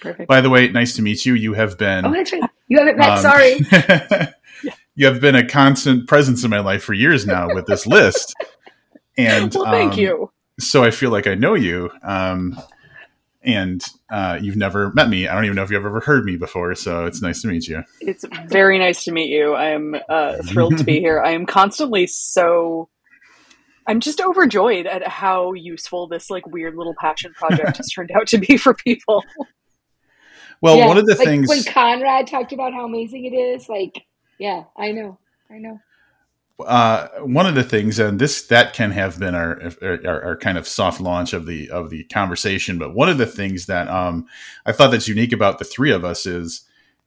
Perfect. By the way, nice to meet you. You have been. Oh, that's right. You haven't met. um, sorry. you have been a constant presence in my life for years now with this list. And well, thank um, you. So I feel like I know you. Um, and uh, you've never met me. I don't even know if you've ever heard me before. So it's nice to meet you. It's very nice to meet you. I am uh, thrilled to be here. I am constantly so. I'm just overjoyed at how useful this like weird little passion project has turned out to be for people. Well, Yeah, one of the like things. when Conrad talked about how amazing it is, like, yeah, I know, I know. uh, one of the things, and this that can have been our, our our kind of soft launch of the of the conversation, but one of the things that um, I thought that's unique about the three of us is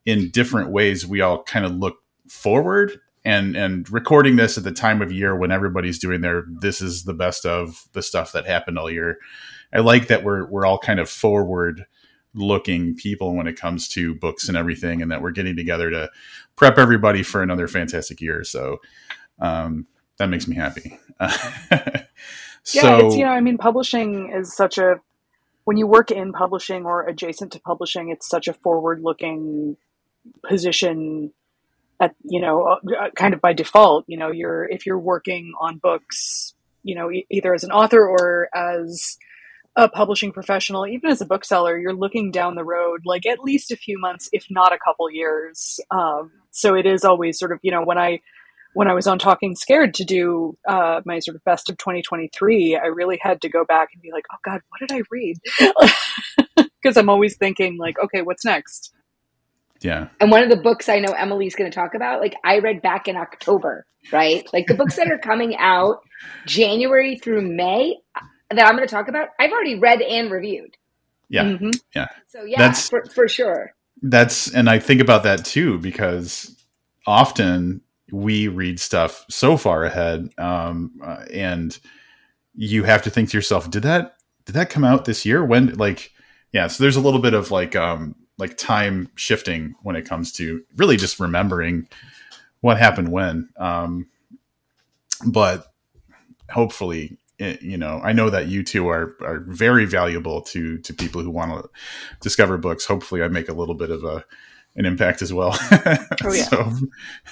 in different ways we all kind of look forward and and recording this at the time of year when everybody's doing their this is the best of the stuff that happened all year. I like that we're we're all kind of forward looking people when it comes to books and everything and that we're getting together to prep everybody for another fantastic year. So um, that makes me happy. yeah, it's you know, I mean, publishing is such a when you work in publishing or adjacent to publishing, it's such a forward-looking position. At you know, uh, kind of by default, you know, you're if you're working on books, you know, e- either as an author or as a publishing professional, even as a bookseller, you're looking down the road like at least a few months, if not a couple years. Um, so it is always sort of you know when I when I was on Talking Scared to do uh, my sort of best of 2023, I really had to go back and be like, oh God, what did I read? Because I'm always thinking like, okay, what's next? yeah, And one of the books I know Emily's going to talk about, like I read back in October, right? Like the books that are coming out January through May that I'm going to talk about, I've already read and reviewed. yeah, Mhm. So yeah, That's- for, for sure. that's and I think about that too because often we read stuff so far ahead, um, uh, and you have to think to yourself, did that did that come out this year? When like yeah, so there's a little bit of like um like time shifting when it comes to really just remembering what happened when. Um, but hopefully, it, you know, I know that you two are are very valuable to to people who want to discover books. Hopefully, I make a little bit of a an impact as well. Oh, yeah. so,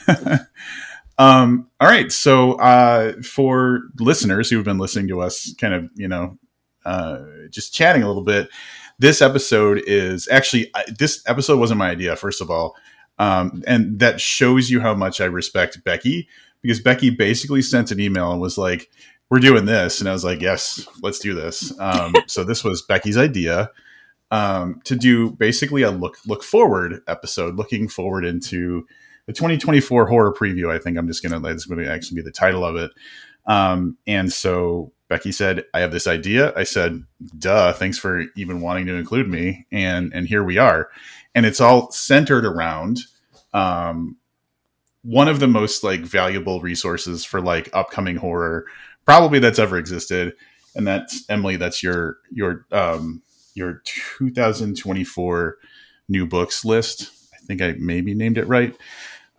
um, all right. So, uh, for listeners who have been listening to us, kind of, you know, uh, just chatting a little bit, this episode is actually I- this episode wasn't my idea. First of all, um, and that shows you how much I respect Becky because Becky basically sent an email and was like, "We're doing this," and I was like, "Yes, let's do this." Um, so this was Becky's idea um, to do basically a look look forward episode, looking forward into the 2024 horror preview. I think I'm just going to actually be the title of it. Um, and so Becky said, "I have this idea." I said, "Duh! Thanks for even wanting to include me." And and here we are, and it's all centered around um, one of the most like valuable resources for like upcoming horror, probably that's ever existed. And that's Emily. That's your your um, your 2024 new books list. I think I maybe named it right.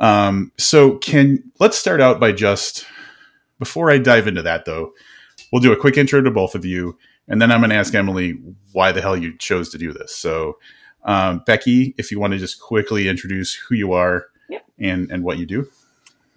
Um, so can let's start out by just before I dive into that though, we'll do a quick intro to both of you, and then I'm going to ask Emily why the hell you chose to do this. So, um, Becky, if you want to just quickly introduce who you are Yep. and and what you do.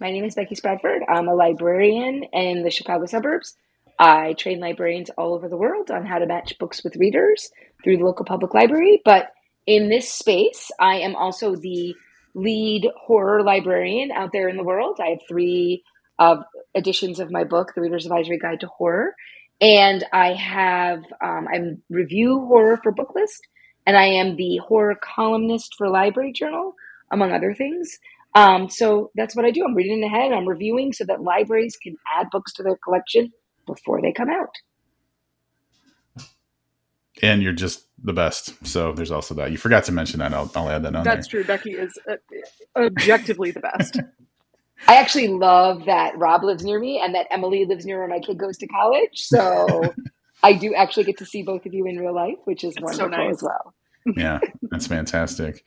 My name is Becky Spratford. I'm a librarian in the Chicago suburbs. I train librarians all over the world on how to match books with readers through the local public library. But in this space, I am also the lead horror librarian out there in the world. I have three uh, editions of my book, The Reader's Advisory Guide to Horror. And I have, um, I review horror for Booklist, and I am the horror columnist for Library Journal, among other things. Um, so that's what I do. I'm reading ahead. I'm reviewing so that libraries can add books to their collection before they come out. And you're just the best. So there's also that. You forgot to mention that. I'll, I'll add that on That's true. Becky is uh, objectively the best. I actually love that Rob lives near me and that Emily lives near where my kid goes to college. So I do actually get to see both of you in real life, which is That's so wonderful nice. as well. Yeah, that's fantastic.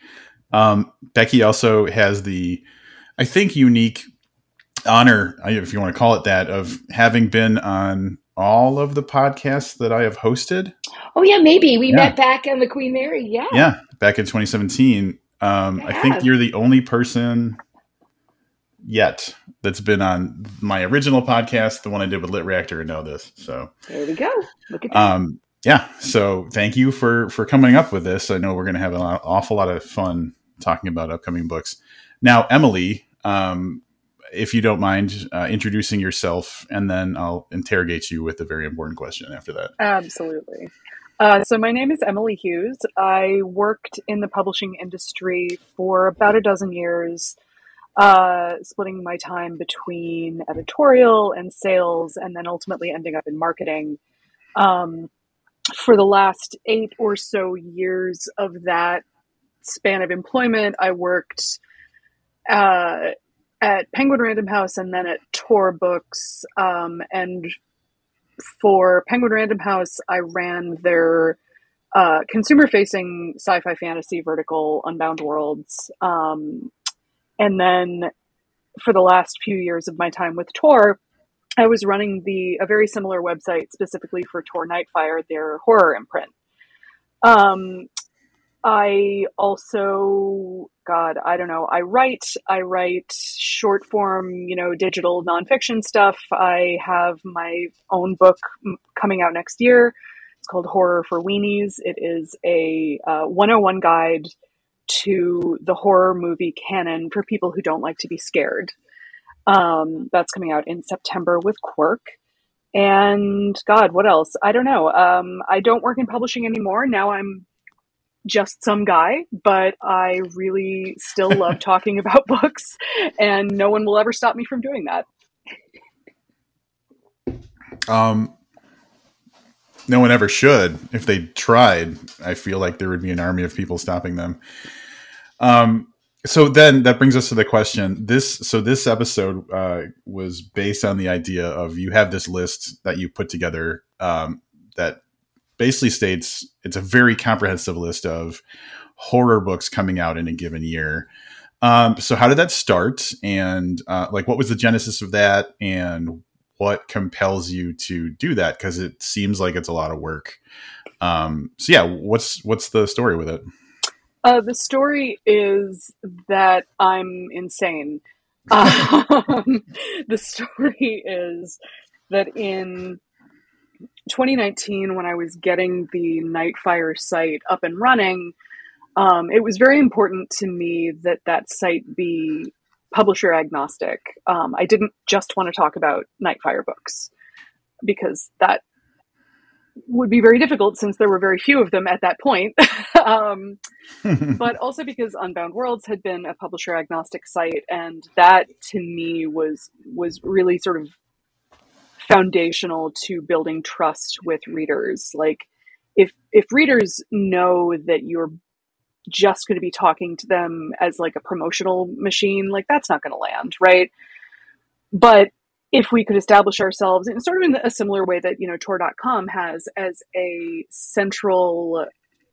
Um, Becky also has the, I think, unique honor, if you want to call it that, of having been on all of the podcasts that I have hosted. Oh yeah, maybe we Yeah. met back on the Queen Mary. Yeah. Yeah, back in 2017. Um, I think you're the only person yet that's been on my original podcast, the one I did with Lit Reactor, and know this. So, There we go. Look at that. um, yeah. So, thank you for for coming up with this. I know we're going to have an awful lot of fun talking about upcoming books. Now, Emily, um, if you don't mind uh, introducing yourself, and then I'll interrogate you with a very important question after that. Absolutely. Uh, so my name is Emily Hughes. I worked in the publishing industry for about a dozen years, uh, splitting my time between editorial and sales, and then ultimately ending up in marketing. Um, for the last eight or so years of that span of employment, I worked uh, at Penguin Random House and then at Tor Books, um, and for Penguin Random House, I ran their uh, consumer facing sci fi fantasy vertical, Unbound Worlds. Um, and then for the last few years of my time with Tor, I was running the a very similar website specifically for Tor Nightfire, their horror imprint. Um, I also, God, I don't know. I write. I write short form, you know, digital nonfiction stuff. I have my own book coming out next year. It's called Horror for Weenies. It is a uh, 101 guide to the horror movie canon for people who don't like to be scared. Um, that's coming out in September with Quirk. And God, what else? I don't know. Um, I don't work in publishing anymore. Now I'm just some guy, but I really still love talking about books, and no one will ever stop me from doing that. Um, no one ever should. If they tried, I feel like there would be an army of people stopping them. Um, so then that brings us to the question. This so this episode uh, was based on the idea of you have this list that you put together um, that basically states it's a very comprehensive list of horror books coming out in a given year. Um, so how did that start, and uh, like what was the genesis of that, and what compels you to do that? Because it seems like it's a lot of work. Um, so yeah, what's what's the story with it? Uh, the story is that I'm insane. Um, the story is that in 2019, when I was getting the Nightfire site up and running, um, it was very important to me that that site be publisher agnostic. Um, I didn't just want to talk about Nightfire books because that would be very difficult since there were very few of them at that point. um, but also because Unbound Worlds had been a publisher agnostic site, and that to me was was really sort of foundational to building trust with readers. Like if if readers know that you're just going to be talking to them as like a promotional machine, like that's not going to land, right? But if we could establish ourselves in sort of in a similar way that you know tor.com has as a central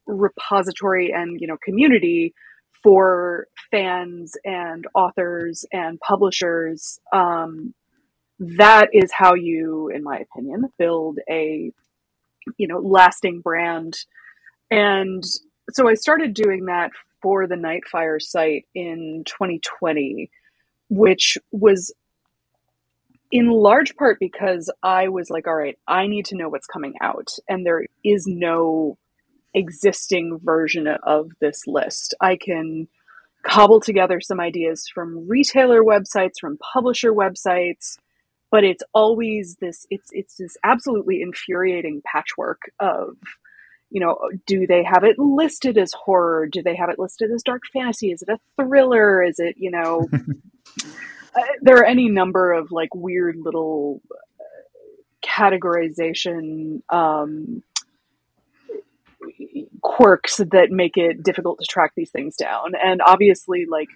repository and you know community for fans and authors and publishers um, that is how you in my opinion build a you know lasting brand. And so i started doing that for the nightfire site in 2020 which was in large part because I was like, all right, I need to know what's coming out. And there is no existing version of this list. I can cobble together some ideas from retailer websites, from publisher websites, but it's always this it's it's this absolutely infuriating patchwork of you know, do they have it listed as horror? Do they have it listed as dark fantasy? Is it a thriller? Is it, you know, uh, there are any number of like weird little categorization um, quirks that make it difficult to track these things down. And obviously, like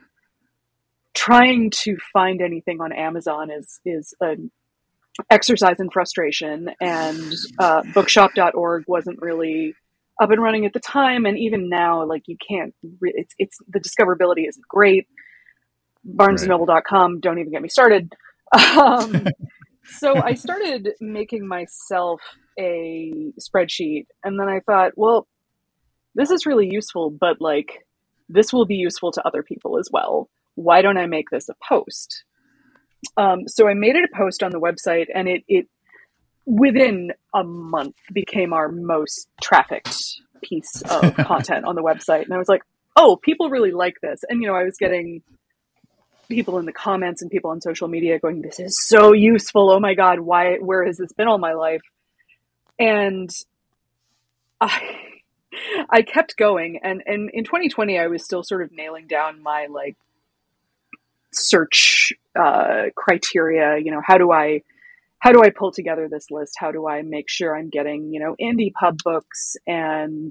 trying to find anything on Amazon is is an exercise in frustration. And uh, Bookshop.org wasn't really up and running at the time, and even now, like you can't. Re- it's it's the discoverability isn't great. BarnesandNoble.com, don't even get me started. Um, so I started making myself a spreadsheet, and then I thought, well, this is really useful, but like this will be useful to other people as well. Why don't I make this a post? Um, so I made it a post on the website, and it it within a month became our most trafficked piece of content on the website. And I was like, oh, people really like this. And you know, I was getting people in the comments and people on social media going, This is so useful. Oh my God, why where has this been all my life? And I I kept going and, and in 2020 I was still sort of nailing down my like search uh, criteria, you know, how do I how do I pull together this list? How do I make sure I'm getting, you know, indie pub books and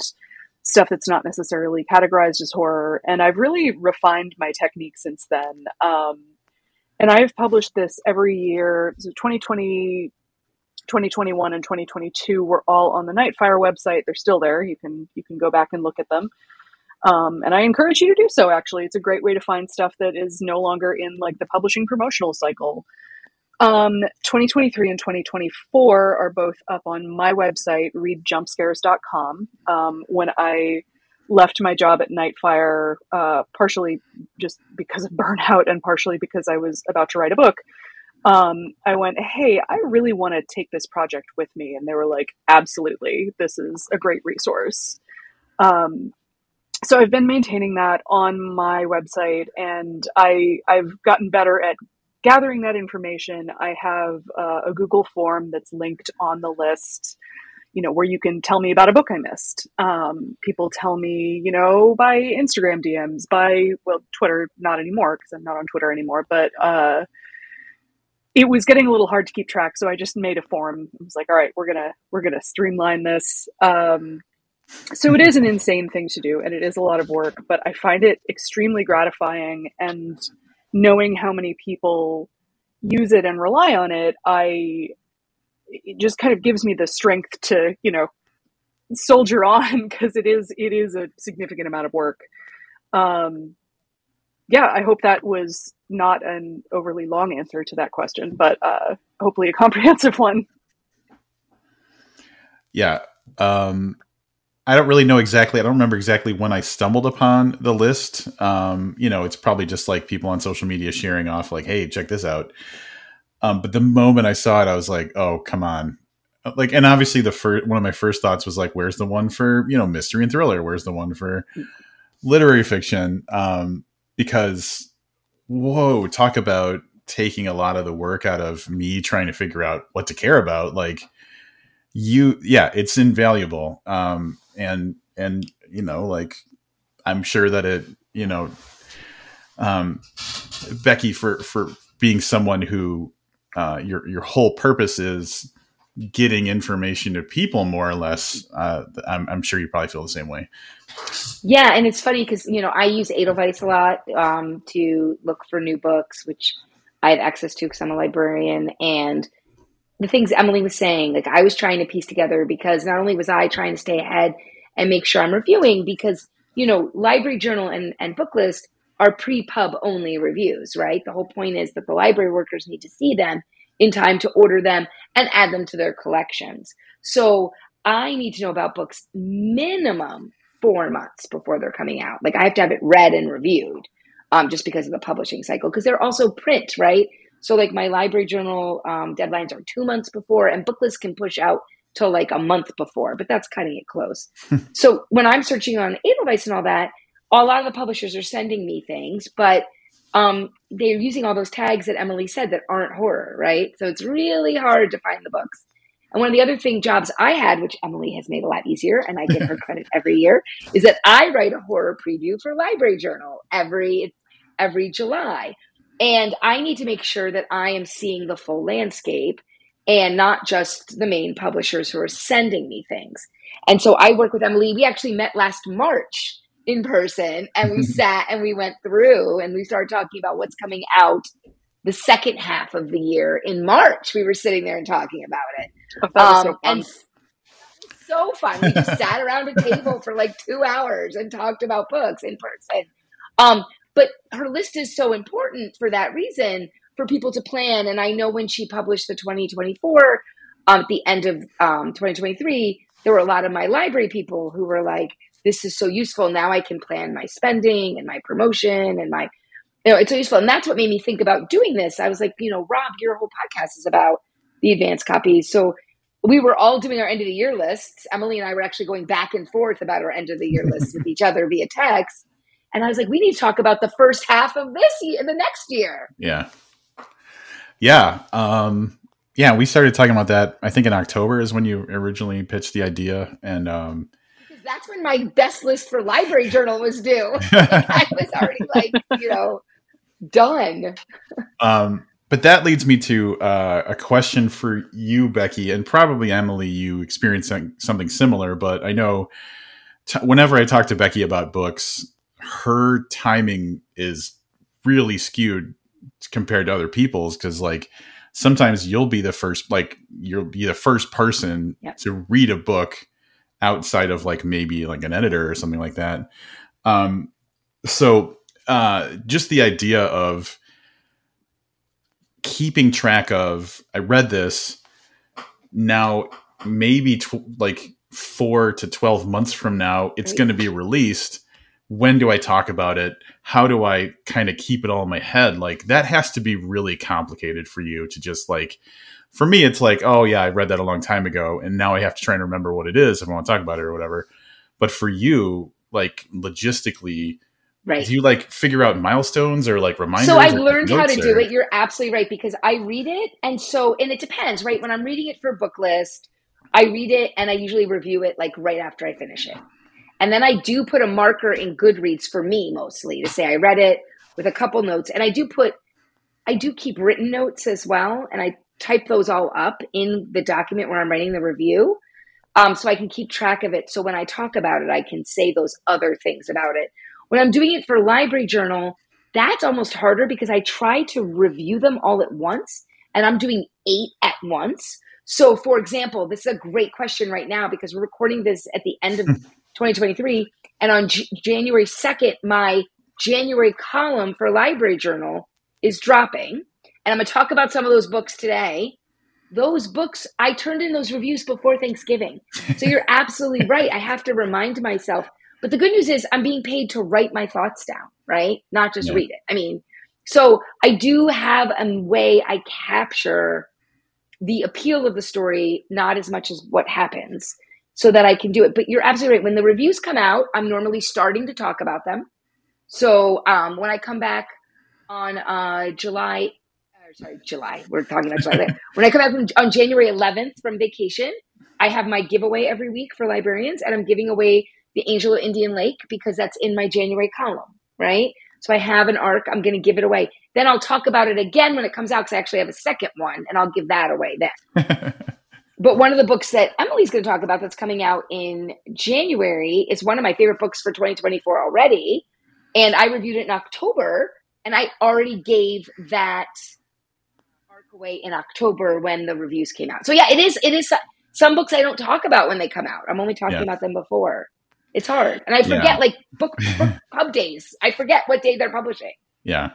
stuff that's not necessarily categorized as horror. And I've really refined my technique since then. Um, and I've published this every year. So 2020, 2021, and 2022 were all on the Nightfire website. They're still there. You can you can go back and look at them. Um, and I encourage you to do so. Actually, it's a great way to find stuff that is no longer in like the publishing promotional cycle. Um, 2023 and 2024 are both up on my website, readjumpscares.com. Um, when I left my job at Nightfire, uh, partially just because of burnout and partially because I was about to write a book, um, I went, Hey, I really want to take this project with me. And they were like, Absolutely, this is a great resource. Um, so I've been maintaining that on my website, and I I've gotten better at gathering that information, I have uh, a Google form that's linked on the list, you know, where you can tell me about a book I missed. Um, people tell me, you know, by Instagram DMs, by, well, Twitter, not anymore because I'm not on Twitter anymore, but uh, it was getting a little hard to keep track. So I just made a form. I was like, all right, we're going to, we're going to streamline this. Um, so it is an insane thing to do and it is a lot of work, but I find it extremely gratifying and knowing how many people use it and rely on it, I it just kind of gives me the strength to, you know, soldier on because it is it is a significant amount of work. Um, yeah, I hope that was not an overly long answer to that question, but uh, hopefully a comprehensive one. Yeah. Um, I don't really know exactly. I don't remember exactly when I stumbled upon the list. Um, you know, it's probably just like people on social media sharing off, like, "Hey, check this out." Um, but the moment I saw it, I was like, "Oh, come on!" Like, and obviously, the first one of my first thoughts was like, "Where's the one for you know mystery and thriller? Where's the one for literary fiction?" Um, because, whoa, talk about taking a lot of the work out of me trying to figure out what to care about. Like, you, yeah, it's invaluable. Um, and and you know like i'm sure that it you know um becky for for being someone who uh your your whole purpose is getting information to people more or less uh i'm, I'm sure you probably feel the same way. Yeah and it's funny because you know i use edelweiss a lot um to look for new books which i have access to because i'm a librarian and the things Emily was saying, like I was trying to piece together because not only was I trying to stay ahead and make sure I'm reviewing because, you know, library journal and, and book list are pre-pub only reviews, right? The whole point is that the library workers need to see them in time to order them and add them to their collections. So I need to know about books minimum four months before they're coming out. Like I have to have it read and reviewed um, just because of the publishing cycle, because they're also print, right? So like my library journal um, deadlines are two months before, and booklist can push out till like a month before, but that's cutting it close. so when I'm searching on Edelweiss and all that, a lot of the publishers are sending me things, but um, they're using all those tags that Emily said that aren't horror, right? So it's really hard to find the books. And one of the other thing jobs I had, which Emily has made a lot easier, and I give her credit every year, is that I write a horror preview for Library Journal every every July. And I need to make sure that I am seeing the full landscape and not just the main publishers who are sending me things. And so I work with Emily. We actually met last March in person and we sat and we went through and we started talking about what's coming out the second half of the year in March. We were sitting there and talking about it. Oh, um, so and so fun. We just sat around a table for like two hours and talked about books in person. Um, but her list is so important for that reason. for people to plan. And I know when she published the 2024 um, at the end of um, 2023, there were a lot of my library people who were like, "This is so useful. Now I can plan my spending and my promotion and my." You know, it's so useful, and that's what made me think about doing this. I was like, you know, Rob, your whole podcast is about the advanced copies, so we were all doing our end of the year lists. Emily and I were actually going back and forth about our end of the year lists with each other via text. And I was like, we need to talk about the first half of this year, the next year. Yeah. Yeah. Um, yeah, we started talking about that. I think in October is when you originally pitched the idea, and um, that's when my best list for library journal was due. I was already like, you know, done. um, but that leads me to uh, a question for you, Becky, and probably Emily. You experienced something similar, but I know t- whenever I talk to Becky about books, her timing is really skewed compared to other people's because, like, sometimes you'll be the first, like, you'll be the first person yep. to read a book outside of like maybe like an editor or something like that. Um, so uh, just the idea of keeping track of i read this now maybe tw- like 4 to 12 months from now it's going to be released when do i talk about it how do i kind of keep it all in my head like that has to be really complicated for you to just like for me it's like oh yeah i read that a long time ago and now i have to try and remember what it is if i want to talk about it or whatever but for you like logistically Right. Do you like figure out milestones or like reminders? So I learned how to or? do it. You're absolutely right because I read it, and so and it depends, right? When I'm reading it for a book list, I read it and I usually review it like right after I finish it, and then I do put a marker in Goodreads for me mostly to say I read it with a couple notes, and I do put, I do keep written notes as well, and I type those all up in the document where I'm writing the review. Um, so I can keep track of it. So when I talk about it, I can say those other things about it when I'm doing it for Library Journal, that's almost harder because I try to review them all at once and I'm doing eight at once. So, for example, this is a great question right now because we're recording this at the end of 2023. And on J- January 2nd, my January column for Library Journal is dropping. And I'm going to talk about some of those books today. Those books, I turned in those reviews before Thanksgiving. So you're absolutely right. I have to remind myself but the good news is I'm being paid to write my thoughts down, right? Not just yeah. read it. I mean, so I do have a way I capture the appeal of the story, not as much as what happens, so that I can do it. But you're absolutely right. When the reviews come out, I'm normally starting to talk about them. So um, when I come back on uh, July, sorry, July, we're talking about July. when I come back from, on January 11th from vacation, I have my giveaway every week for librarians, and I'm giving away the Angel of Indian Lake because that's in my January column, right? So I have an arc. I'm going to give it away. Then I'll talk about it again when it comes out because I actually have a second one and I'll give that away then. but one of the books that Emily's going to talk about that's coming out in January is one of my favorite books for 2024 already. And I reviewed it in October and I already gave that arc away in October when the reviews came out. So yeah, it is, it is some books I don't talk about when they come out. I'm only talking yeah. about them before. It's hard, and I forget yeah. like book, book pub days. I forget what day they're publishing. Yeah.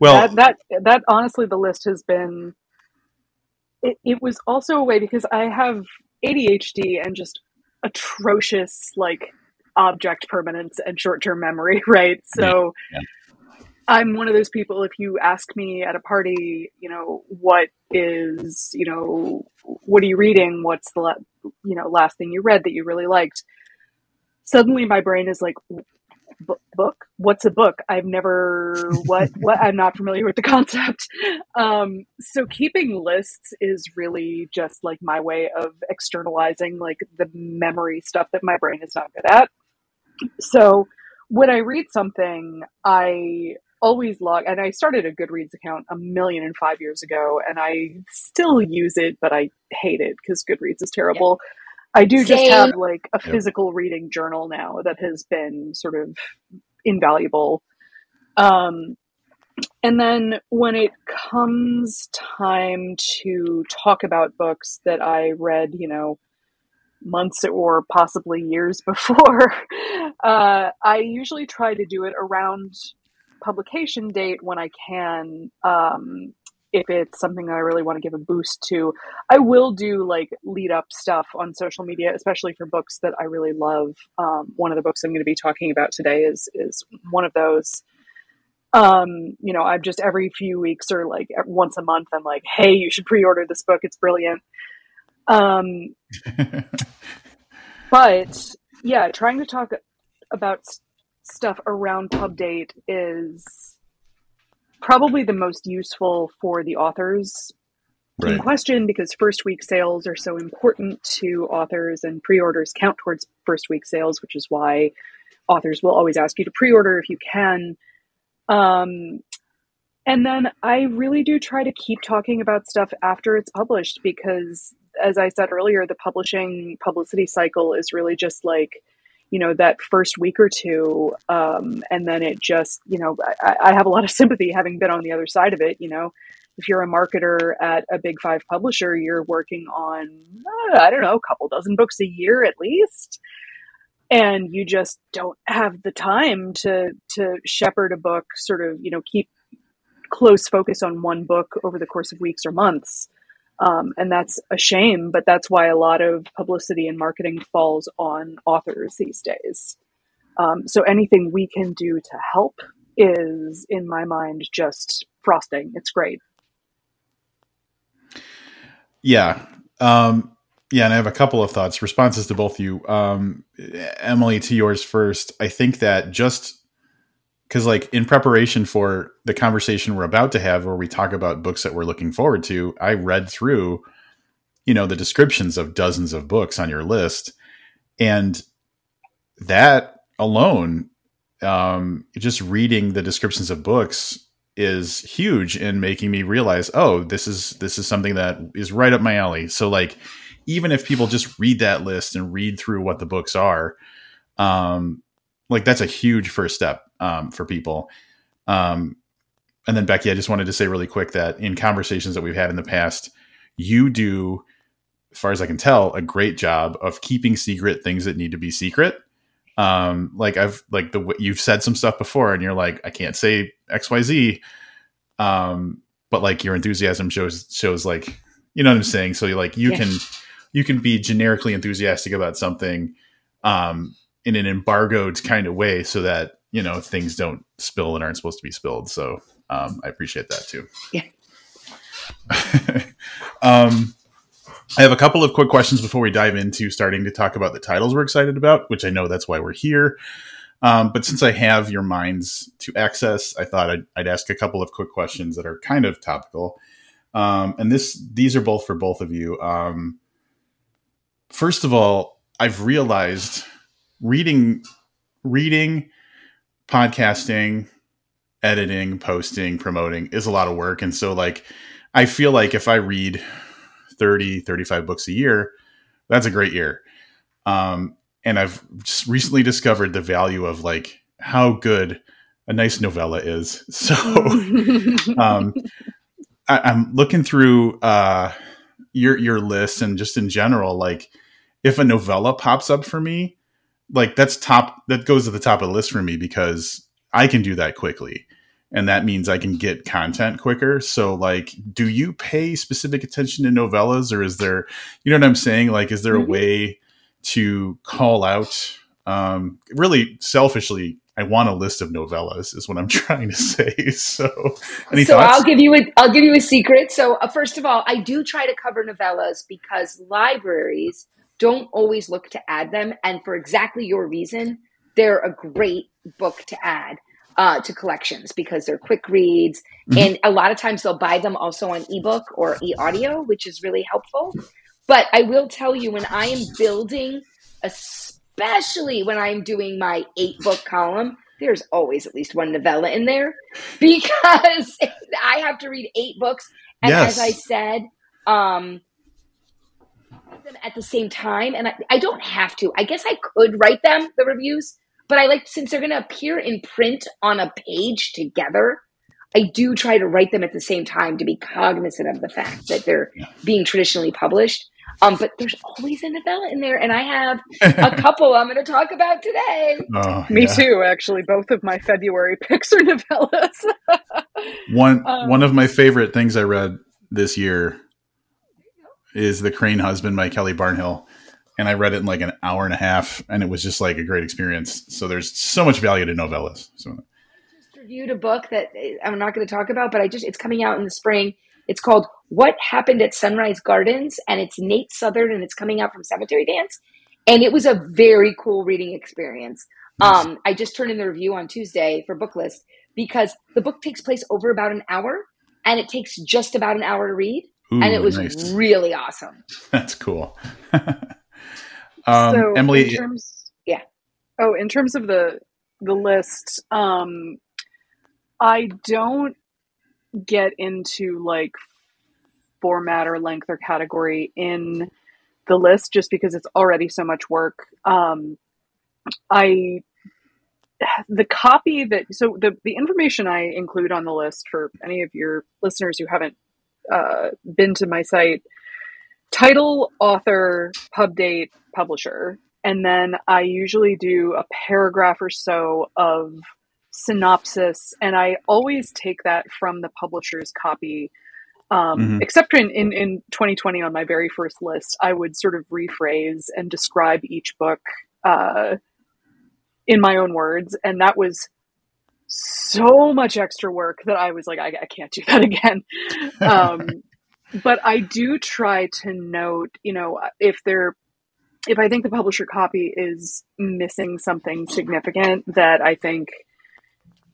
Well, that, that that honestly, the list has been. It, it was also a way because I have ADHD and just atrocious like object permanence and short term memory, right? So. Yeah. I'm one of those people. If you ask me at a party, you know, what is, you know, what are you reading? What's the, la- you know, last thing you read that you really liked? suddenly my brain is like book? What's a book? I've never what what i'm not familiar with the concept. Um so keeping lists is really just like my way of externalizing like the memory stuff that my brain is not good at. So when i read something i always log and i started a goodreads account a million and five years ago and i still use it but i hate it because goodreads is terrible. yeah I do Same. just have like a physical yep. reading journal now that has been sort of invaluable. Um, and then when it comes time to talk about books that I read, you know, months or possibly years before, uh, I usually try to do it around publication date when I can. Um, if it's something that I really want to give a boost to, I will do like lead up stuff on social media, especially for books that I really love. Um, one of the books I'm going to be talking about today is is one of those. Um, you know, I'm just every few weeks or like once a month, I'm like, hey, you should pre-order this book. It's brilliant. Um, but yeah, trying to talk about stuff around pub date is probably the most useful for the authors right. in question because first week sales are so important to authors and pre-orders count towards first week sales which is why authors will always ask you to pre-order if you can um, and then i really do try to keep talking about stuff after it's published because as i said earlier the publishing publicity cycle is really just like you know that first week or two um, and then it just you know I, I, have a lot of sympathy having been on the other side of it you know. If you're a marketer at a big five publisher you're working on uh, i don't know a couple dozen books a year at least. And you just don't have the time to to shepherd a book sort of you know keep close focus on one book over the course of weeks or months um, and that's a shame, but that's why a lot of publicity and marketing falls on authors these days. Um, so anything we can do to help is, in my mind, just frosting. It's great. Yeah. Um, yeah, and I have a couple of thoughts, responses to both you. Um, Emily, to yours first. I think that just because like in preparation for the conversation we're about to have where we talk about books that we're looking forward to i read through you know the descriptions of dozens of books on your list. And that alone um, just reading the descriptions of books is huge in making me realize oh this is this is something that is right up my alley. So like even if people just read that list and read through what the books are um like that's a huge first step um, for people. Um, and then Becky, I just wanted to say really quick that in conversations that we've had in the past, you do, as far as I can tell, a great job of keeping secret things that need to be secret. Um, like I've like the you've said some stuff before, and you're like, I can't say X Y Z. Um, but like your enthusiasm shows shows like you know what I'm saying. So you like you yeah. can you can be generically enthusiastic about something um, in an embargoed kind of way, so that you know things don't spill and aren't supposed to be spilled. So um, I appreciate that too. Yeah. um, I have a couple of quick questions before we dive into starting to talk about the titles we're excited about, which I know that's why we're here. Um, but since I have your minds to access, I thought I'd, I'd, ask a couple of quick questions that are kind of topical. Um, and this these are both for both of you. Um, first of all, I've realized reading reading podcasting, editing, posting, promoting is a lot of work. And so, like, I feel like if I read 30, 35 books a year, that's a great year. Um, and I've just recently discovered the value of like how good a nice novella is. So, um, I, am looking through uh, your your list and just in general, like if a novella pops up for me, like that's top that goes to the top of the list for me because I can do that quickly. And that means I can get content quicker. So like do you pay specific attention to novellas or is there you know what I'm saying? Like is there mm-hmm. a way to call out um really selfishly I want a list of novellas is what I'm trying to say. So, so thoughts? I'll give you a I'll give you a secret. So, uh, first of all, I do try to cover novellas because libraries don't always look to add them. And for exactly your reason, they're a great book to add uh, to collections because they're quick reads. Mm-hmm. And a lot of times they'll buy them also on ebook or e audio, which is really helpful. But I will tell you, when I am building, especially when I'm doing my eight book column, there's always at least one novella in there because I have to read eight books. And yes. as I said, um, them at the same time, and I, I don't have to. I guess I could write them the reviews, but I like since they're going to appear in print on a page together. I do try to write them at the same time to be cognizant of the fact that they're yeah. being traditionally published. Um, but there's always a novella in there, and I have a couple I'm going to talk about today. Oh, Me yeah. too, actually. Both of my February picks are novellas. one Um, one of my favorite things I read this year is The Crane Husband by Kelly Barnhill. And I read it in like an hour and a half, and it was just like a great experience. So there's so much value to novellas. So I just reviewed a book that eh, I'm not going to talk about, but I just it's coming out in the spring. It's called What Happened at Sunrise Gardens, and it's Nate Southard, and it's coming out from Cemetery Dance, and it was a very cool reading experience. Nice. Um, I just turned in the review on Tuesday for book list because the book takes place over about an hour, and it takes just about an hour to read, Ooh, and it was nice. really awesome. That's cool. um, so Emily, terms, Yeah. Oh, in terms of the the list, um, I don't get into like format or length or category in the list just because it's already so much work. Um, I the copy that so the the information I include on the list for any of your listeners who haven't uh, been to my site title author pub date publisher. And then i usually do a paragraph or so of synopsis. And i always take that from the publisher's copy. Um, Mhm. except in, in, in 2020 on my very first list i would sort of rephrase and describe each book uh, in my own words. And that was so much extra work that i was like i, I can't do that again um, but I do try to note, you know, if there, if I think the publisher copy is missing something significant that I think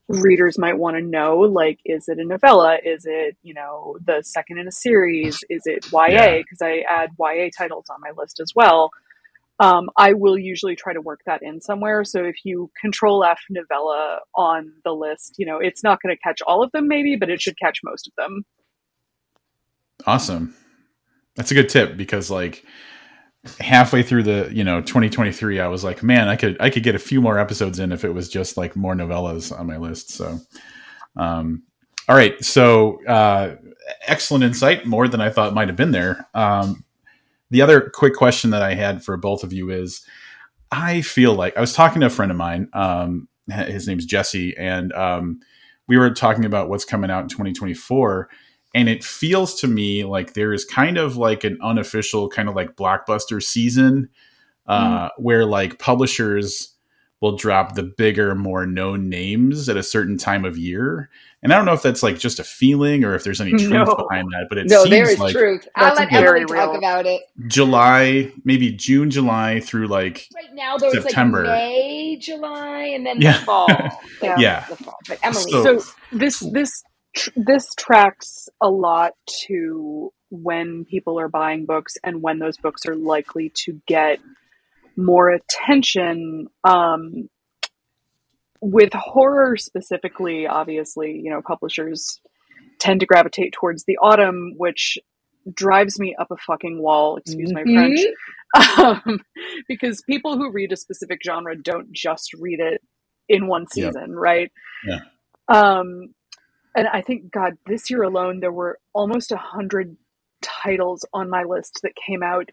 readers might want to know, like, is it a novella? Is it, you know, the second in a series? Is it YA? Yeah. Because I add YA titles on my list as well. Um, I will usually try to work that in somewhere. So if you control F novella on the list, you know, it's not going to catch all of them, maybe, but it should catch most of them. awesome. That's a good tip because like halfway through the you know 2023 i was like man i could i could get a few more episodes in if it was just like more novellas on my list so um all right so uh excellent insight more than i thought might have been there um the other quick question that i had for both of you is i feel like i was talking to a friend of mine um his name's jesse and um we were talking about what's coming out in 2024 and it feels to me like there is kind of like an unofficial kind of like blockbuster season uh, where like publishers will drop the bigger more known names at a certain time of year and i don't know if that's like just a feeling or if there's any truth No. behind that but it no, seems there is like truth. I'll That's let very Emily talk real. about it. july maybe june july through like Right now, there's September. like May, July, and then Yeah. the fall. Yeah. Yeah. the fall. But Emily, So- so this this tr- this tracks a lot to when people are buying books and when those books are likely to get more attention um, with horror specifically obviously you know publishers tend to gravitate towards the autumn which drives me up a fucking wall excuse my Mhm. french um, because people who read a specific genre don't just read it in one season, right? Yeah. Um, and I think, God, this year alone, there were almost a hundred titles on my list that came out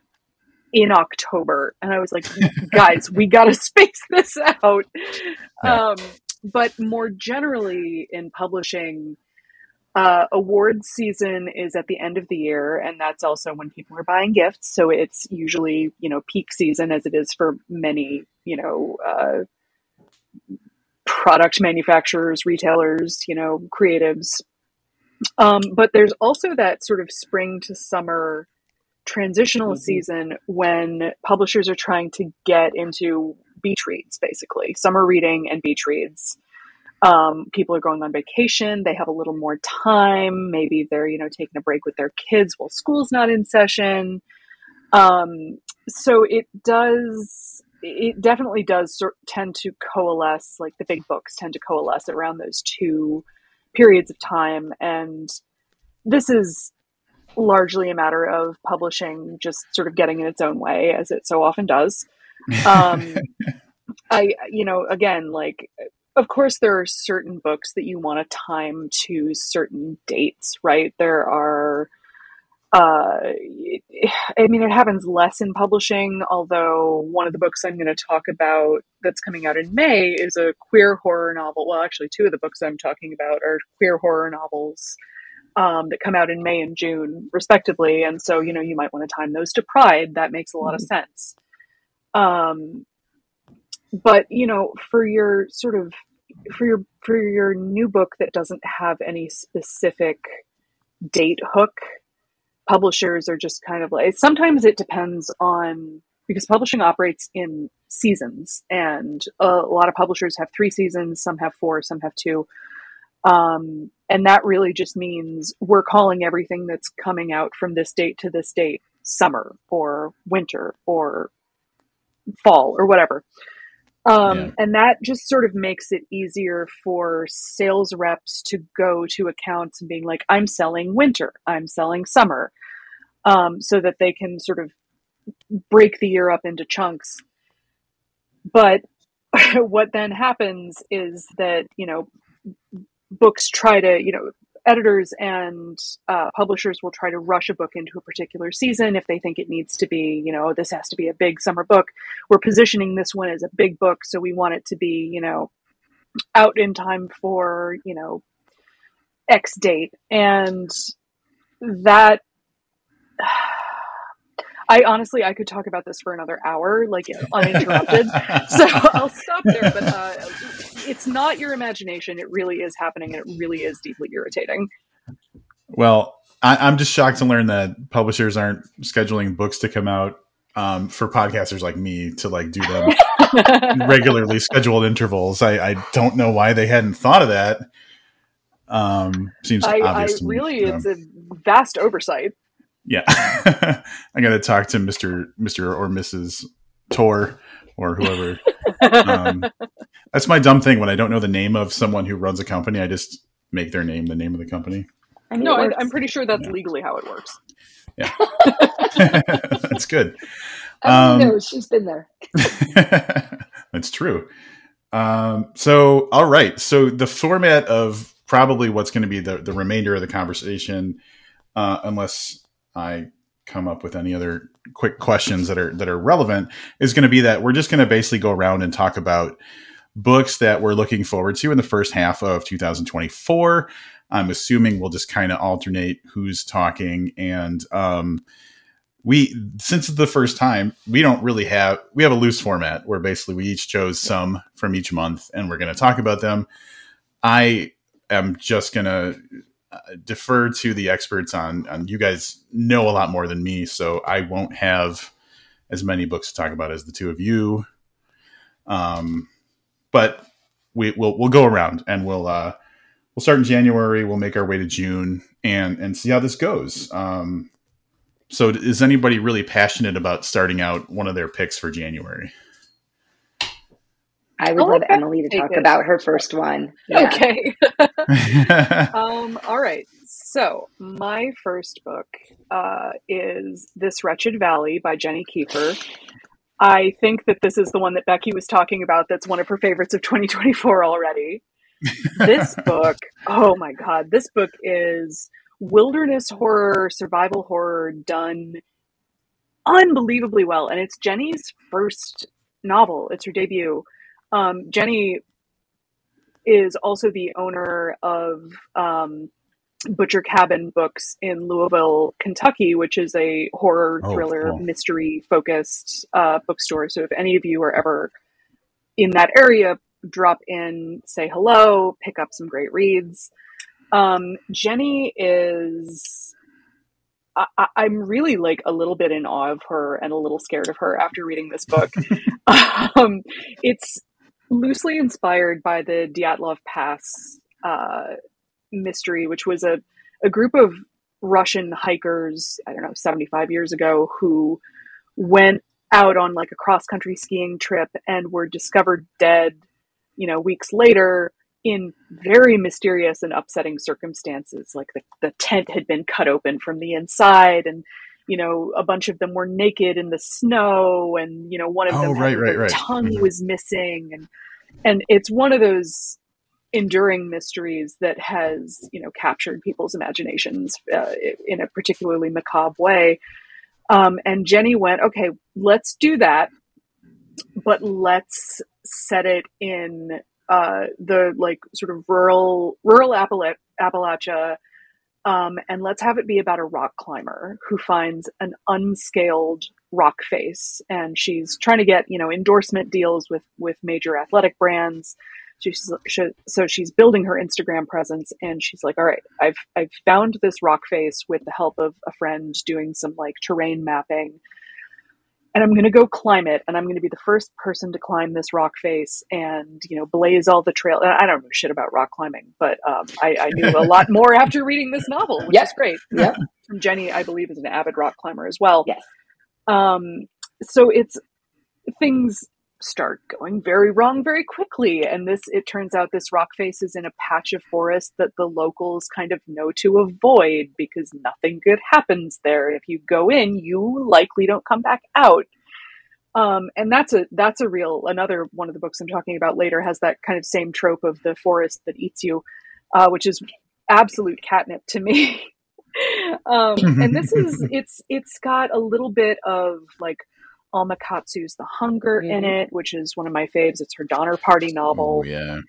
in October, and I was like, guys, we got to space this out. Um, but more generally in publishing, uh, awards season is at the end of the year, and that's also when people are buying gifts. So it's usually you know peak season, as it is for many you know uh, product manufacturers, retailers, you know creatives. Um, but there's also that sort of spring to summer transitional Mhm. season when publishers are trying to get into beach reads, basically. Summer reading and beach reads. Um, people are going on vacation. They have a little more time. Maybe they're you know taking a break with their kids while school's not in session. Um, so it does it definitely does sort tend to coalesce like the big books tend to coalesce around those two periods of time. And this is largely a matter of publishing just sort of getting in its own way as it so often does um, I, you know, again, like, of course, there are certain books that you want to time to certain dates, right? There are uh, I mean, it happens less in publishing, although one of the books I'm going to talk about that's coming out in May is a queer horror novel. Well, actually, two of the books I'm talking about are queer horror novels um, that come out in May and June, respectively. And so, you know, you might want to time those to Pride. That makes a lot of mm-hmm. sense. Um, but you know, for your sort of for your for your new book that doesn't have any specific date hook publishers are just kind of like sometimes it depends on because publishing operates in seasons and a, a lot of publishers have three seasons some have four some have two um, and that really just means we're calling everything that's coming out from this date to this date summer or winter or fall or whatever um, yeah. And that just sort of makes it easier for sales reps to go to accounts and being like, I'm selling winter, I'm selling summer, um, so that they can sort of break the year up into chunks. But what then happens is that, you know, books try to, you know, editors and uh, publishers will try to rush a book into a particular season if they think it needs to be, you know, this has to be a big summer book. We're positioning this one as a big book, so we want it to be, you know, out in time for, you know, X date. And that. I honestly, I could talk about this for another hour, like uninterrupted. so I'll stop there. But uh, it's not your imagination. It really is happening, and it really is deeply irritating. Well, I, am just shocked to learn that publishers aren't scheduling books to come out um, for podcasters like me to like do them regularly scheduled intervals. I, I, don't know why they hadn't thought of that. Um, seems I, obvious. I really, me, it's a vast oversight yeah, I got to talk to Mister Mister or Mrs. Tor or whoever. um, that's my dumb thing when I don't know the name of someone who runs a company. I just make their name the name of the company. I know. I, am pretty sure that's yeah. legally how it works. Yeah, that's good. Um, knows she's been there. that's true. Um, so, all right. So the format of probably what's going to be the the remainder of the conversation, uh, unless I come up with any other quick questions that are that are relevant is going to be that we're just going to basically go around and talk about books that we're looking forward to in the first half of 2024. I'm assuming we'll just kind of alternate who's talking and um, we since the first time we don't really have we have a loose format where basically we each chose some from each month and we're going to talk about them. I am just going to uh, defer to the experts on on you guys know a lot more than me so i won't have as many books to talk about as the two of you. Um but we will we'll go around and we'll uh we'll start in january we'll make our way to june and and see how this goes. Um so is anybody really passionate about starting out one of their picks for january I would love Emily to talk it. about her first one. Yeah. Okay. um, all right. So, my first book uh, is This Wretched Valley by Jenny Kiefer. I think that this is the one that Becky was talking about that's one of her favorites of 2024 already. this book, oh my God, this book is wilderness horror, survival horror done unbelievably well. And it's Jenny's first novel, it's her debut. Um, Jenny is also the owner of um, Butcher Cabin Books in Louisville, Kentucky, which is a horror oh, thriller cool. mystery focused uh, bookstore. So if any of you are ever in that area, drop in, say hello, pick up some great reads. Um, Jenny is. I, am really like a little bit in awe of her and a little scared of her after reading this book. um, it's loosely inspired by the Dyatlov Pass uh, mystery, which was a, a group of Russian hikers, I don't know, 75 years ago, who went out on like a cross country skiing trip and were discovered dead, you know, weeks later in very mysterious and upsetting circumstances. Like the, the tent had been cut open from the inside and you know, a bunch of them were naked in the snow, and you know, one of them oh, right, right, right. tongue mm-hmm. was missing, and and it's one of those enduring mysteries that has you know captured people's imaginations uh, in a particularly macabre way. Um, and Jenny went, okay, let's do that, but let's set it in uh, the like sort of rural rural Appala- Appalachia. Um, and let's have it be about a rock climber who finds an unscaled rock face, and she's trying to get you know endorsement deals with with major athletic brands. She's so she's building her Instagram presence, and she's like, "All right, I've I've found this rock face with the help of a friend doing some like terrain mapping, and I'm going to go climb it, and I'm going to be the first person to climb this rock face, and you know, blaze all the trail. I don't know shit about rock climbing, but um, I, I, knew a lot more after reading this novel, which yep. is great. Yeah, Jenny, I believe, is an avid rock climber as well. Yes. Um, so it's things start going very wrong very quickly. And this, it turns out this rock face is in a patch of forest that the locals kind of know to avoid because nothing good happens there. If you go in, you likely don't come back out. Um, and that's a that's a real another one of the books I'm talking about later has that kind of same trope of the forest that eats you, uh, which is absolute catnip to me. um, and this is it's it's got a little bit of like Alma Katsu's The Hunger mm-hmm. in it, which is one of my faves. It's her Donner Party novel. Yeah.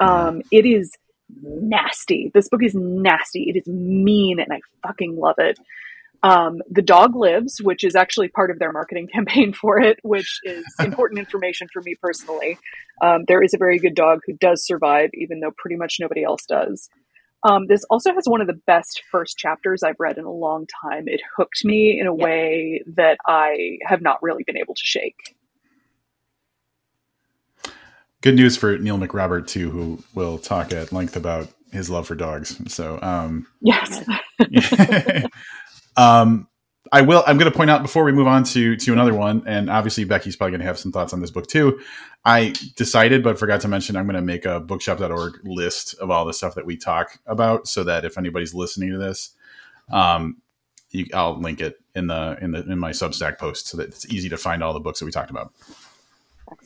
Um, it is nasty. This book is nasty. It is mean, and I fucking love it. Um, the dog lives, which is actually part of their marketing campaign for it, which is important information for me personally. Um, there is a very good dog who does survive, even though pretty much nobody else does. Um, this also has one of the best first chapters I've read in a long time. It hooked me in a way that I have not really been able to shake. Good news for Neil McRobert too, who will talk at length about his love for dogs. So, um, yes. um, I will. I'm going to point out before we move on to to another one, and obviously Becky's probably going to have some thoughts on this book too. I decided, but forgot to mention, I'm going to make a bookshop.org list of all the stuff that we talk about, so that if anybody's listening to this, um, you, I'll link it in the in the in my Substack post, so that it's easy to find all the books that we talked about.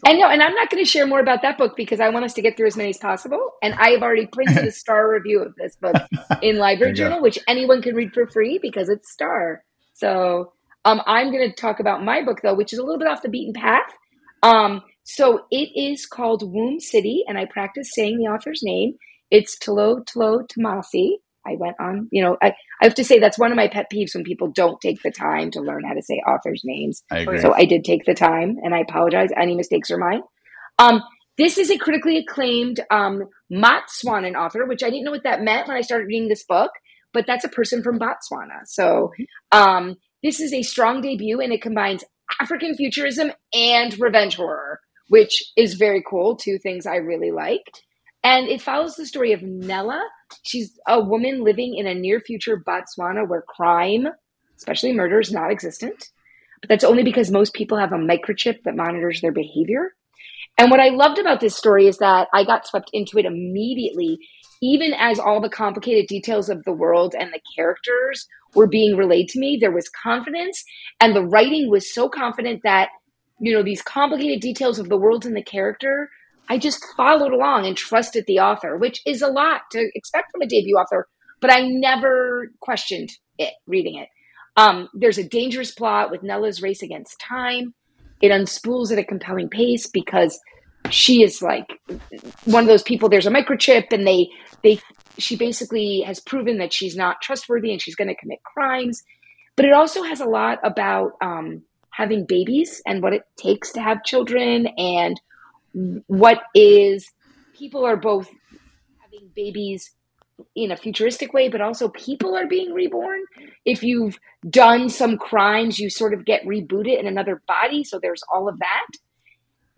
I know, and I'm not going to share more about that book because I want us to get through as many as possible. And I have already printed a star review of this book in Library Journal, go. which anyone can read for free because it's star. So um, I'm going to talk about my book though, which is a little bit off the beaten path. Um, so it is called Womb City, and I practice saying the author's name. It's Tolo Tolo Tomasi. I went on, you know, I, I have to say that's one of my pet peeves when people don't take the time to learn how to say authors' names. I agree. So I did take the time, and I apologize. Any mistakes are mine. Um, this is a critically acclaimed um, Motswanan author, which I didn't know what that meant when I started reading this book but that's a person from Botswana. So um, this is a strong debut, and it combines African futurism and revenge horror, which is very cool. Two things I really liked. And it follows the story of Nella. She's a woman living in a near future Botswana where crime, especially murder, is not existent. But that's only because most people have a microchip that monitors their behavior. And what I loved about this story is that I got swept into it immediately even as all the complicated details of the world and the characters were being relayed to me, there was confidence, and the writing was so confident that, you know, these complicated details of the world and the character, I just followed along and trusted the author, which is a lot to expect from a debut author, but I never questioned it reading it. Um, there's a dangerous plot with Nella's race against time. It unspools at a compelling pace because she is like one of those people there's a microchip and they they she basically has proven that she's not trustworthy and she's going to commit crimes. But it also has a lot about um, having babies and what it takes to have children and what is people are both having babies in a futuristic way but also people are being reborn. If you've done some crimes you sort of get rebooted in another body so there's all of that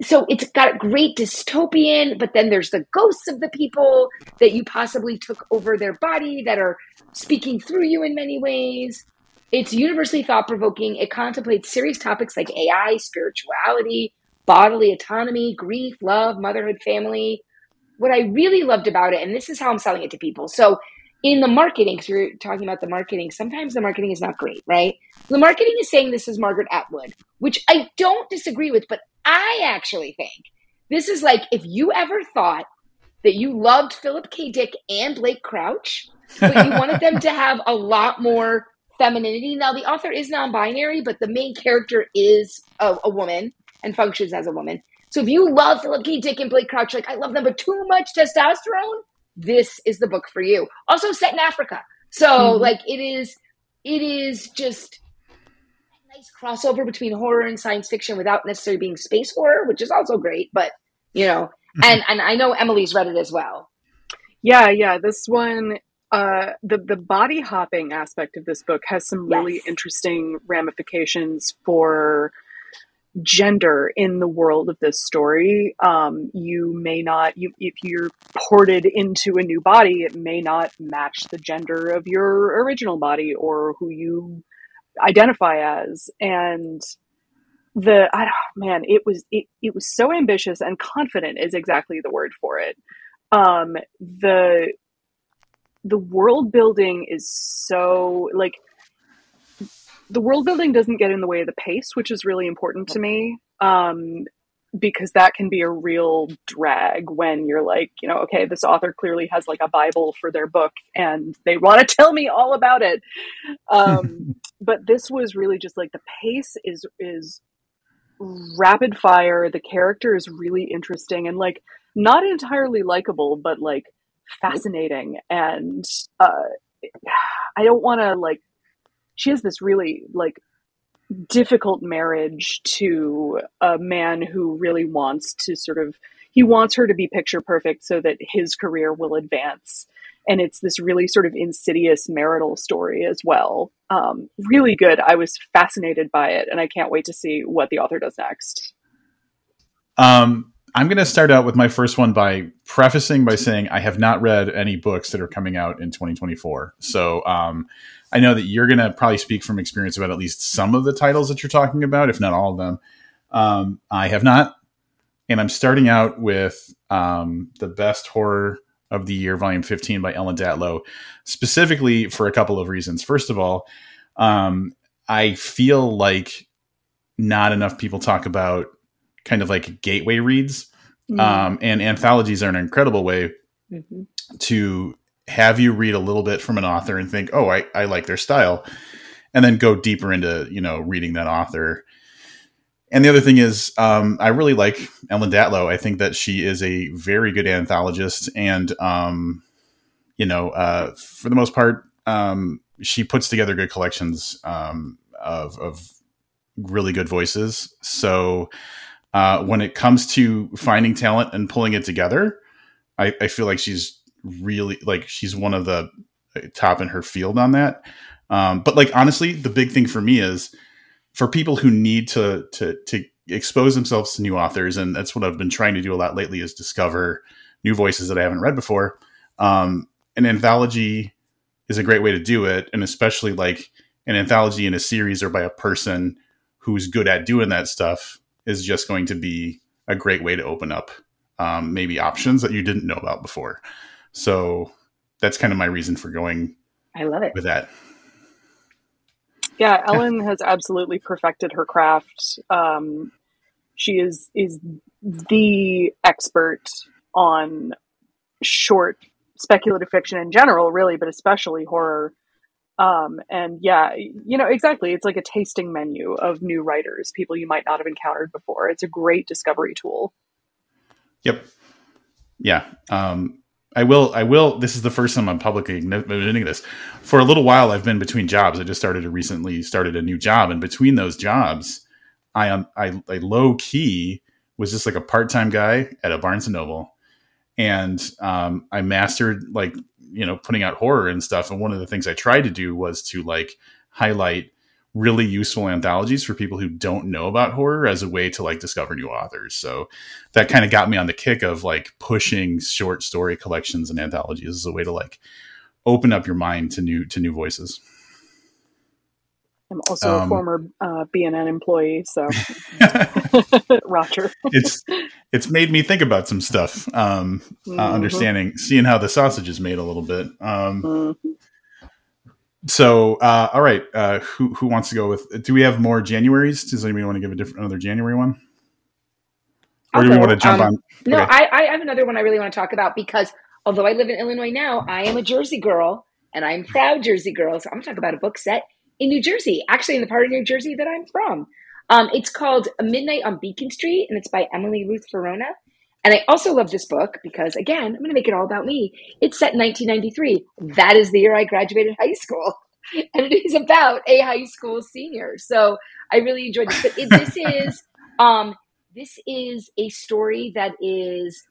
so it's got great dystopian, but then there's the ghosts of the people that you possibly took over their body that are speaking through you in many ways. It's universally thought provoking. It contemplates serious topics like AI, spirituality, bodily autonomy, grief, love, motherhood, family. What I really loved about it, and this is how I'm selling it to people. So, in the marketing, because are talking about the marketing, sometimes the marketing is not great, right? The marketing is saying this is Margaret Atwood, which I don't disagree with, but I actually think this is like if you ever thought that you loved Philip K. Dick and Blake Crouch, but you wanted them to have a lot more femininity. Now, the author is non binary, but the main character is a, a, woman and functions as a woman. So if you love Philip K. Dick and Blake Crouch, like I love them, but too much testosterone, this is the book for you. Also set in Africa. So mm-hmm. like it is it is just nice crossover between horror and science fiction without necessarily being space horror, which is also great, but you know, mm-hmm. and and I know Emily's read it as well. Yeah, yeah. This one uh, the the body hopping aspect of this book has some really interesting ramifications for gender in the world of this story. Um, you may not, you, if you're ported into a new body, it may not match the gender of your original body or who you identify as. And the, I man, it was, it, it was so ambitious and confident is exactly the word for it. Um, the, the world building is so like the world building doesn't get in the way of the pace, which is really important to me. Um, because that can be a real drag when you're like, you know, okay, this author clearly has like a Bible for their book and they want to tell me all about it. Um, but this was really just like the pace is, is rapid fire. The character is really interesting and like not entirely likable, but like fascinating. And, uh, I don't want to like she has this really like difficult marriage to a man who really wants to sort of he wants her to be picture perfect so that his career will advance. And it's this really sort of insidious marital story as well. Um, really good. I was fascinated by it and i can't wait to see what the author does next. Um, I'm going to start out with my first one by prefacing by saying I have not read any books that are coming out in 2024. So um, I know that you're going to probably speak from experience about at least some of the titles that you're talking about, if not all of them. Um, I have not. And I'm starting out with um, the best horror of the year, volume 15 by Ellen Datlow, specifically for a couple of reasons. First of all, um, I feel like not enough people talk about kind of like gateway reads. Mm-hmm. Um, and anthologies are an incredible way mm-hmm. to have you read a little bit from an author and think, oh, I, I like their style, and then go deeper into you know reading that author. And the other thing is, um, I really like Ellen Datlow. I think that she is a very good anthologist, and um, you know, uh, for the most part, um, she puts together good collections um, of, of really good voices. So uh, when it comes to finding talent and pulling it together, I, I, feel like she's really like she's one of the uh, top in her field on that. Um, but like honestly, the big thing for me is for people who need to to to expose themselves to new authors, and that's what I've been trying to do a lot lately is discover new voices that I haven't read before. Um, an anthology is a great way to do it, and especially like an anthology in a series or by a person who's good at doing that stuff is just going to be a great way to open up um, maybe options that you didn't know about before. So that's kind of my reason for going. I love it with that. Yeah, Ellen has absolutely perfected her craft. Um, she is is the expert on short speculative fiction in general, really, but especially horror. Um, and yeah, you know, exactly. It's like a tasting menu of new writers, people you might not have encountered before. It's a great discovery tool. Yep. Yeah. Um, I will. I will. This is the first time I'm publicly admitting this. For a little while, I've been between jobs. I just started a recently started a new job, and between those jobs, I um, I, I low key was just like a part time guy at a Barnes and Noble, and um, I mastered like you know putting out horror and stuff. And one of the things I tried to do was to like highlight really useful anthologies for people who don't know about horror as a way to like discover new authors. So that kind of got me on the kick of like pushing short story collections and anthologies as a way to like open up your mind to new to new voices. I'm also um, a former uh, BNN employee, so Roger. it's it's made me think about some stuff. Um, uh, mm-hmm. uh, understanding, seeing how the sausage is made a little bit. Um, mm-hmm so uh, all right uh, who who wants to go with do we have more januaries does anybody want to give a different another january one or do we want to jump um, on? No, Okay. I, I have another one I really want to talk about because although I live in Illinois now, I am a Jersey girl and I'm proud Jersey girl. So I'm talk about a book set in New Jersey, actually in the part of New Jersey that I'm from. Um, it's called Midnight on Beacon Street and it's by Emily Ruth Verona. And I also love this book because, again, I'm going to make it all about me. It's set in 1993. That is the year I graduated high school. And it is about a high school senior. So I really enjoyed this. But it, this is um, this is a story that is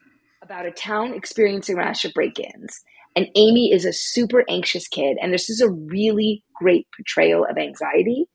about a town experiencing a rash of break-ins. And Amy is a super anxious kid, and this is a really great portrayal of anxiety.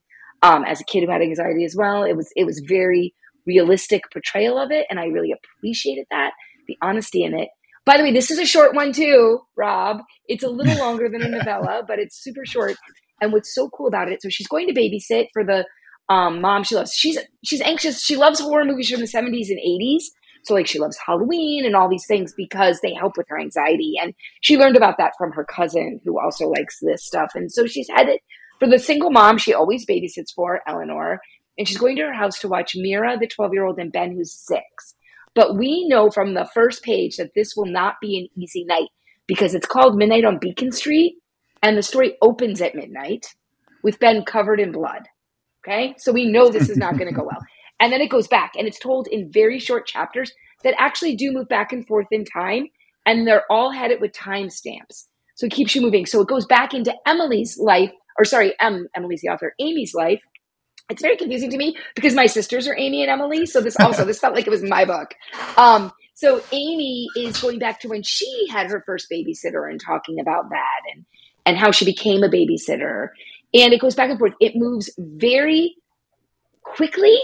Um, as a kid who had anxiety as well, it was it was very realistic portrayal of it, and I really appreciated that the honesty in it. By the way, this is a short one too, Rob. It's a little longer than a novella, but it's super short. And what's so cool about it? So she's going to babysit for the um, mom she loves. She's she's anxious. She loves horror movies from the seventies and eighties. So like she loves Halloween and all these things because they help with her anxiety. And she learned about that from her cousin who also likes this stuff. And so she's headed for the single mom she always babysits for, Eleanor. And she's going to her house to watch Mira, the 12 year old, and Ben, who's six. But we know from the first page that this will not be an easy night because it's called Midnight on Beacon Street. And the story opens at midnight with Ben covered in blood. Okay. So we know this is not going to go well. And then it goes back and it's told in very short chapters that actually do move back and forth in time. And they're all headed with timestamps. So it keeps you moving. So it goes back into Emily's life, or sorry, em, Emily's the author, Amy's life. It's very confusing to me because my sisters are Amy and Emily. So this also, this felt like it was my book. Um, so Amy is going back to when she had her first babysitter and talking about that and, and how she became a babysitter. And it goes back and forth. It moves very quickly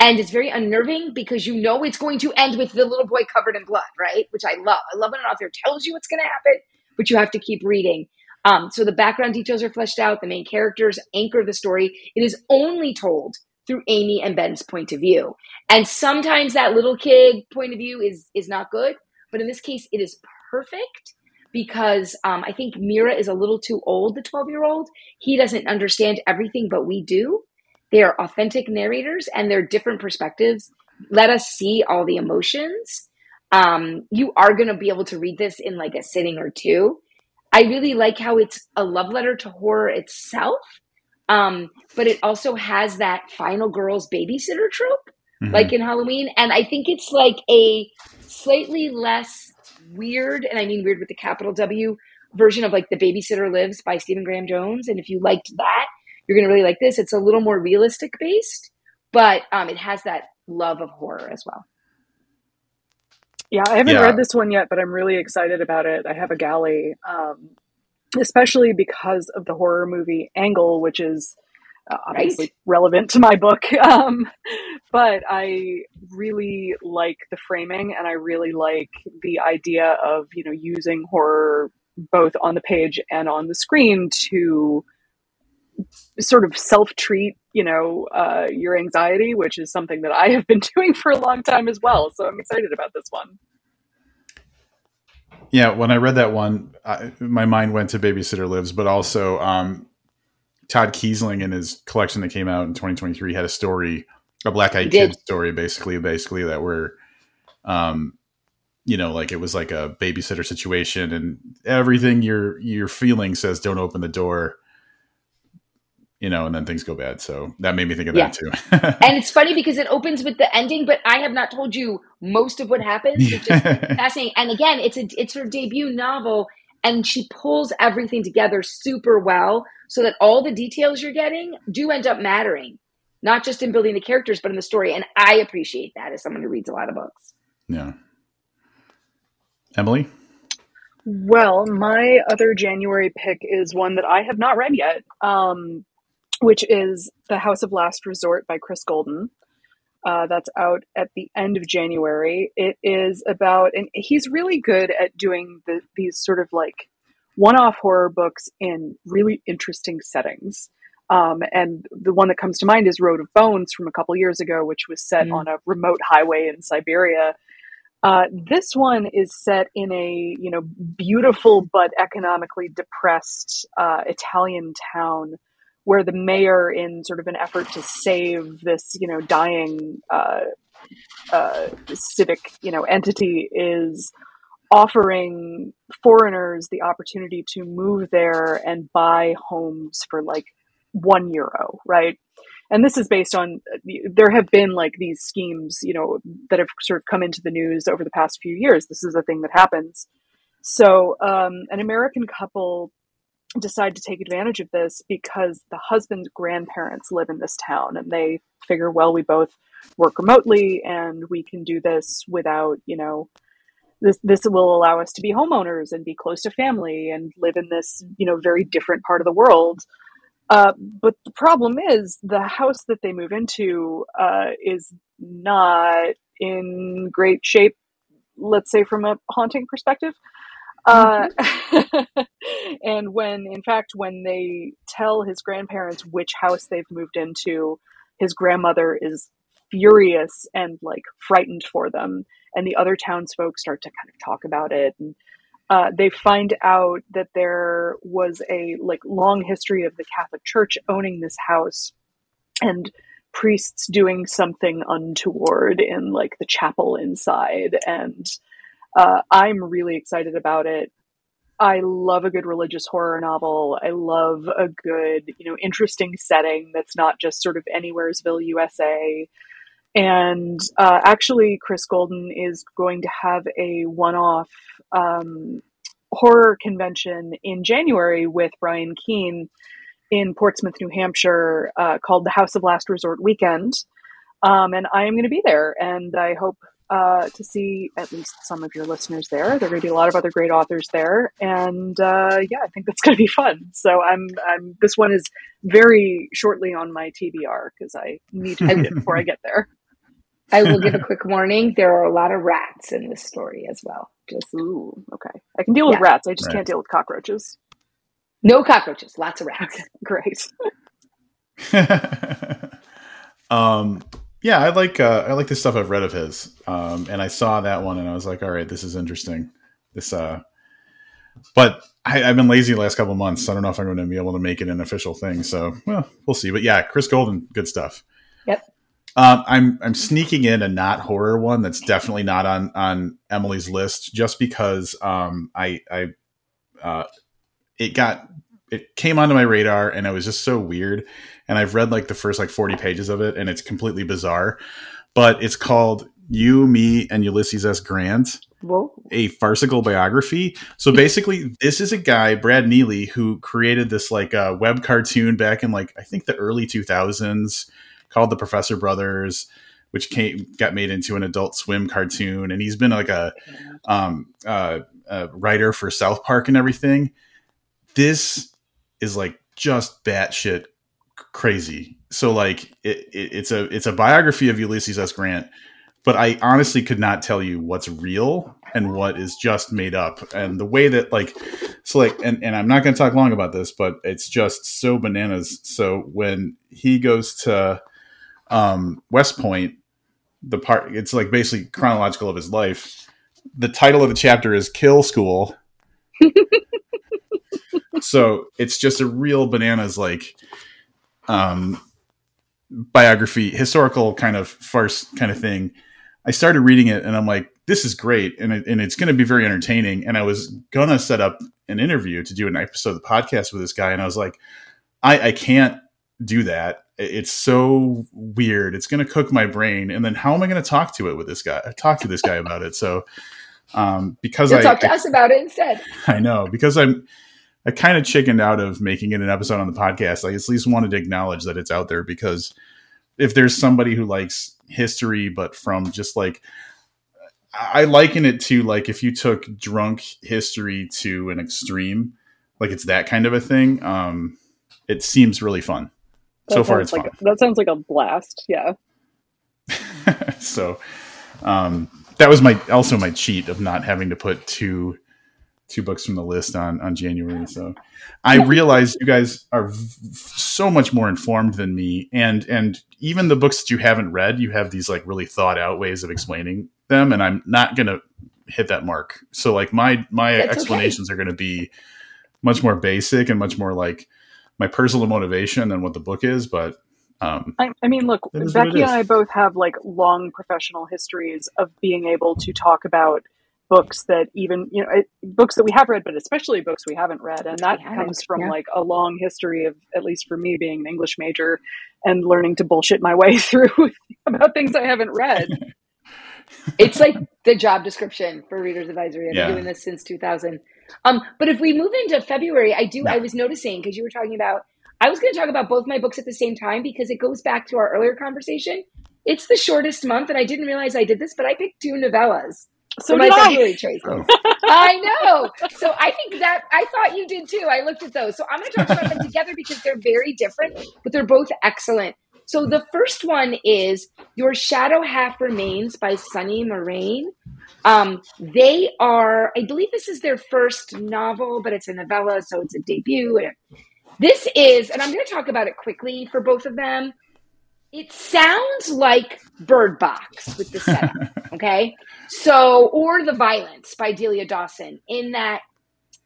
and it's very unnerving because you know it's going to end with the little boy covered in blood, right? Which I love. I love when an author tells you what's going to happen, but you have to keep reading. Um, so the background details are fleshed out. The main characters anchor the story. It is only told through Amy and Ben's point of view, and sometimes that little kid point of view is is not good. But in this case, it is perfect because um, I think Mira is a little too old. The twelve year old he doesn't understand everything, but we do. They are authentic narrators, and their different perspectives let us see all the emotions. Um, you are going to be able to read this in like a sitting or two. I really like how it's a love letter to horror itself, um, but it also has that final girl's babysitter trope, Mhm. like in Halloween. And I think it's like a slightly less weird, and I mean weird with the capital W version of like The Babysitter Lives by Stephen Graham Jones. And if you liked that, you're going to really like this. It's a little more realistic based, but um, it has that love of horror as well. Yeah, I haven't Yeah. read this one yet, but I'm really excited about it. I have a galley, um, especially because of the horror movie Angle, which is uh, obviously Right. relevant to my book. Um, but I really like the framing, and I really like the idea of you know using horror both on the page and on the screen to sort of self treat, you know, uh, your anxiety, which is something that I have been doing for a long time as well. So I'm excited about this one. Yeah, when I read that one, I, my mind went to Babysitter Lives, but also um, Todd Keisling in his collection that came out in 2023 had a story, a Black Eyed Kid story, basically, basically that were, um, you know, like it was like a babysitter situation, and everything you're you're feeling says don't open the door, you know, and then things go bad. So that made me think of Yeah. that too. And it's funny because it opens with the ending, but I have not told you most of what happens. It's just fascinating. And again, it's a it's her debut novel, and she pulls everything together super well, so that all the details you're getting do end up mattering, not just in building the characters, but in the story. And I appreciate that as someone who reads a lot of books. yeah. Emily, Well, my other January pick is one that I have not read yet, um, which is The House of Last Resort by Chris Golden. Uh, that's out at the end of January. It is about, and he's really good at doing the, these sort of like one off horror books in really interesting settings. Um, and the one that comes to mind is Road of Bones from a couple years ago, which was set Mm. on a remote highway in Siberia. Uh, this one is set in a you know beautiful but economically depressed uh, Italian town, where the mayor, in sort of an effort to save this you know dying uh, uh, civic you know entity is offering foreigners the opportunity to move there and buy homes for like one euro, right? And this is based on there have been like these schemes, you know, that have sort of come into the news over the past few years. This is a thing that happens. So, um, an American couple decide to take advantage of this because the husband's grandparents live in this town and they figure, well, we both work remotely and we can do this without, you know, this this will allow us to be homeowners and be close to family and live in this you know very different part of the world. Uh, but the problem is the house that they move into uh, is not in great shape let's say from a haunting perspective uh, mm-hmm. and when in fact when they tell his grandparents which house they've moved into his grandmother is furious and like frightened for them and the other townsfolk start to kind of talk about it and uh, they find out that there was a like long history of the catholic church owning this house and priests doing something untoward in like the chapel inside and uh, i'm really excited about it. I love a good religious horror novel. I love a good you know interesting setting that's not just sort of anywheresville usa and uh, actually, Chris Golden is going to have a one off um, horror convention in January with Brian Keene in Portsmouth, New Hampshire, uh, called the House of Last Resort Weekend. Um, and I am going to be there, and I hope uh, to see at least some of your listeners there. There are going to be a lot of other great authors there, and uh, yeah, I think that's going to be fun. So I'm, I'm. This one is very shortly on my TBR because I need to read it before I get there. I will give a quick warning. There are a lot of rats in this story as well. Just ooh, okay. I can deal with yeah. rats. I just right. can't deal with cockroaches. No cockroaches. Lots of rats. Great. um, yeah, I like uh, I like the stuff I've read of his. Um, and I saw that one, and I was like, all right, this is interesting. This, uh, but I, have been lazy the last couple months. So I don't know if I'm going to be able to make it an official thing. So, well, we'll see. But yeah, Chris Golden, good stuff. Yep. Um, I'm I'm sneaking in a not horror one that's definitely not on on Emily's list, just because um, I I uh, it got it came onto my radar and it was just so weird. And I've read like the first like 40 pages of it, and it's completely bizarre. But it's called You, Me, and Ulysses S. Grant. Whoa. A farcical biography. So basically, this is a guy, Brad Neely, who created this like uh, web cartoon back in like I think the early 2000s called the Professor Brothers, which came got made into an Adult Swim cartoon, and he's been like a, um, uh, a writer for South Park and everything. This is like just batshit crazy. So like it, it, it's a it's a biography of Ulysses S. Grant, but I honestly could not tell you what's real and what is just made up. And the way that like so like and, and I'm not gonna talk long about this, but it's just so bananas. So when he goes to um, West Point, the part it's like basically chronological of his life. The title of the chapter is "Kill School." so it's just a real bananas like um, biography, historical kind of farce kind of thing. I started reading it and I'm like, this is great, and it, and it's going to be very entertaining. And I was gonna set up an interview to do an episode of the podcast with this guy, and I was like, I, I can't do that it's so weird. It's going to cook my brain. And then how am I going to talk to it with this guy? Talk to this guy about it. So, um, because You'll I talk to I, us about it instead. I know because I'm, I kind of chickened out of making it an episode on the podcast. I at least wanted to acknowledge that it's out there because if there's somebody who likes history, but from just like, I liken it to like if you took drunk history to an extreme, like it's that kind of a thing. Um, it seems really fun. That so far, it's like fun. A, that sounds like a blast. Yeah. so, um, that was my also my cheat of not having to put two two books from the list on on January. So I realize you guys are v- so much more informed than me, and and even the books that you haven't read, you have these like really thought out ways of explaining them, and I'm not gonna hit that mark. So like my my That's explanations okay. are going to be much more basic and much more like my personal motivation than what the book is, but Um, I, I mean, look, Becky and I both have like long professional histories of being able to talk about books that even you know books that we have read but especially books we haven't read and that comes from yeah. like a long history of at least for me being an english major and learning to bullshit my way through about things i haven't read it's like the job description for readers advisory i've yeah. been doing this since 2000 um, but if we move into february i do yeah. i was noticing because you were talking about i was going to talk about both my books at the same time because it goes back to our earlier conversation it's the shortest month and i didn't realize i did this but i picked two novellas so my February choices. Oh. I know. So I think that I thought you did too. I looked at those. So I'm going to talk about them together because they're very different, but they're both excellent. So the first one is Your Shadow Half Remains by Sunny Moraine. Um, they are, I believe this is their first novel, but it's a novella, so it's a debut. This is, and I'm going to talk about it quickly for both of them. It sounds like Bird Box with the setup, okay? So, or The Violence by Delilah Dawson, in that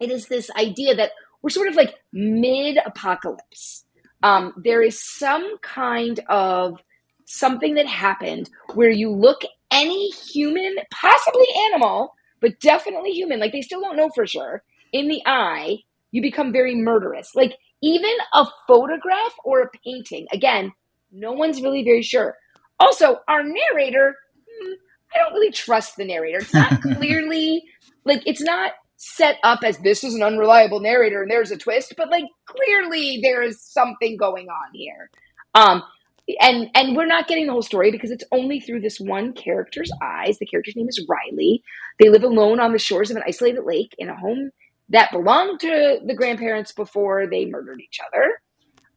it is this idea that we're sort of like mid apocalypse. Um, there is some kind of something that happened where you look any human, possibly animal, but definitely human, like they still don't know for sure, in the eye, you become very murderous. Like even a photograph or a painting, again, no one's really very sure. Also, our narrator, hmm, I don't really trust the narrator. It's not clearly like it's not set up as this is an unreliable narrator and there's a twist, but like clearly there is something going on here. Um and and we're not getting the whole story because it's only through this one character's eyes. The character's name is Riley. They live alone on the shores of an isolated lake in a home that belonged to the grandparents before they murdered each other.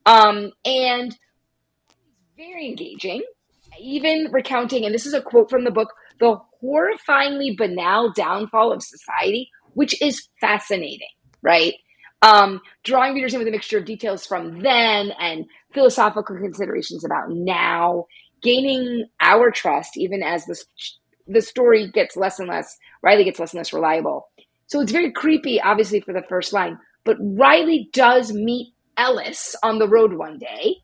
Um, and very engaging, even recounting, and this is a quote from the book, the horrifyingly banal downfall of society, which is fascinating, right? Um, drawing readers in with a mixture of details from then and philosophical considerations about now, gaining our trust even as the, the story gets less and less, Riley gets less and less reliable. So it's very creepy, obviously, for the first line. But Riley does meet Ellis on the road one day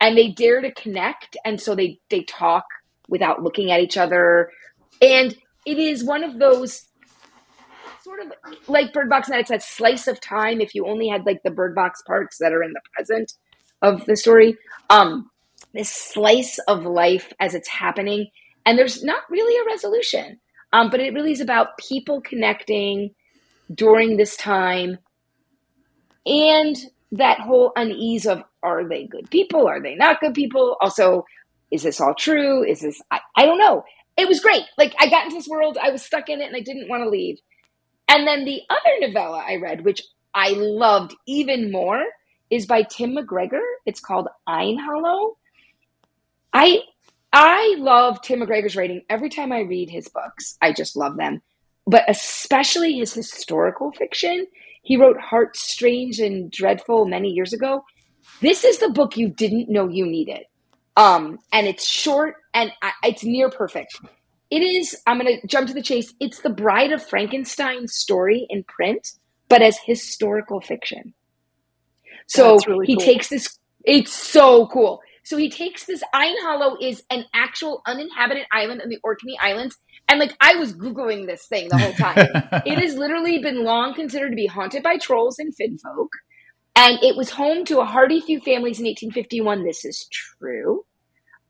and they dare to connect and so they they talk without looking at each other. And it is one of those sort of like bird box and it's that slice of time if you only had like the bird box parts that are in the present of the story um this slice of life as it's happening. And there's not really a resolution um but it really is about people connecting during this time. And that whole unease of are they good people? Are they not good people? Also, is this all true? Is this, I, I don't know. It was great. Like, I got into this world, I was stuck in it, and I didn't want to leave. And then the other novella I read, which I loved even more, is by Tim McGregor. It's called Eynhallow. I I love Tim McGregor's writing. Every time I read his books, I just love them. But especially his historical fiction. He wrote Hearts Strange and Dreadful many years ago. This is the book you didn't know you needed. Um, and it's short and I, it's near perfect. It is, I'm going to jump to the chase. It's the Bride of Frankenstein story in print, but as historical fiction. So really he cool. takes this, it's so cool. So he takes this Eynhallow is an actual uninhabited island in the Orkney Islands. And like I was Googling this thing the whole time. it has literally been long considered to be haunted by trolls and finfolk. And it was home to a hardy few families in 1851. This is true.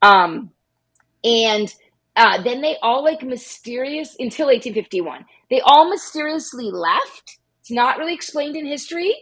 Um, and uh, then they all like mysterious until 1851. They all mysteriously left. It's not really explained in history.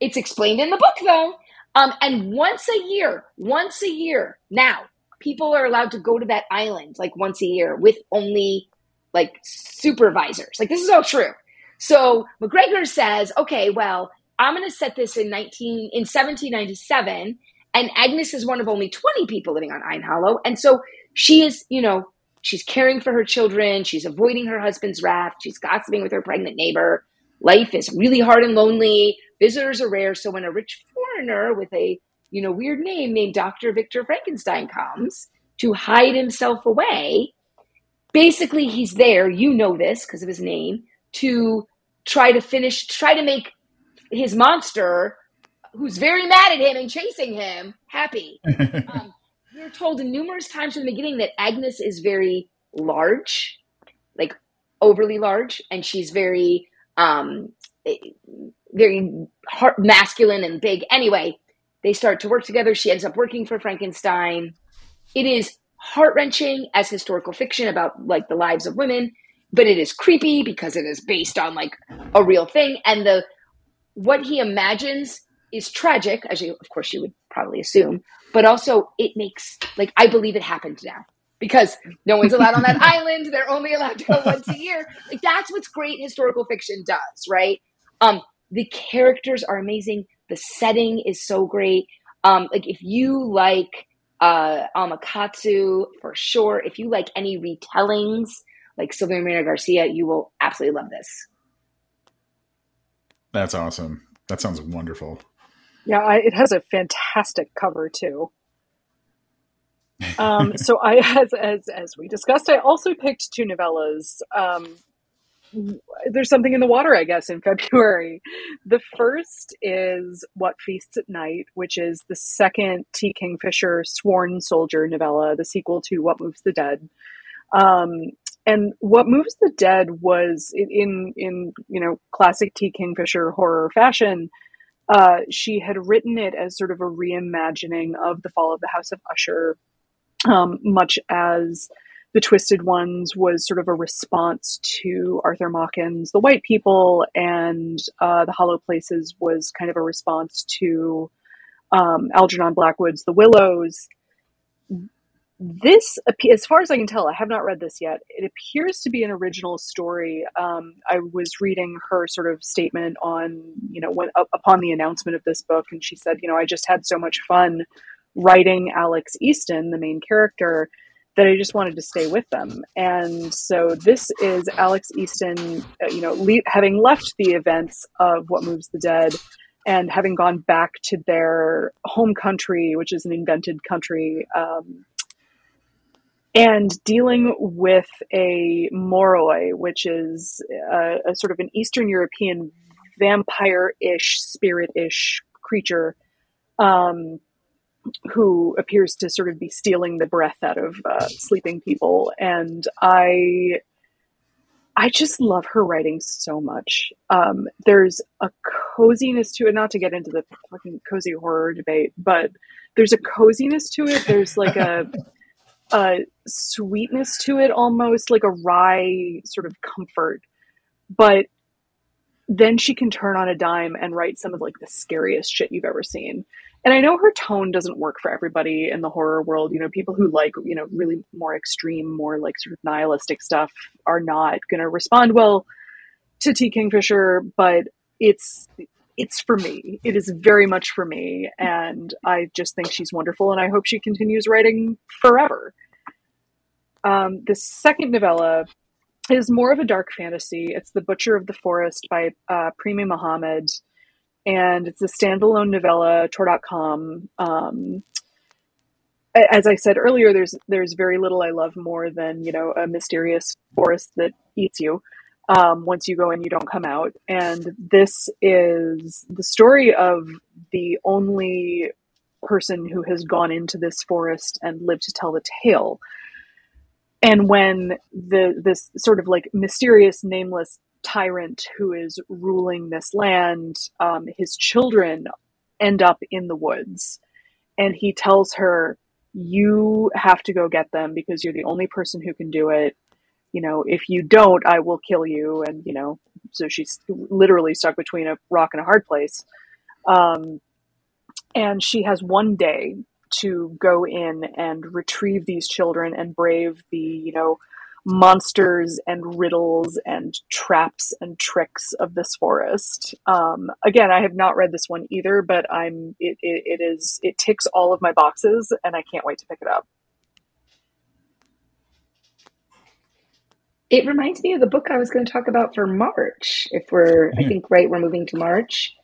It's explained in the book though. Um, and once a year, once a year now, people are allowed to go to that island like once a year with only like supervisors. Like this is all true. So McGregor says, okay, well, I'm going to set this in 19 in 1797 and Agnes is one of only 20 people living on Eynhallow and so she is, you know, she's caring for her children, she's avoiding her husband's wrath, she's gossiping with her pregnant neighbor. Life is really hard and lonely. Visitors are rare, so when a rich foreigner with a, you know, weird name named Dr. Victor Frankenstein comes to hide himself away, basically he's there, you know this because of his name, to try to finish, try to make his monster, who's very mad at him and chasing him, happy. um, we're told numerous times from the beginning that Agnes is very large, like overly large, and she's very um very heart, masculine and big. Anyway, they start to work together. She ends up working for Frankenstein. It is heart wrenching as historical fiction about like the lives of women, but it is creepy because it is based on like a real thing. And the what he imagines is tragic, as you of course you would probably assume, but also it makes like I believe it happened now because no one's allowed on that island. They're only allowed to go once a year. Like that's what's great historical fiction does, right? Um, the characters are amazing. The setting is so great. Um, like if you like uh, Amakatsu for sure, if you like any retellings like Silvia Moreno Garcia, you will absolutely love this. That's awesome. That sounds wonderful. Yeah, I, it has a fantastic cover too. Um, so I, as, as as we discussed, I also picked two novellas. Um, there's something in the water, I guess, in February. The first is What Feasts at Night, which is the second T. Kingfisher Sworn Soldier novella, the sequel to What Moves the Dead. Um, and What Moves the Dead was in in you know classic T. Kingfisher horror fashion. Uh, she had written it as sort of a reimagining of the fall of the House of Usher, um, much as the Twisted Ones was sort of a response to Arthur Machen's The White People, and uh, The Hollow Places was kind of a response to um, Algernon Blackwood's The Willows. This, as far as I can tell, I have not read this yet. It appears to be an original story. Um, I was reading her sort of statement on, you know, when upon the announcement of this book, and she said, you know, I just had so much fun writing Alex Easton, the main character, that I just wanted to stay with them. And so this is Alex Easton, uh, you know, le- having left the events of What Moves the Dead and having gone back to their home country, which is an invented country, um, and dealing with a moroi, which is a, a sort of an Eastern European vampire-ish, spirit-ish creature. Um, who appears to sort of be stealing the breath out of uh, sleeping people, and I, I just love her writing so much. Um, there's a coziness to it, not to get into the fucking cozy horror debate, but there's a coziness to it. There's like a, a sweetness to it, almost like a wry sort of comfort, but then she can turn on a dime and write some of like the scariest shit you've ever seen and I know her tone doesn't work for everybody in the horror world. You know, people who like, you know, really more extreme, more like sort of nihilistic stuff are not going to respond well to T. Kingfisher, but it's it's for me. It is very much for me, and I just think she's wonderful, and I hope she continues writing forever. Um, the second novella is more of a dark fantasy. It's The Butcher of the Forest by uh, Premee Mohamed and it's a standalone novella, Tor.com. Um, as I said earlier, there's there's very little I love more than you know a mysterious forest that eats you. Um, once you go in, you don't come out. And this is the story of the only person who has gone into this forest and lived to tell the tale. And when the this sort of like mysterious, nameless tyrant who is ruling this land, um, his children end up in the woods. And he tells her, You have to go get them because you're the only person who can do it. You know, if you don't, I will kill you. And, you know, so she's literally stuck between a rock and a hard place. Um, and she has one day to go in and retrieve these children and brave the, you know, monsters and riddles and traps and tricks of this forest. Um, again, I have not read this one either, but I'm it, it, it is it ticks all of my boxes, and I can't wait to pick it up. It reminds me of the book I was going to talk about for March. If we're, I hmm. think, right, we're moving to March.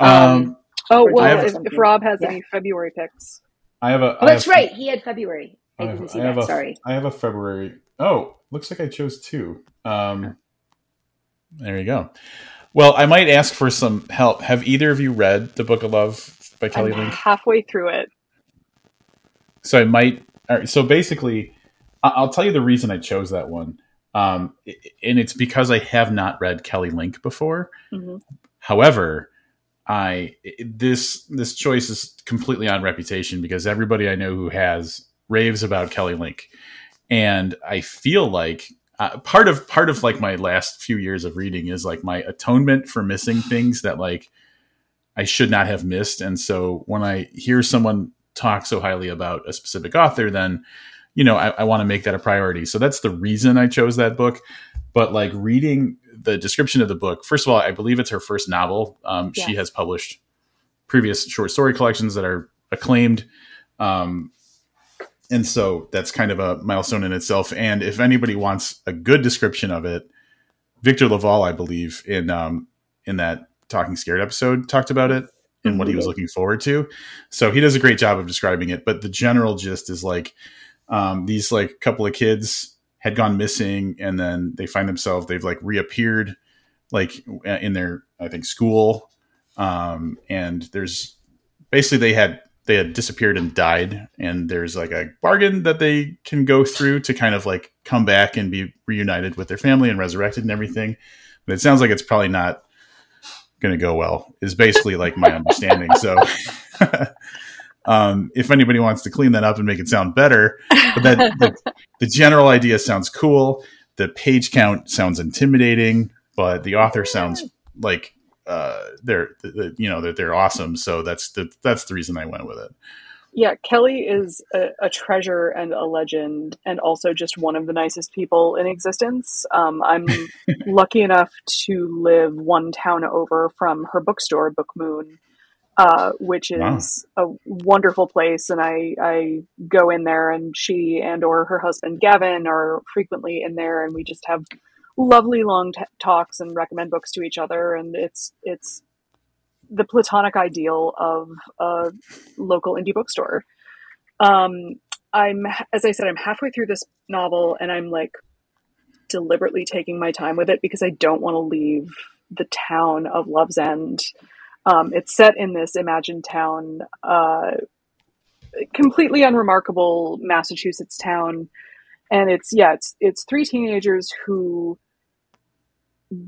Um, um oh well, if, if, Rob has yeah. any February picks, I have a. Oh, that's right. He had February. I, I didn't see I that. A, Sorry. I have a February. Oh, looks like I chose two. Um, there you go. Well, I might ask for some help. Have either of you read the Book of Love by Kelly I'm Link? Halfway through it. so I might. So basically, I'll tell you the reason I chose that one, um, and it's because I have not read Kelly Link before. Mm-hmm. However, I this this choice is completely on reputation because everybody I know who has raves about Kelly Link, and I feel like uh, part of part of like my last few years of reading is like my atonement for missing things that like I should not have missed. And so when I hear someone talk so highly about a specific author, then you know I, I want to make that a priority. So that's the reason I chose that book. But like reading the description of the book, first of all, I believe it's her first novel. Um, yeah. She has published previous short story collections that are acclaimed. Um, and so that's kind of a milestone in itself. And if anybody wants a good description of it, Victor LaValle, I believe, in um, in that Talking Scared episode, talked about it and what he was mm-hmm. looking forward to. So he does a great job of describing it. But the general gist is like um, these like couple of kids had gone missing, and then they find themselves they've like reappeared like in their I think school, um, and there's basically they had they had disappeared and died and there's like a bargain that they can go through to kind of like come back and be reunited with their family and resurrected and everything. But it sounds like it's probably not going to go well is basically like my understanding. So um, if anybody wants to clean that up and make it sound better but that the, the general idea sounds cool. The page count sounds intimidating but the author sounds like uh, they're you know that they're awesome. So that's the that's the reason I went with it. Yeah, Kelly is a, a, treasure and a legend, and also just one of the nicest people in existence. Um, I'm lucky enough to live one town over from her bookstore, Book Moon, uh, which is wow. a wonderful place. And I, I go in there, and she and or her husband Gavin are frequently in there, and we just have lovely long t- talks and recommend books to each other, and it's it's the platonic ideal of a local indie bookstore. Um, I'm, as I said, I'm halfway through this novel, and I'm like deliberately taking my time with it because I don't want to leave the town of Love's End. Um, it's set in this imagined town, uh, completely unremarkable Massachusetts town, and it's yeah, it's it's three teenagers who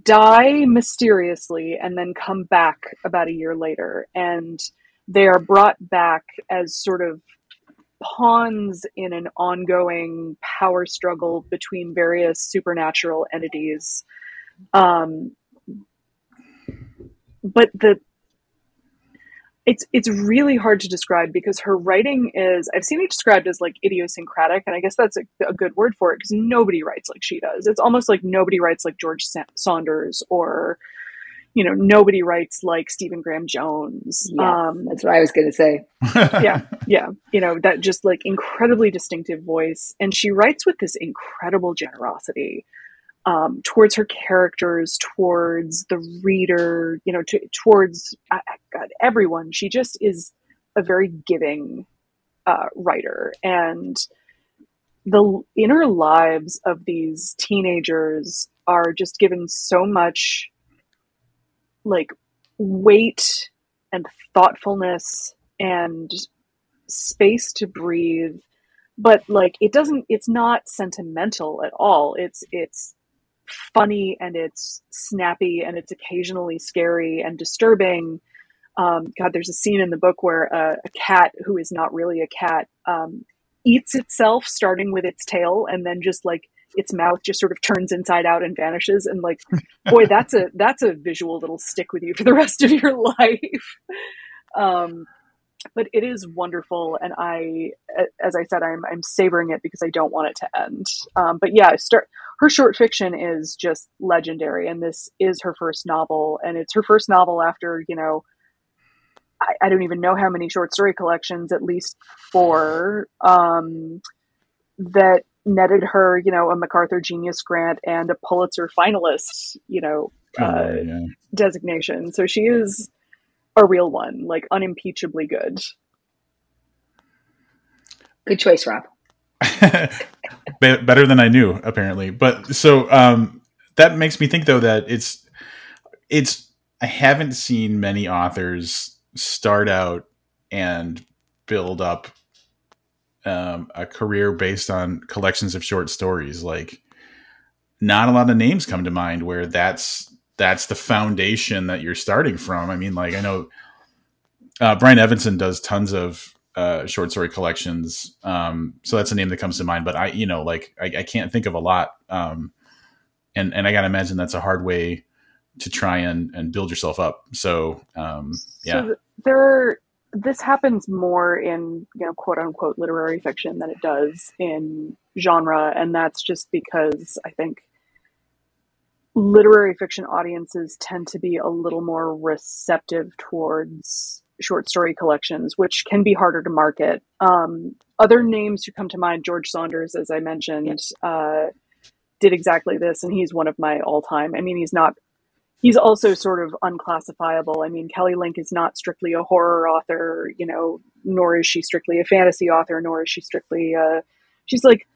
die mysteriously and then come back about a year later. And they are brought back as sort of pawns in an ongoing power struggle between various supernatural entities. Um, but the it's it's really hard to describe because her writing is I've seen it described as like idiosyncratic, and I guess that's a, a good word for it because nobody writes like she does. It's almost like nobody writes like George Sa- Saunders or you know nobody writes like Stephen Graham Jones. Yeah, um, that's what I was going to say. yeah, yeah, you know that just like incredibly distinctive voice, and she writes with this incredible generosity um, towards her characters, towards the reader, you know, to, towards uh, God, everyone. She just is a very giving uh, writer, and the inner lives of these teenagers are just given so much like weight and thoughtfulness and space to breathe. But like it doesn't it's not sentimental at all. It's it's funny and it's snappy and it's occasionally scary and disturbing. Um, God, there's a scene in the book where a, a cat who is not really a cat um, eats itself, starting with its tail, and then just like its mouth just sort of turns inside out and vanishes. And like, boy, that's a that's a visual that'll stick with you for the rest of your life. Um, but it is wonderful, and I, as I said, I'm I'm savoring it because I don't want it to end. Um, but yeah, start her short fiction is just legendary, and this is her first novel, and it's her first novel after you know. I, I don't even know how many short story collections, at least four, um, that netted her, you know, a MacArthur Genius Grant and a Pulitzer finalist, you know, uh, yeah. designation. So she is a real one, like unimpeachably good. Good choice, Rob. Better than I knew, apparently. But so um, that makes me think, though, that it's it's. I haven't seen many authors start out and build up um, a career based on collections of short stories. Like, not a lot of names come to mind where that's that's the foundation that you're starting from. I mean, like I know uh, Brian Evenson does tons of uh, short story collections, um, so that's a name that comes to mind. But I, you know, like I, I can't think of a lot, um, and and I gotta imagine that's a hard way to try and and build yourself up. So um, yeah, so there are this happens more in you know quote unquote literary fiction than it does in genre and that's just because i think literary fiction audiences tend to be a little more receptive towards short story collections which can be harder to market um, other names who come to mind george saunders as i mentioned yes. uh, did exactly this and he's one of my all-time i mean he's not he's also sort of unclassifiable. I mean, Kelly Link is not strictly a horror author, you know, nor is she strictly a fantasy author, nor is she strictly uh she's like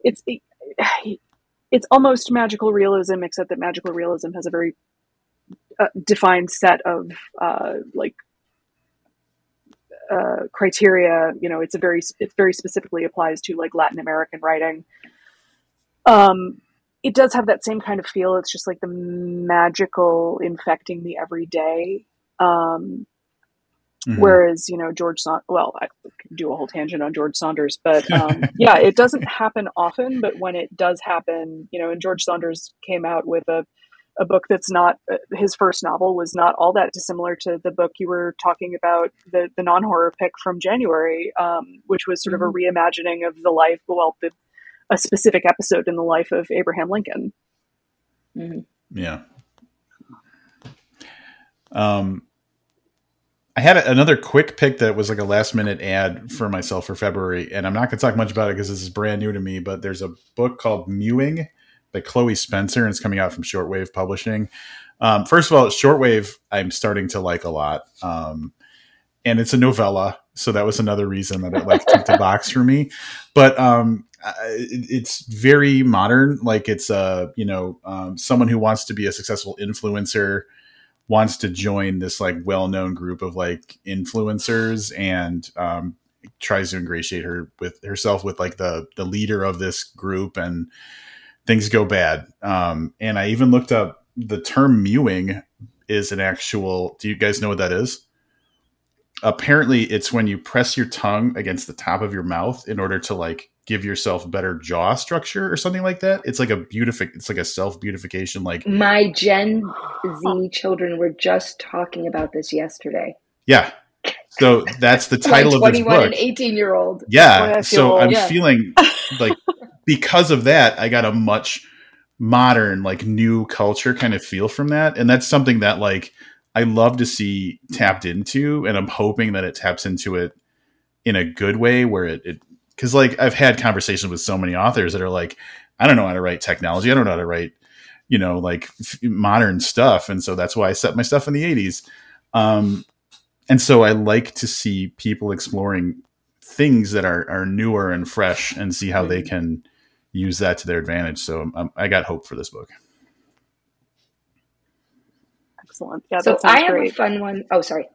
it's it, it's almost magical realism except that magical realism has a very uh, defined set of uh like uh, criteria, you know, it's a very it very specifically applies to like Latin American writing. Um, it does have that same kind of feel. It's just like the magical infecting the everyday. Um, mm-hmm. Whereas, you know, George, Sa- well, I could do a whole tangent on George Saunders, but um, yeah, it doesn't happen often. But when it does happen, you know, and George Saunders came out with a, a book that's not uh, his first novel was not all that dissimilar to the book you were talking about, the, the non horror pick from January, um, which was sort mm-hmm. of a mm-hmm. reimagining of the life, well, the a specific episode in the life of Abraham Lincoln. Mm-hmm. Yeah. Um, I had another quick pick that was like a last minute ad for myself for February, and I'm not going to talk much about it because this is brand new to me. But there's a book called Mewing by Chloe Spencer, and it's coming out from Shortwave Publishing. Um, first of all, Shortwave I'm starting to like a lot, um, and it's a novella, so that was another reason that it like took the box for me. But um, it's very modern. Like it's a uh, you know um, someone who wants to be a successful influencer wants to join this like well-known group of like influencers and um, tries to ingratiate her with herself with like the the leader of this group and things go bad. Um, and I even looked up the term mewing is an actual. Do you guys know what that is? Apparently, it's when you press your tongue against the top of your mouth in order to like give yourself better jaw structure or something like that. It's like a beautific it's like a self beautification like My Gen Z children were just talking about this yesterday. Yeah. So that's the title of this book. and 18 year old. Yeah. So I'm yeah. feeling like because of that I got a much modern like new culture kind of feel from that and that's something that like I love to see tapped into and I'm hoping that it taps into it in a good way where it, it because like I've had conversations with so many authors that are like, I don't know how to write technology. I don't know how to write, you know, like f- modern stuff. And so that's why I set my stuff in the 80s. Um, and so I like to see people exploring things that are, are newer and fresh and see how they can use that to their advantage. So um, I got hope for this book. Excellent. Yeah, so I have great. a fun one. Oh, sorry.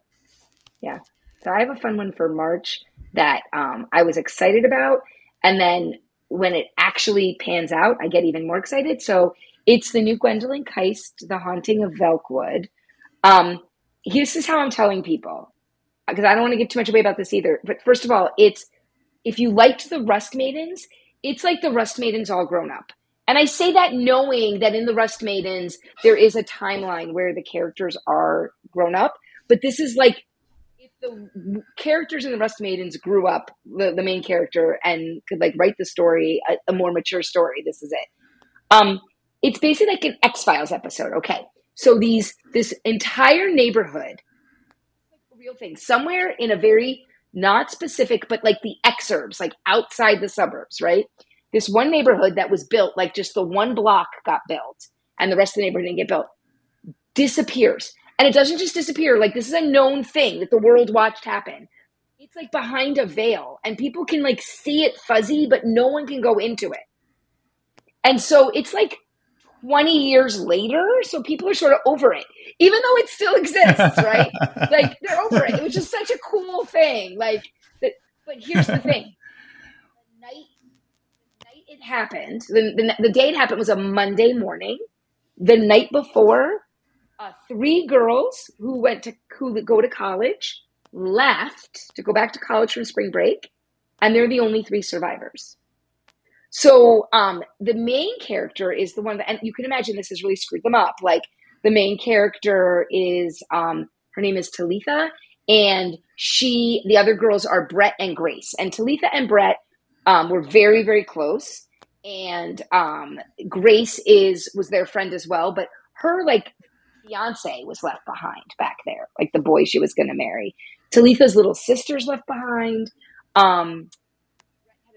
Yeah. So I have a fun one for March that um, I was excited about. And then when it actually pans out, I get even more excited. So it's the new Gwendolyn Kiste, The Haunting of Velkwood. Um, this is how I'm telling people, because I don't want to give too much away about this either. But first of all, it's if you liked the Rust Maidens, it's like the Rust Maidens all grown up. And I say that knowing that in the Rust Maidens, there is a timeline where the characters are grown up. But this is like if the characters in the Rust Maidens grew up, the, the main character, and could like write the story, a, a more mature story. This is it. Um, it's basically like an X Files episode. Okay, so these this entire neighborhood, real thing, somewhere in a very not specific, but like the exurbs, like outside the suburbs, right? This one neighborhood that was built, like just the one block got built, and the rest of the neighborhood didn't get built, disappears and it doesn't just disappear. Like this is a known thing that the world watched happen. It's like behind a veil and people can like see it fuzzy, but no one can go into it. And so it's like 20 years later. So people are sort of over it, even though it still exists, right? like they're over it. It was just such a cool thing. Like, that, but here's the thing The night, the night it happened, the, the, the day it happened was a Monday morning. The night before, uh, three girls who went to who go to college left to go back to college from spring break, and they're the only three survivors. So um, the main character is the one that, and you can imagine this has really screwed them up. Like the main character is um, her name is Talitha, and she the other girls are Brett and Grace, and Talitha and Brett um, were very very close, and um, Grace is was their friend as well, but her like fiance was left behind back there, like the boy she was going to marry. Talitha's little sister's left behind. Um,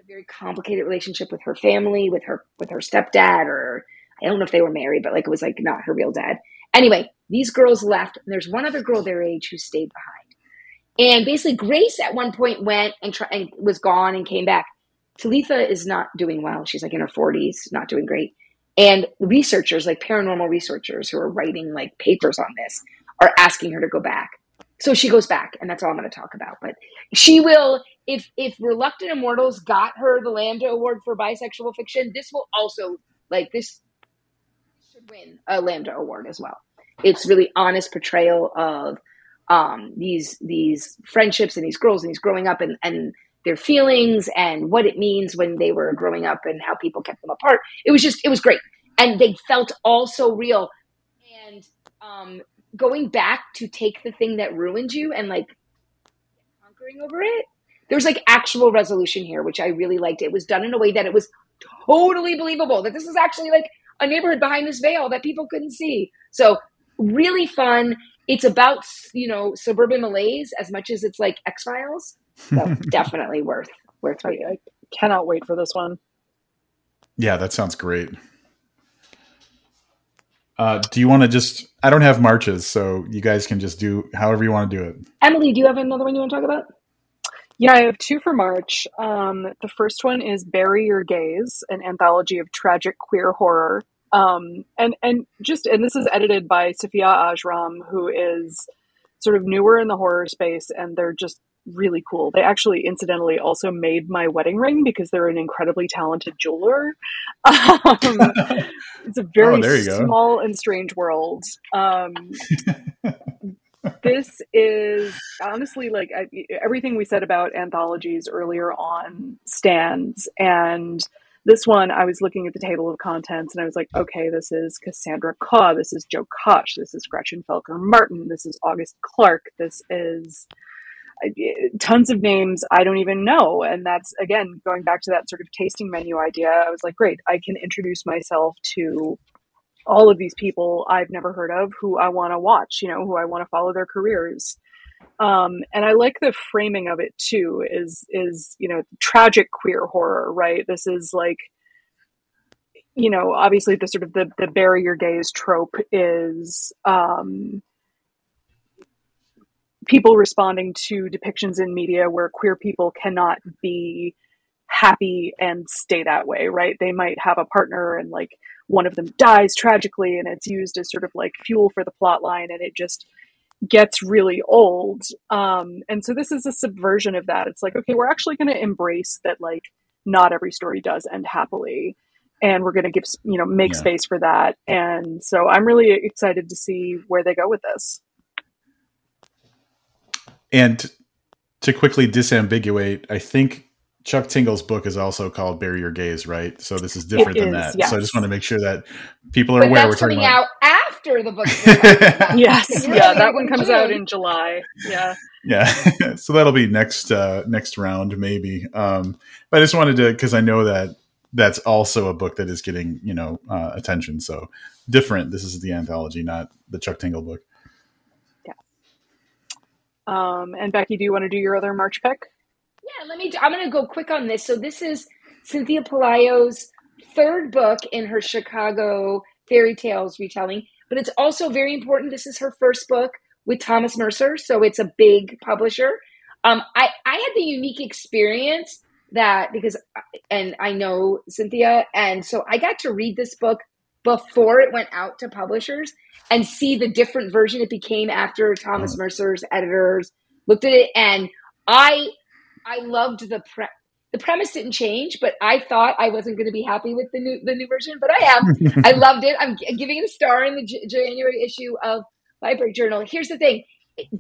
very complicated relationship with her family, with her with her stepdad, or I don't know if they were married, but like it was like not her real dad. Anyway, these girls left, and there's one other girl their age who stayed behind. And basically, Grace at one point went and, and was gone and came back. Talitha is not doing well. She's like in her 40s, not doing great. And researchers, like paranormal researchers who are writing like papers on this, are asking her to go back. So she goes back, and that's all I'm going to talk about. But she will, if if Reluctant Immortals got her the Lambda Award for bisexual fiction, this will also like this should win a Lambda Award as well. It's really honest portrayal of um, these these friendships and these girls and these growing up and and their feelings and what it means when they were growing up and how people kept them apart. It was just it was great, and they felt all so real. And um, going back to take the thing that ruined you and like conquering over it. There's like actual resolution here, which I really liked. It was done in a way that it was totally believable that this is actually like a neighborhood behind this veil that people couldn't see. So really fun. It's about you know suburban malaise as much as it's like X Files. So definitely worth worth I, I cannot wait for this one. Yeah, that sounds great. Uh, do you want to just? I don't have marches, so you guys can just do however you want to do it. Emily, do you have another one you want to talk about? Yeah, I have two for March. Um, the first one is Bury Your Gays, an anthology of tragic queer horror. Um, and and just and this is edited by Sofia Ajram, who is sort of newer in the horror space, and they're just really cool. They actually, incidentally, also made my wedding ring because they're an incredibly talented jeweler. Um, it's a very oh, small and strange world. Um, this is honestly like I, everything we said about anthologies earlier on stands and this one i was looking at the table of contents and i was like okay this is cassandra Khaw this is joe kosh this is gretchen felker martin this is august clarke this is uh, tons of names I don't even know. And that's, again, going back to that sort of tasting menu idea. I was like, great, I can introduce myself to all of these people I've never heard of who I want to watch, you know, who I want to follow their careers. Um, and I like the framing of it too. Is is you know tragic queer horror, right? This is like, you know, obviously the sort of the the your gays trope is um, people responding to depictions in media where queer people cannot be happy and stay that way, right? They might have a partner and like one of them dies tragically and it's used as sort of like fuel for the plot line and it just gets really old. Um, and so this is a subversion of that. It's like, okay, we're actually going to embrace that like not every story does end happily and we're going to give you know make yeah. space for that and so i'm really excited to see where they go with this and to quickly disambiguate, I think Chuck Tingle's book is also called "Bury Your Gays," right? So this is different it than is, that. yes. So I just want to make sure that people are but aware. That's we're coming talking out after the book. yes, yeah, that one comes out in July. Yeah, yeah. so that'll be next uh, next round maybe. Um, but I just wanted to because I know that that's also a book that is getting you know uh, attention. So different. This is the anthology, not the Chuck Tingle book. Yeah. Um, and Becky, do you want to do your other March pick? Yeah, let me. I'm going to go quick on this. So this is Cynthia Pelayo's third book in her Chicago fairy tales retelling, but it's also very important. This is her first book with Thomas Mercer, so it's a big publisher. Um, I I had the unique experience that because and I know Cynthia, and so I got to read this book before it went out to publishers and see the different version it became after Thomas mm. Mercer's editors looked at it and I I loved the pre the premise didn't change, but I thought I wasn't going to be happy with the new the new version, but I am. I loved it. I'm giving it a star in the J- January issue of Library Journal. Here's the thing: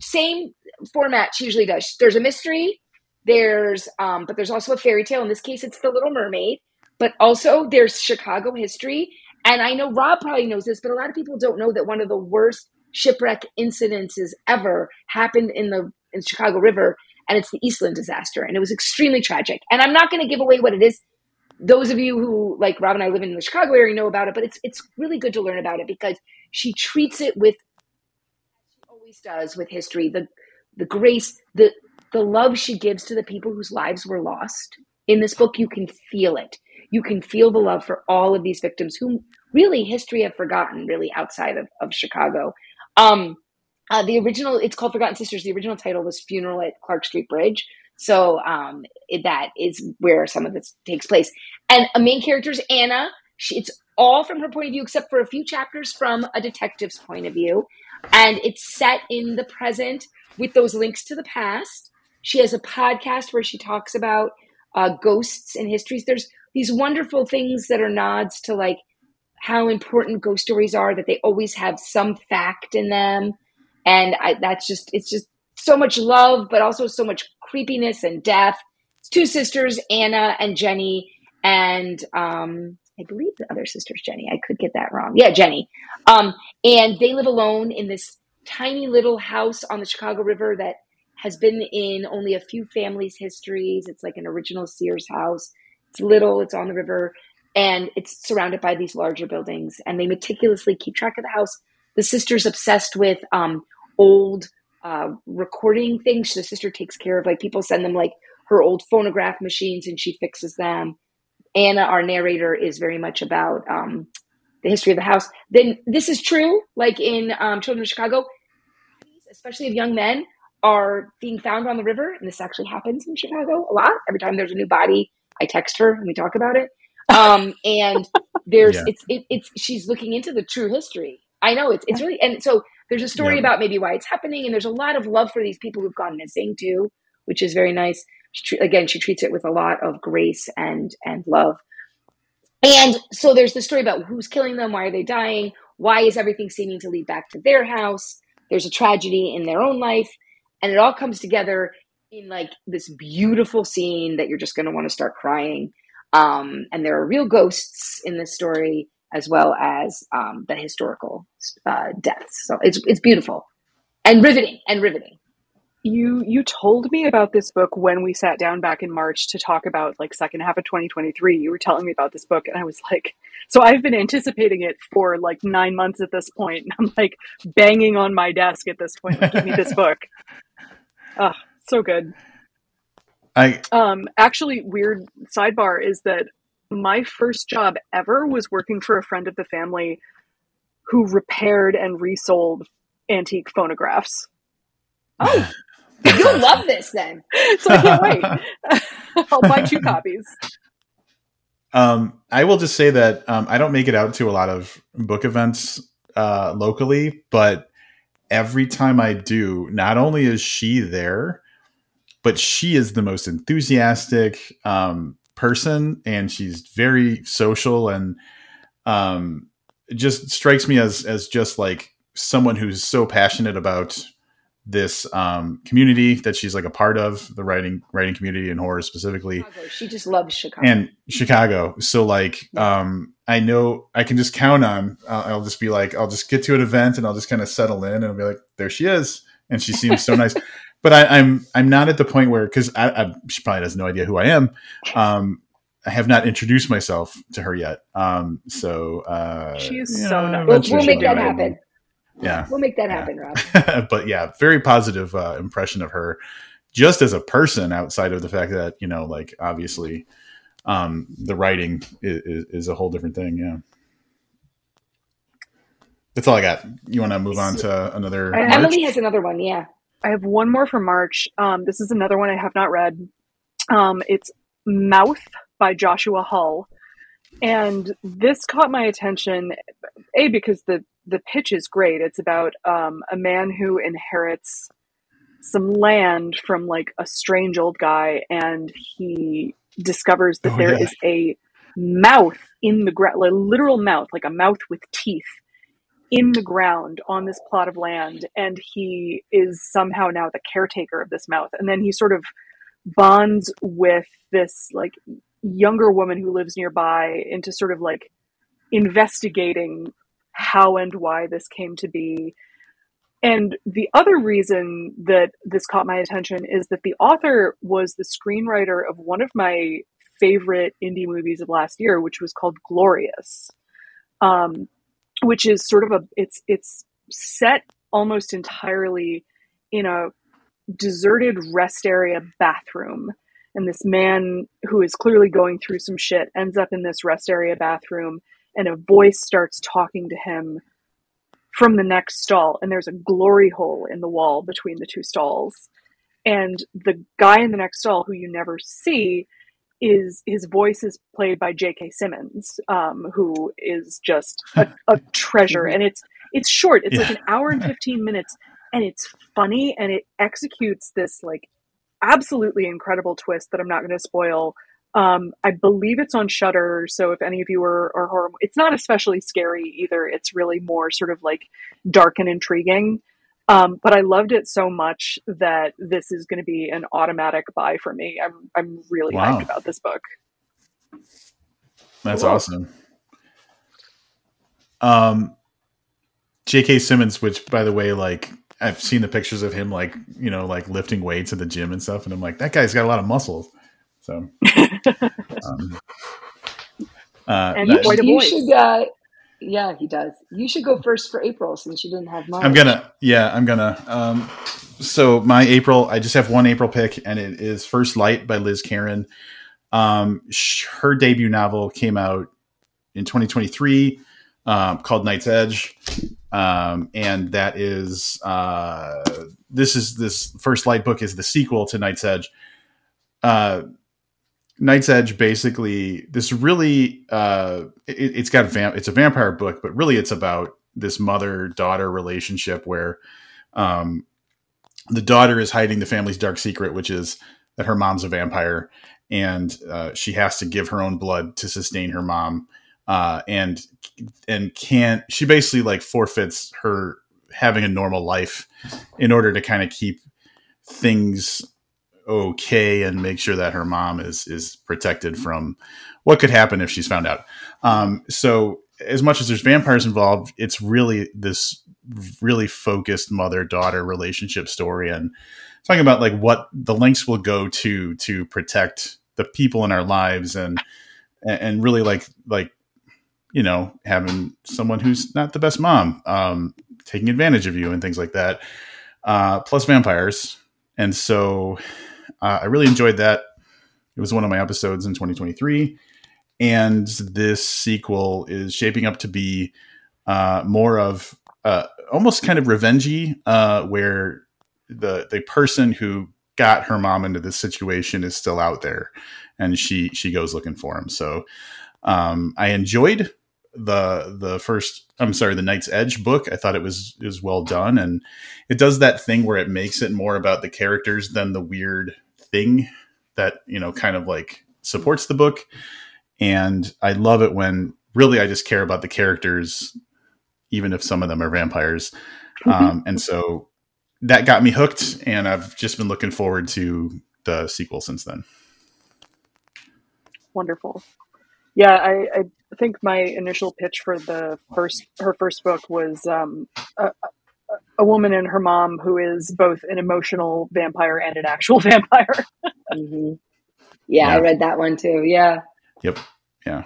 same format she usually does. There's a mystery, there's um, but there's also a fairy tale. In this case, it's The Little Mermaid, but also there's Chicago history. And I know Rob probably knows this, but a lot of people don't know that one of the worst shipwreck incidences ever happened in the in Chicago River, and it's the Eastland disaster, and it was extremely tragic. And I'm not going to give away what it is. Those of you who like Rob and I live in the Chicago area know about it, but it's it's really good to learn about it because she treats it with she always does with history the the grace the the love she gives to the people whose lives were lost in this book you can feel it you can feel the love for all of these victims whom really history have forgotten really outside of, of chicago um, uh, the original it's called forgotten sisters. The original title was funeral at clark street bridge. So um, it, that is where some of this takes place. And a main character is anna. She, it's all from her point of view except for a few chapters from a detective's point of view. And it's set in the present with those links to the past. She has a podcast where she talks about uh, ghosts and histories. There's these wonderful things that are nods to like how important ghost stories are that they always have some fact in them and I, that's just it's just so much love but also so much creepiness and death. It's two sisters anna and jenny. And um, i believe the other sister's jenny. I could get that wrong. Yeah jenny. Um, and they live alone in this tiny little house on the chicago river that has been in only a few families histories. It's like an original sears house. It's little. It's on the river. And it's surrounded by these larger buildings. And they meticulously keep track of the house. The sister's obsessed with um, old uh, recording things. The sister takes care of like people send them like her old phonograph machines and she fixes them. Anna our narrator is very much about um, the history of the house. Then this is true like in um, children of chicago especially of young men are being found on the river and this actually happens in chicago a lot. Every time there's a new body i text her and we talk about it. Um, and there's Yeah. it's it, it's she's looking into the true history. I know it's it's really and so there's a story Yeah. about maybe why it's happening, and there's a lot of love for these people who've gone missing too, which is very nice. She, again, she treats it with a lot of grace and and love. And so there's the story about who's killing them, why are they dying, why is everything seeming to lead back to their house? There's a tragedy in their own life, and it all comes together in like this beautiful scene that you're just going to want to start crying. Um, and there are real ghosts in this story as well as um, the historical uh, deaths. So it's it's beautiful and riveting and riveting. You you told me about this book when we sat down back in March to talk about like second half of 2023. You were telling me about this book and I was like so I've been anticipating it for like 9 months at this point. I'm like banging on my desk at this point like give me this book. Ah, so good. I Um actually weird sidebar is that my first job ever was working for a friend of the family who repaired and resold antique phonographs. Oh, you'll love this then. so I can't wait. I'll buy two copies. Um, I will just say that um, I don't make it out to a lot of book events uh, locally, but every time I do, not only is she there, but she is the most enthusiastic um, person, and she's very social, and um, just strikes me as as just like someone who's so passionate about this um, community that she's like a part of the writing writing community and horror specifically Chicago. She just loves Chicago. and Chicago. So like, um, I know I can just count on. Uh, I'll just be like, I'll just get to an event and I'll just kind of settle in and I'll be like, there she is, and she seems so nice. But I, I'm I'm not at the point where because I, I she probably has no idea who I am. Um, I have not introduced myself to her yet. Um, so uh, She is you so know, we'll, we'll make that happen. Yeah, We'll make that Yeah. happen, Rob. but yeah, very positive uh, impression of her, just as a person. Outside of the fact that you know, like obviously, um, the writing is, is, is a whole different thing. Yeah, that's all I got. You want to move on to another? Emily has another one. Yeah. I have one more for March. Um, this is another one I have not read. Um, it's Mouth by Joshua Hull. And this caught my attention, A, because the, the pitch is great. It's about um, a man who inherits some land from like a strange old guy, and he discovers that Oh, there yeah. is a mouth in the ground, a literal mouth, like a mouth with teeth in the ground on this plot of land. And he is somehow now the caretaker of this mouth. And then he sort of bonds with this like younger woman who lives nearby into sort of like investigating how and why this came to be. And the other reason that this caught my attention is that the author was the screenwriter of one of my favorite indie movies of last year, which was called Glorious, um, which is sort of a it's it's set almost entirely in a deserted rest area bathroom. And this man who is clearly going through some shit ends up in this rest area bathroom, and a voice starts talking to him from the next stall. And there's a glory hole in the wall between the two stalls. And the guy in the next stall, who you never see, is his voice is played by J.K. Simmons, um, who is just a, a treasure. And it's it's short. It's like an hour and fifteen minutes, and it's funny, and it executes this like absolutely incredible twist that I'm not going to spoil. Um, I believe it's on Shudder, so if any of you are, are horror, it's not especially scary either. It's really more sort of like dark and intriguing. Um, but I loved it so much that this is going to be an automatic buy for me. I'm I'm really Wow. hyped about this book. That's Cool. awesome. Um, J.K. Simmons, which by the way, like I've seen the pictures of him, like you know, like lifting weights at the gym and stuff, and I'm like, that guy's got a lot of muscles. So, um, uh, And You, that- you should, uh, yeah, he does. You should go first for April since you didn't have mine. I'm gonna, yeah, I'm gonna. Um, so my April, I just have one April pick, and it is First Light by Liz Kerin. Um, sh- her debut novel came out in 2023, um, called Night's Edge, um, and that is uh, this is this First Light book is the sequel to Night's Edge. Uh, Night's Edge basically this really uh, it, it's got vamp it's a vampire book, but really it's about this mother daughter relationship where um, the daughter is hiding the family's dark secret, which is that her mom's a vampire and uh, she has to give her own blood to sustain her mom. Uh, and and can't she basically like forfeits her having a normal life in order to kind of keep things okay and make sure that her mom is is protected from what could happen if she's found out. Um, so as much as there's vampires involved, it's really this really focused mother daughter relationship story and talking about like what the lengths will go to to protect the people in our lives and and really like like you know having someone who's not the best mom um taking advantage of you and things like that uh plus vampires and so uh, i really enjoyed that. It was one of my episodes in 2023 and this sequel is shaping up to be uh more of uh almost kind of revengey uh where the the person who got her mom into this situation is still out there and she she goes looking for him. So um i enjoyed the the first i'm sorry the night's edge book. I thought it was was well done. And it does that thing where it makes it more about the characters than the weird thing that you know kind of like supports the book. And i love it when really i just care about the characters even if some of them are vampires. Um, and so that got me hooked and i've just been looking forward to the sequel since then. Wonderful. Yeah, I, I think my initial pitch for the first her first book was um, a, a- a woman and her mom who is both an emotional vampire and an actual vampire. hmm Yeah, I read that one too. Yeah. yep yeah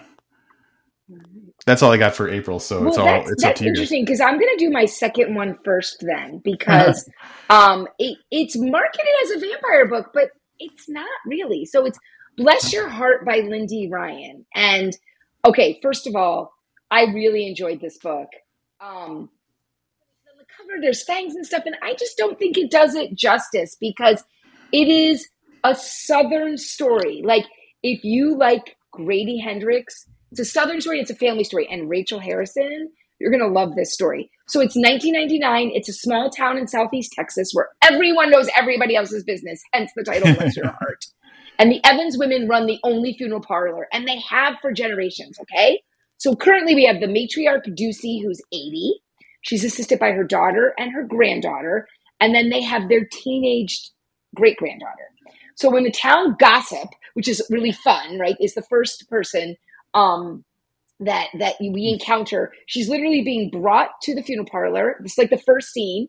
that's all i got for april so it's all that's, it's up that's to you interesting because I'm going to do my second one first then because um, it, it's marketed as a vampire book, but it's not really. So it's Bless Your Heart by Lindy Ryan. And okay, first of all, I really enjoyed this book. Um, on the cover, there's fangs and stuff, and I just don't think it does it justice because it is a Southern story. Like, if you like Grady Hendrix, it's a Southern story, it's a family story, and Rachel Harrison, you're going to love this story. So it's 1999. It's a small town in Southeast Texas where everyone knows everybody else's business, hence the title Bless Your Heart. And the Evans women run the only funeral parlor, and they have for generations, okay? So currently we have the matriarch Ducey, who's 80. She's assisted by her daughter and her granddaughter, and then they have their teenaged great granddaughter. So when the town gossip, which is really fun, right, is the first person um, that that we encounter. She's literally being brought to the funeral parlor. It's like the first scene.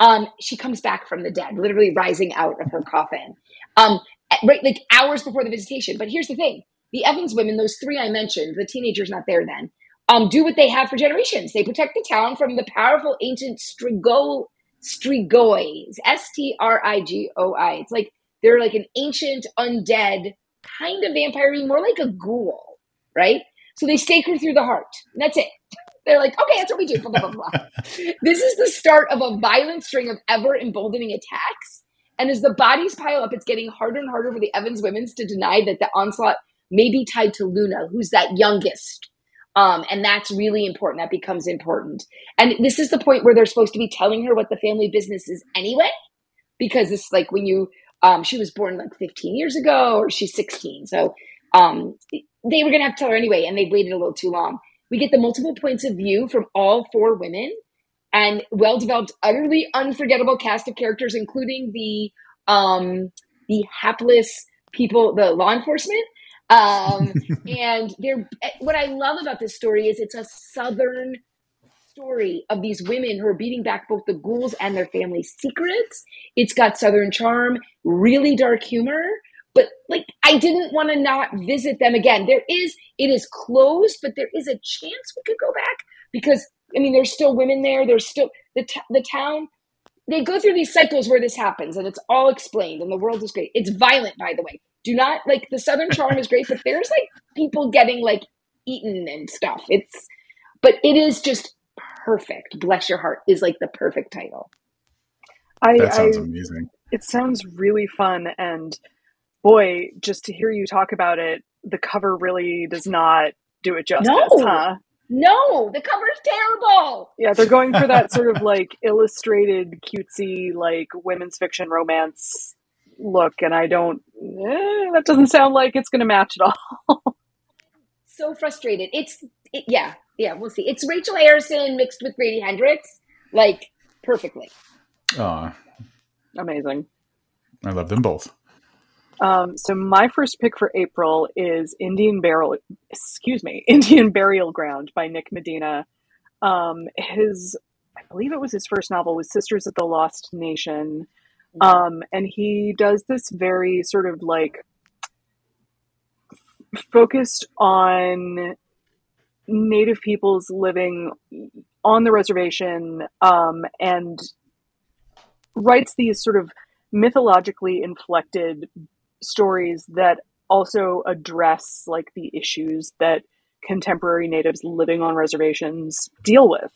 Um, she comes back from the dead, literally rising out of her coffin. Um, right, like hours before the visitation. But here's the thing: the Evans women, those three I mentioned, the teenagers not there then, um, do what they have for generations. They protect the town from the powerful ancient Strigo Strigois, S T R I G O I. It's like they're like an ancient undead kind of vampire, more like a ghoul, right? So they stake her through the heart. that's it. They're like, okay, that's what we do. Blah, blah, blah, blah. this is the start of a violent string of ever emboldening attacks. And as the bodies pile up, it's getting harder and harder for the Evans women's to deny that the onslaught may be tied to Luna, who's that youngest. Um, and that's really important. That becomes important. And this is the point where they're supposed to be telling her what the family business is anyway, because it's like when you, um, she was born like 15 years ago, or she's 16. So um, they were going to have to tell her anyway, and they waited a little too long. We get the multiple points of view from all four women and well developed, utterly unforgettable cast of characters, including the um, the hapless people, the law enforcement. Um, and they're what I love about this story is it's a southern story of these women who are beating back both the ghouls and their family secrets. It's got southern charm, really dark humor, but like I didn't want to not visit them again. There is it is closed, but there is a chance we could go back because I mean there's still women there. There's still the t- the town. They go through these cycles where this happens, and it's all explained, and the world is great. It's violent, by the way. Do not like the Southern Charm is great, but there's like people getting like eaten and stuff. It's but it is just perfect. Bless your heart is like the perfect title. I, that sounds I, amazing. It sounds really fun and boy, just to hear you talk about it, the cover really does not do it justice, no. huh? No, the cover is terrible. Yeah, they're going for that sort of like illustrated, cutesy, like women's fiction romance look, and I don't. Eh, that doesn't sound like it's going to match at all. so frustrated. It's it, yeah, yeah. We'll see. It's Rachel Harrison mixed with Grady Hendrix, like perfectly. Ah, amazing. I love them both. Um, so my first pick for April is Indian Burial, excuse me, Indian Burial Ground by Nick Medina. Um, his, I believe it was his first novel, was Sisters of the Lost Nation, um, and he does this very sort of like focused on Native peoples living on the reservation, um, and writes these sort of mythologically inflected stories that also address like the issues that contemporary natives living on reservations deal with.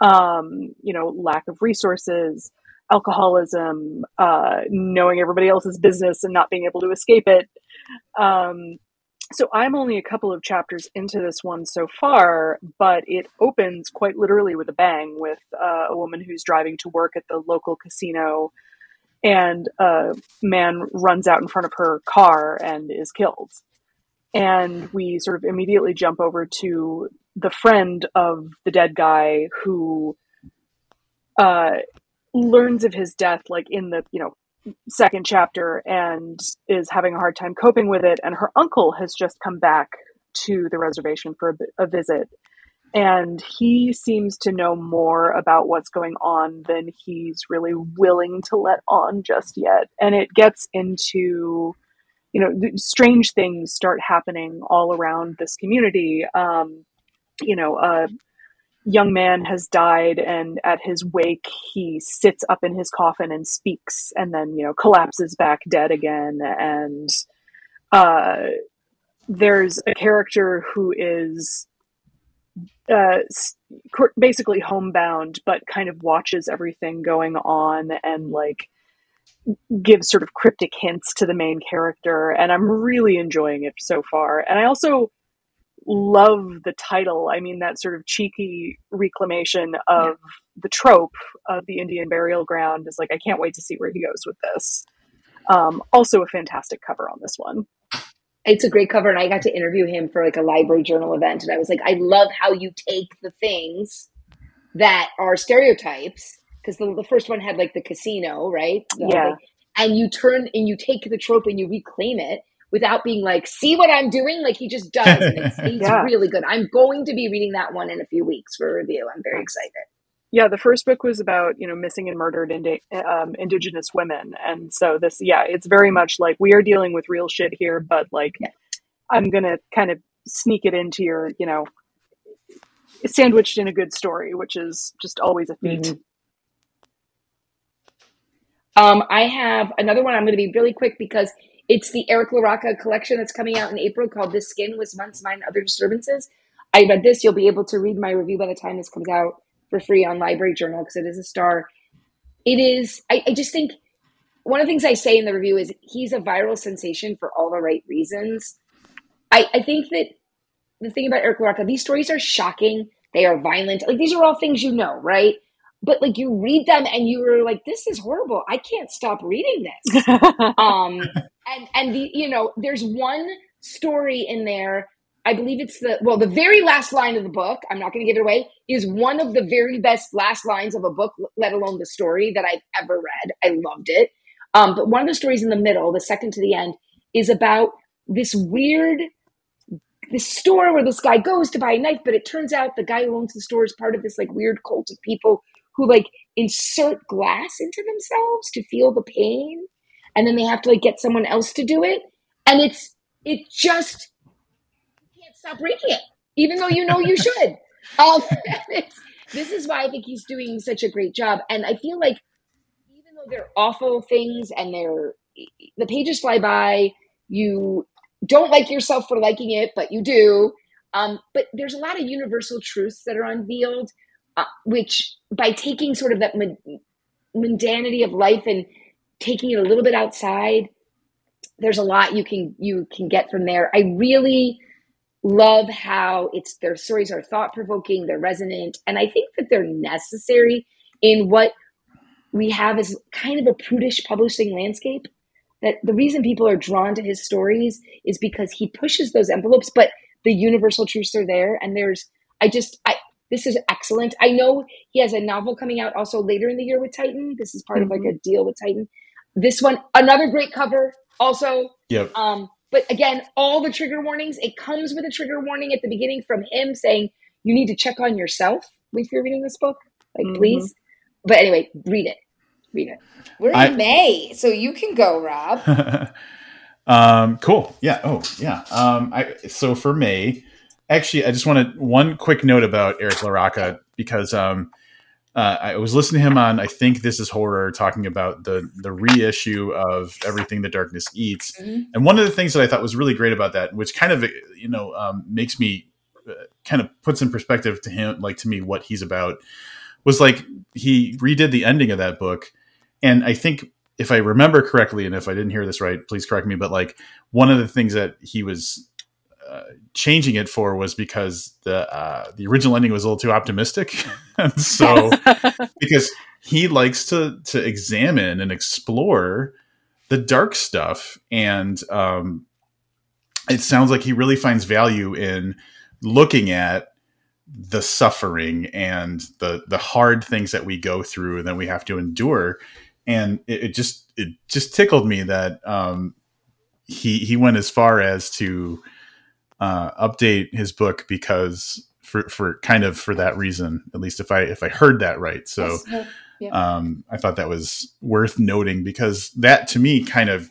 Um, you know, lack of resources, alcoholism, uh, knowing everybody else's business and not being able to escape it. Um, so I'm only a couple of chapters into this one so far, but it opens quite literally with a bang with uh, a woman who's driving to work at the local casino and a man runs out in front of her car and is killed. And we sort of immediately jump over to the friend of the dead guy who uh, learns of his death, like in the you know second chapter, and is having a hard time coping with it. And her uncle has just come back to the reservation for a, a visit, and he seems to know more about what's going on than he's really willing to let on just yet. And it gets into you know strange things start happening all around this community. Um, you know a young man has died and at his wake he sits up in his coffin and speaks and then you know collapses back dead again and uh, there's a character who is uh, basically homebound, but kind of watches everything going on and like gives sort of cryptic hints to the main character. And I'm really enjoying it so far. And I also love the title. I mean, that sort of cheeky reclamation of yeah. the trope of the Indian burial ground is like, I can't wait to see where he goes with this. Um, also, a fantastic cover on this one. It's a great cover, and I got to interview him for like a library journal event, and I was like, I love how you take the things that are stereotypes because the, the first one had like the casino, right? The, Yeah. like, and you turn and you take the trope and you reclaim it without being like, see what I'm doing? Like he just does. And it's, he's Yeah. really good. I'm going to be reading that one in a few weeks for a review. I'm very excited. Yeah, the first book was about you know missing and murdered indi- um, Indigenous women, and so this, yeah, it's very much like we are dealing with real shit here, but like Yeah. I'm gonna kind of sneak it into your, you know, sandwiched in a good story, which is just always a feat. Mhm. Um, I have another one. I'm going to be really quick because it's the Eric LaRocca collection that's coming out in April called "This Skin Was Once Mine, Other Disturbances." I read this. You'll be able to read my review by the time this comes out for free on Library Journal because it is a star. It is. I, I just think one of the things I say in the review is he's a viral sensation for all the right reasons. I, I think that the thing about Eric LaRocca, these stories are shocking. They are violent. Like these are all things you know, right? But like you read them and you were like, this is horrible. I can't stop reading this. um, and and the you know, there's one story in there. I believe it's the well, the very last line of the book. I'm not going to give it away. Is one of the very best last lines of a book, let alone the story that I've ever read. I loved it. Um, but one of the stories in the middle, the second to the end, is about this weird this store where this guy goes to buy a knife, but it turns out the guy who owns the store is part of this like weird cult of people who like insert glass into themselves to feel the pain, and then they have to like get someone else to do it, and it's it just you can't stop reading it, even though you know you should. Um, this is why I think he's doing such a great job, and I feel like even though they're awful things and they're the pages fly by, you don't like yourself for liking it, but you do. Um, but there's a lot of universal truths that are unveiled, uh, which by taking sort of that mun- mundanity of life and taking it a little bit outside, there's a lot you can you can get from there. I really love how it's their stories are thought provoking, they're resonant, and I think that they're necessary in what we have as kind of a prudish publishing landscape that the reason people are drawn to his stories is because he pushes those envelopes but the universal truths are there and there's i just i this is excellent i know he has a novel coming out also later in the year with titan this is part of like a deal with titan this one another great cover also Yep. um but again all the trigger warnings it comes with a trigger warning at the beginning from him saying you need to check on yourself if you're reading this book like Mhm. please but anyway read it read it We're in I- May, so you can go, Rob. um, cool. Yeah. Oh, yeah. Um, I so for May, actually, I just wanted one quick note about Eric LaRocca because um, uh, I was listening to him on I think this is horror talking about the the reissue of Everything the Darkness Eats, Mhm. and one of the things that I thought was really great about that, which kind of you know um, makes me uh, kind of puts in perspective to him, like to me, what he's about, was like he redid the ending of that book, and I think if I remember correctly, and if I didn't hear this right, please correct me. But like one of the things that he was uh, changing it for was because the uh, the original ending was a little too optimistic, and so because he likes to to examine and explore the dark stuff, and um, it sounds like he really finds value in looking at the suffering and the the hard things that we go through and that we have to endure. And it, it just it just tickled me that um he he went as far as to uh update his book because for for kind of for that reason at least if i if i heard that right so Yes, no, um, I thought that was worth noting because that to me kind of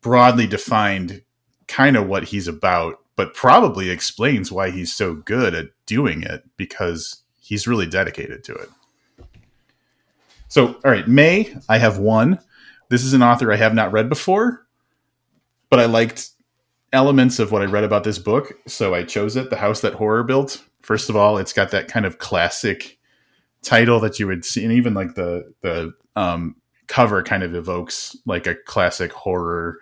broadly defined kind of what he's about, but probably explains why he's so good at doing it because he's really dedicated to it. So, all right, May, I have one. This is an author I have not read before, but I liked elements of what I read about this book, so I chose it The House That Horror Built. First of all, it's got that kind of classic title that you would see, and even like the the um, cover kind of evokes like a classic horror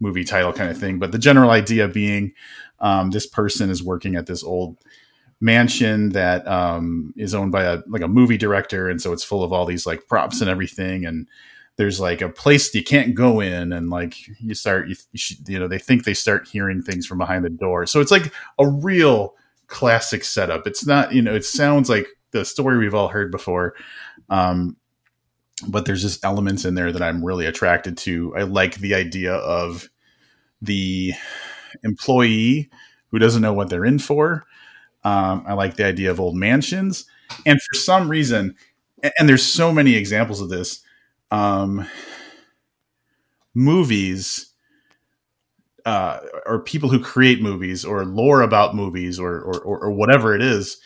movie title kind of thing. But the general idea being, um, this person is working at this old mansion that um, is owned by a like a movie director, and so it's full of all these like props and everything. And there's like a place you can't go in and like you start you, you, should, you know they think they start hearing things from behind the door. So it's like a real classic setup. It's not you know it sounds like the story we've all heard before um, but there's just elements in there that i'm really attracted to. I like the idea of the employee who doesn't know what they're in for. Um, i like the idea of old mansions. And for some reason and there's so many examples of this um, movies uh, or people who create movies or lore about movies or, or, or whatever it is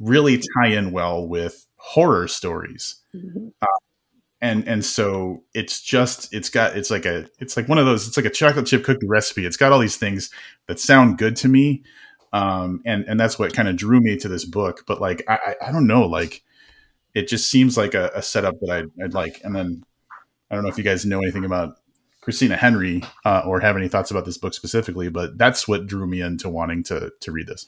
really tie in well with horror stories. Mm-hmm. Uh, and and so it's just it's got it's like a it's like one of those it's like a chocolate chip cookie recipe. It's got all these things that sound good to me, um, and and that's what kind of drew me to this book. But like I I don't know like it just seems like a, a setup that I'd, I'd, like. And then I don't know if you guys know anything about Christina Henry uh, or have any thoughts about this book specifically, but that's what drew me into wanting to to read this.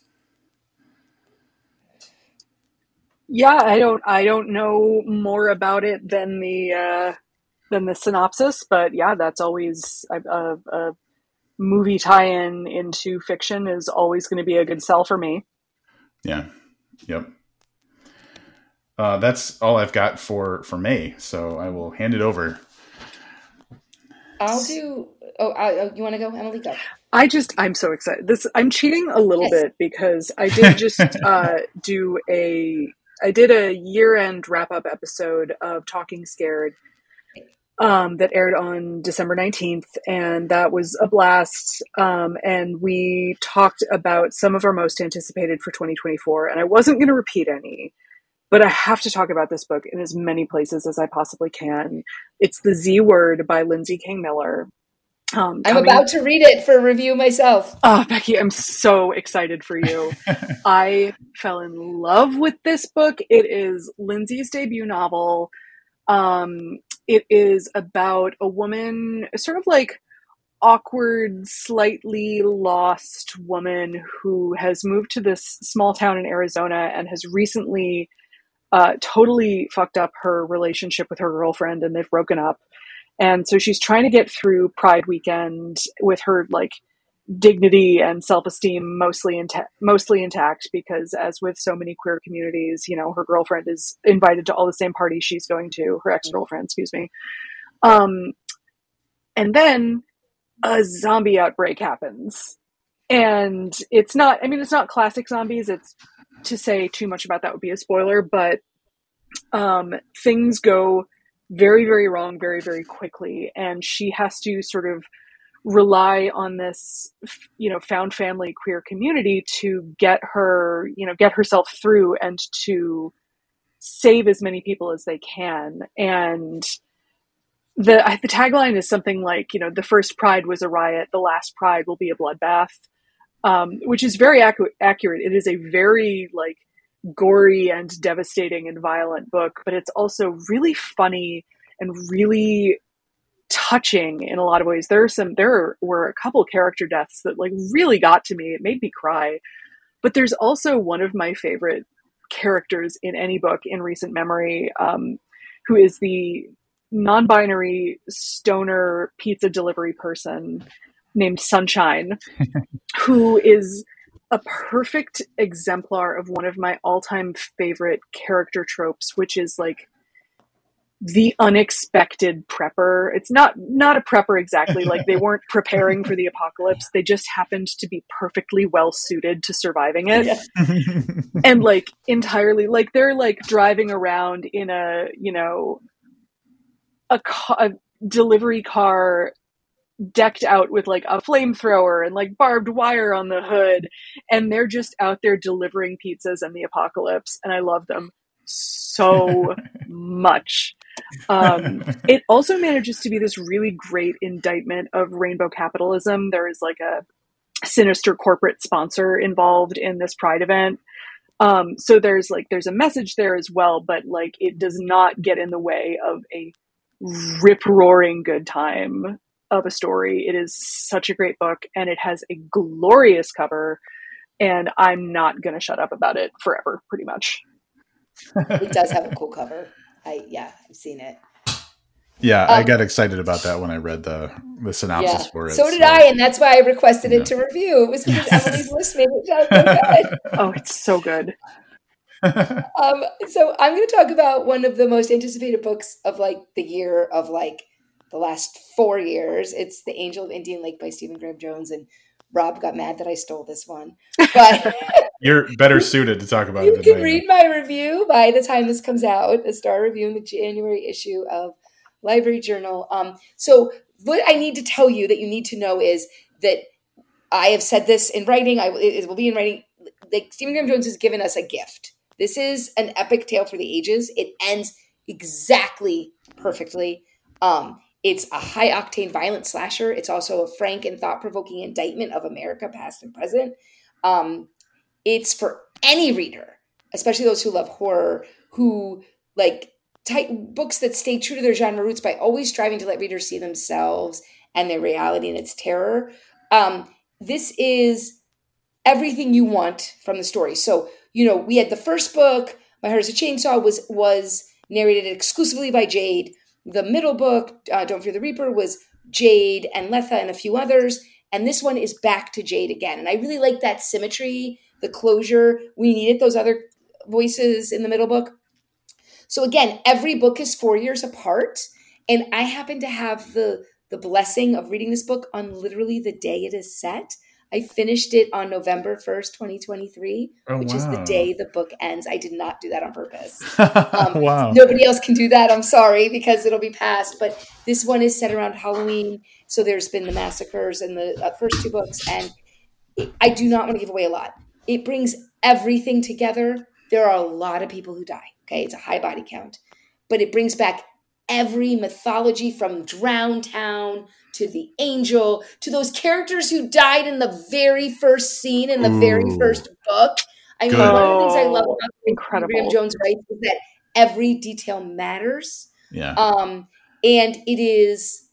Yeah, I don't I don't know more about it than the uh, than the synopsis, but yeah, that's always a, a movie tie-in into fiction is always going to be a good sell for me. Yeah. Yep. Uh, that's all I've got for for May. So I will hand it over. I'll do. Oh, I, oh you want to go, Emily? Go. I just I'm so excited. This I'm cheating a little yes. bit because I did just uh, do a I did a year end wrap up episode of Talking Scared um, that aired on December 19th, and that was a blast. Um, and we talked about some of our most anticipated for 2024, and I wasn't going to repeat any but I have to talk about this book in as many places as I possibly can. It's The Z Word by Lindsay King Miller. Um, I'm about to read it for review myself. Oh, Becky, I'm so excited for you. I fell in love with this book. It is Lindsay's debut novel. Um, it is about a woman, sort of like awkward, slightly lost woman who has moved to this small town in Arizona and has recently uh, totally fucked up her relationship with her girlfriend and they've broken up. And so she's trying to get through Pride weekend with her like dignity and self-esteem mostly intact mostly intact because as with so many queer communities you know her girlfriend is invited to all the same parties she's going to her ex-girlfriend excuse me. Um and then a zombie outbreak happens. And it's not i mean it's not classic zombies it's to say too much about that would be a spoiler, but um, things go very, very wrong very, very quickly. And she has to sort of rely on this, you know, found family queer community to get her, you know, get herself through and to save as many people as they can. And the the tagline is something like, you know, the first pride was a riot, the last pride will be a bloodbath um, which is very accurate. It is a very like gory and devastating and violent book, but it's also really funny and really touching in a lot of ways. There are some, there were a couple character deaths that like really got to me. It made me cry. But there's also one of my favorite characters in any book in recent memory, um, who is the non-binary stoner pizza delivery person named Sunshine, who is a perfect exemplar of one of my all-time favorite character tropes, which is like the unexpected prepper. It's not not a prepper exactly. Like they weren't preparing for the apocalypse. They just happened to be perfectly well suited to surviving it. Yeah. and like entirely like they're like driving around in a, you know, a, ca- a delivery car decked out with like a flamethrower and like barbed wire on the hood and they're just out there delivering pizzas in the apocalypse and i love them so much. Um, it also manages to be this really great indictment of rainbow capitalism. There is like a sinister corporate sponsor involved in this pride event. Um, so there's like there's a message there as well but like it does not get in the way of a rip roaring good time of a story. It is such a great book and it has a glorious cover. And I'm not going to shut up about it forever, pretty much. it does have a cool cover. I, yeah, I've seen it. Yeah, I Um, got excited about that when I read the the synopsis for it. So did I, and that's why I requested it to review. It was because Emily's list made it sound so good. Oh, it's so good. Um, so I'm going to talk about one of the most anticipated books of like the year of like the last four years. It's The Angel of Indian Lake by Stephen Graham Jones, and Rob got mad that I stole this one, but You're better suited to talk about you it than can read my review by the time this comes out. A star review in the January issue of Library Journal. Um, so what I need to tell you that you need to know is that I have said this in writing. I it will be in writing. Like Stephen Graham Jones has given us a gift. This is an epic tale for the ages. It ends exactly perfectly. Um, it's a high octane violent slasher. It's also a frank and thought provoking indictment of America, past and present. Um, it's for any reader, especially those who love horror, who like type books that stay true to their genre roots by always striving to let readers see themselves and their reality and its terror. Um, this is everything you want from the story. So, you know, we had the first book, My Heart is a Chainsaw, was was narrated exclusively by Jade. The middle book, uh, Don't Fear the Reaper, was Jade and Letha and a few others. And this one is back to Jade again. And I really like that symmetry, the closure. We needed those other voices in the middle book. So again, every book is four years apart. And I happen to have the the blessing of reading this book on literally the day it is set. I finished it on November 1st, 2023, Oh, which is the day the book ends. I did not do that on purpose. Um, wow. Nobody else can do that. I'm sorry because it'll be passed. But this one is set around Halloween. So there's been the massacres in the uh, first two books. And it, I do not want to give away a lot. It brings everything together. There are a lot of people who die. Okay. It's a high body count. But it brings back every mythology from Drown Town to the angel to those characters who died in the very first scene in the very first book. I mean, Good. one of the things I love about the incredible. Graham Jones writes is that every detail matters. yeah. Um, and it is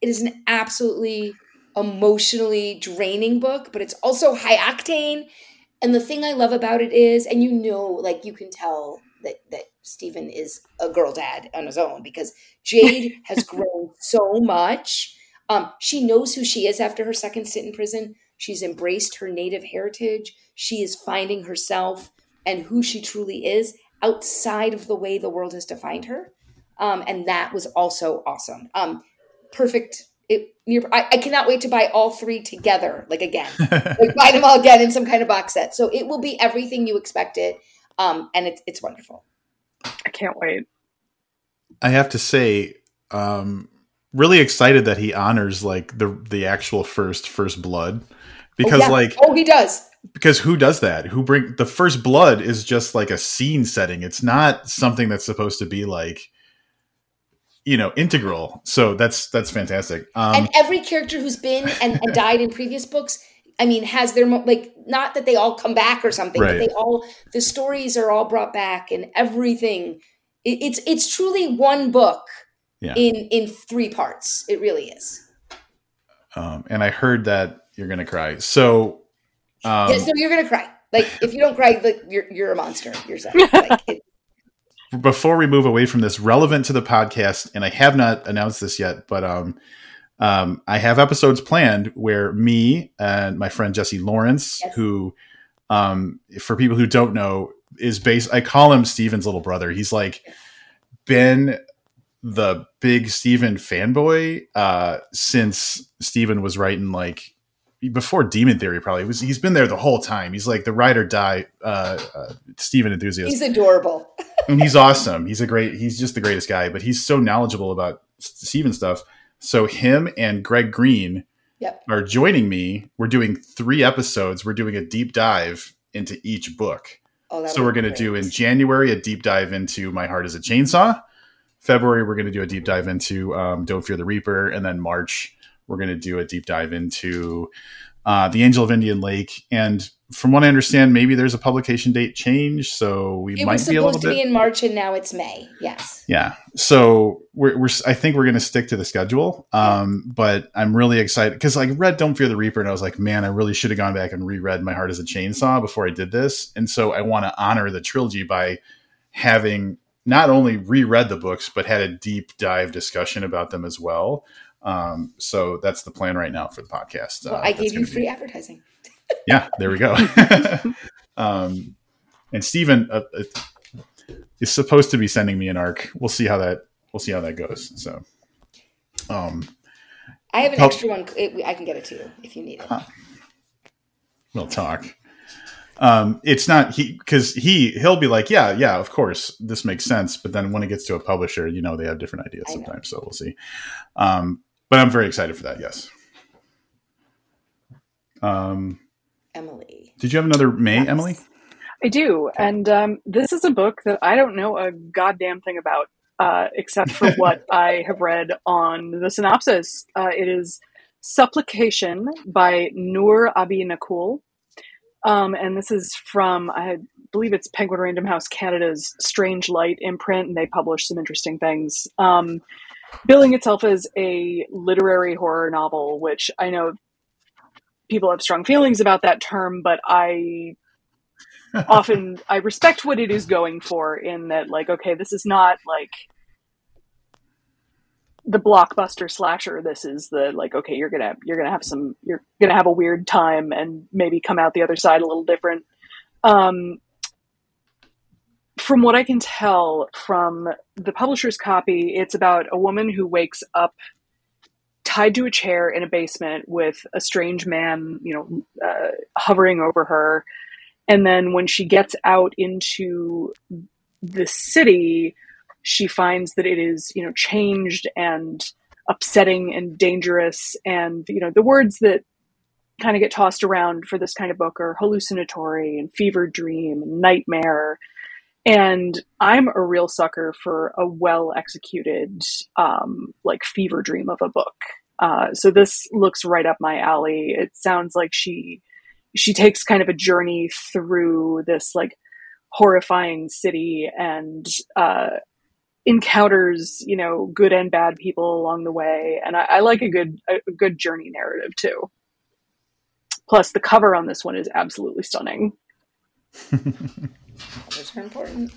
it is an absolutely emotionally draining book, but it's also high octane. And the thing I love about it is, and you know, like you can tell that that Stephen is a girl dad on his own because Jade has grown so much. Um, she knows who she is after her second stint in prison. She's embraced her native heritage. She is finding herself and who she truly is outside of the way the world has defined her. Um, and that was also awesome. Um, perfect. It, near, I, I cannot wait to buy all three together, like again, like buy them all again in some kind of box set. So it will be everything you expected, um, and it's it's wonderful. I can't wait. I have to say, um, really excited that he honors like the the actual first first blood because oh, yeah. like oh, he does. because who does that? Who bring the first blood is just like a scene setting. It's not something that's supposed to be like you know integral. So that's that's fantastic. Um, and every character who's been and, and died in previous books i mean has their mo- like not that they all come back or something Right. but they all the stories are all brought back and everything it, it's it's truly one book Yeah. in in three parts it really is um, and I heard that you're gonna cry. So um, yes no you're gonna cry like if you don't cry like you're you're a monster yourself like it, before we move away from this, relevant to the podcast, and I have not announced this yet, but um, um, I have episodes planned where me and my friend Jesse Lawrence, Yes. who, um, for people who don't know, is based. I call him Steven's little brother. He's like been the big Steven fanboy uh, since Steven was writing like before Demon Theory. Probably was. He's been there the whole time. He's like the ride or die uh, uh, Steven enthusiast he's adorable and he's awesome. He's a great. He's just the greatest guy. But he's so knowledgeable about Steven stuff. So him and Greg Green Yep. are joining me. We're doing three episodes. We're doing a deep dive into each book. oh, So we're going to do in January a deep dive into My Heart Is a Chainsaw. February we're going to do a deep dive into um, Don't Fear the Reaper, and then March we're going to do a deep dive into uh, The Angel of Indian Lake. And from what I understand, maybe there's a publication date change, so we it might be a little bit. It was supposed to be in march and now it's may yes Yeah. So we're, we're I think we're going to stick to the schedule. Um, but I'm really excited because like read Don't Fear the Reaper and I was like, man, I really should have gone back and reread My Heart as a Chainsaw before I did this. And so I want to honor the trilogy by having not only reread the books but had a deep dive discussion about them as well. Um, so that's the plan right now for the podcast. Well, Uh, I gave you gonna be- free advertising. Yeah, there we go. um, and Stephen uh, uh, is supposed to be sending me an arc. We'll see how that we'll see how that goes. So, um, I have an Help- extra one. It, I can get it to you if you need it. Huh. we'll talk. Um, it's not he because he he'll be like, yeah, yeah, of course, this makes sense. But then when it gets to a publisher, you know, they have different ideas sometimes. So we'll see. Um, but I'm very excited for that. Yes. Um, Emily. did you have another May, Yes. Emily? I do, and um, this is a book that I don't know a goddamn thing about, uh, except for what I have read on the synopsis. Uh, it is Supplication by Noor Abi Nakul, um, and this is from I believe it's Penguin Random House Canada's Strange Light imprint, and they publish some interesting things. Um, billing itself as a literary horror novel, which I know people have strong feelings about that term, but I often I respect what it is going for in that like okay this is not like the blockbuster slasher. This is the like okay you're gonna you're gonna have some you're gonna have a weird time and maybe come out the other side a little different. Um from what I can tell from the publisher's copy, it's about a woman who wakes up tied to a chair in a basement with a strange man, you know, uh, hovering over her. And then when she gets out into the city, she finds that it is, you know, changed and upsetting and dangerous. And, you know, the words that kind of get tossed around for this kind of book are hallucinatory and fever dream and nightmare. And I'm a real sucker for a well executed, um, like fever dream of a book. Uh, so this looks right up my alley. It sounds like she she takes kind of a journey through this like horrifying city and uh, encounters you know good and bad people along the way. And I, I like a good a good journey narrative too. Plus, the cover on this one is absolutely stunning. Those are important.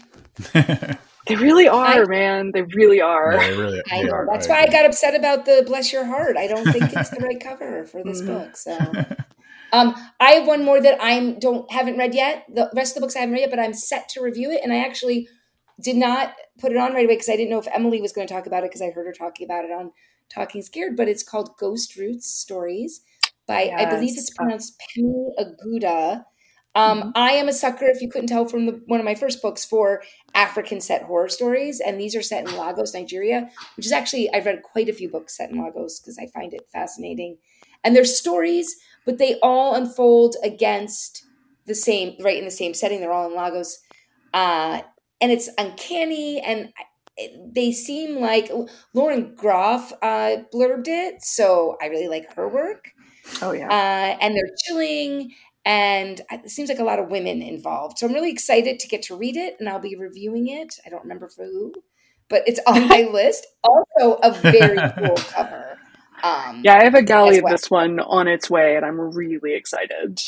They really are, I- man. They really are. Yeah, they really, I know. are. That's why I got upset about the Bless Your Heart. I don't think it's the right cover for this Mhm. book. So, um, I have one more that I'm don't haven't read yet. The rest of the books I haven't read yet, but I'm set to review it. And I actually did not put it on right away because I didn't know if Emily was going to talk about it because I heard her talking about it on Talking Scared. But it's called Ghost Roots Stories by I believe it's pronounced Pemi Aguda. Um, I am a sucker, if you couldn't tell from the, one of my first books, for African set horror stories, and these are set in Lagos, Nigeria, which is actually I've read quite a few books set in Lagos because I find it fascinating. And they're stories, but they all unfold against the same, right in the same setting. They're all in Lagos, uh, and it's uncanny, and they seem like Lauren Groff uh, blurbed it, so I really like her work Oh yeah. uh, and they're chilling and it seems like a lot of women involved. So i'm really excited to get to read it and i'll be reviewing it. I don't remember for who but it's on my list. Also a very cool cover um, Yeah, I have a galley as of this one on its way, and I'm really excited.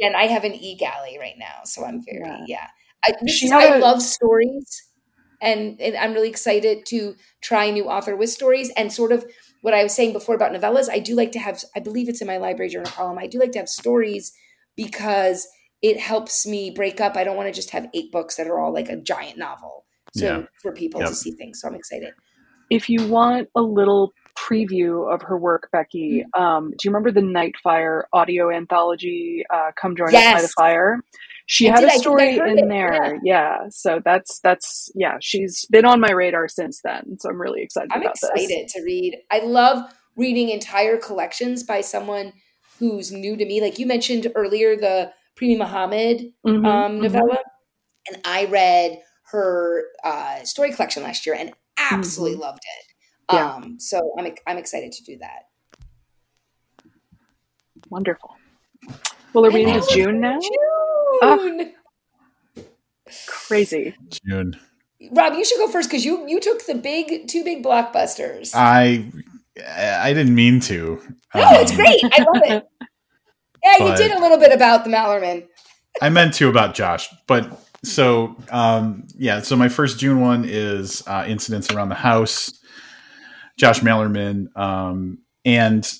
and i have an e-galley right now so i'm very yeah, Yeah. I, this She is, had I a- love stories and, and i'm really excited to try new author with stories. And sort of what i was saying before about novellas i do like to have i believe it's in my library journal column i do like to have stories because it helps me break up i don't want to just have eight books that are all like a giant novel so Yeah. for people Yep. to see things so i'm excited If you want a little preview of her work, Becky, Mm-hmm. um, do you remember the Nightfire audio anthology, uh, "Come Join Us by the Fire"? She I had did, I a story in it, there, yeah. So that's that's yeah. She's been on my radar since then, so I'm really excited i'm about excited to read i love reading entire collections by someone who's new to me like you mentioned earlier the Premee Mohamed this. Mhm, um, mhm. novella, and I read her uh, story collection last year and absolutely loved it. Yeah. Um, so I'm I'm excited to do that. Wonderful. Well, are we And into June now? Ah. June. Crazy. June. Rob, you should go first because you you took the big two big blockbusters. I I didn't mean to. no, it's Um, great. I love it. Yeah, you did a little bit about the Malerman. I meant to about Josh, but so um, yeah, so my first June one is uh, incidents around the house. Josh Malerman, um, and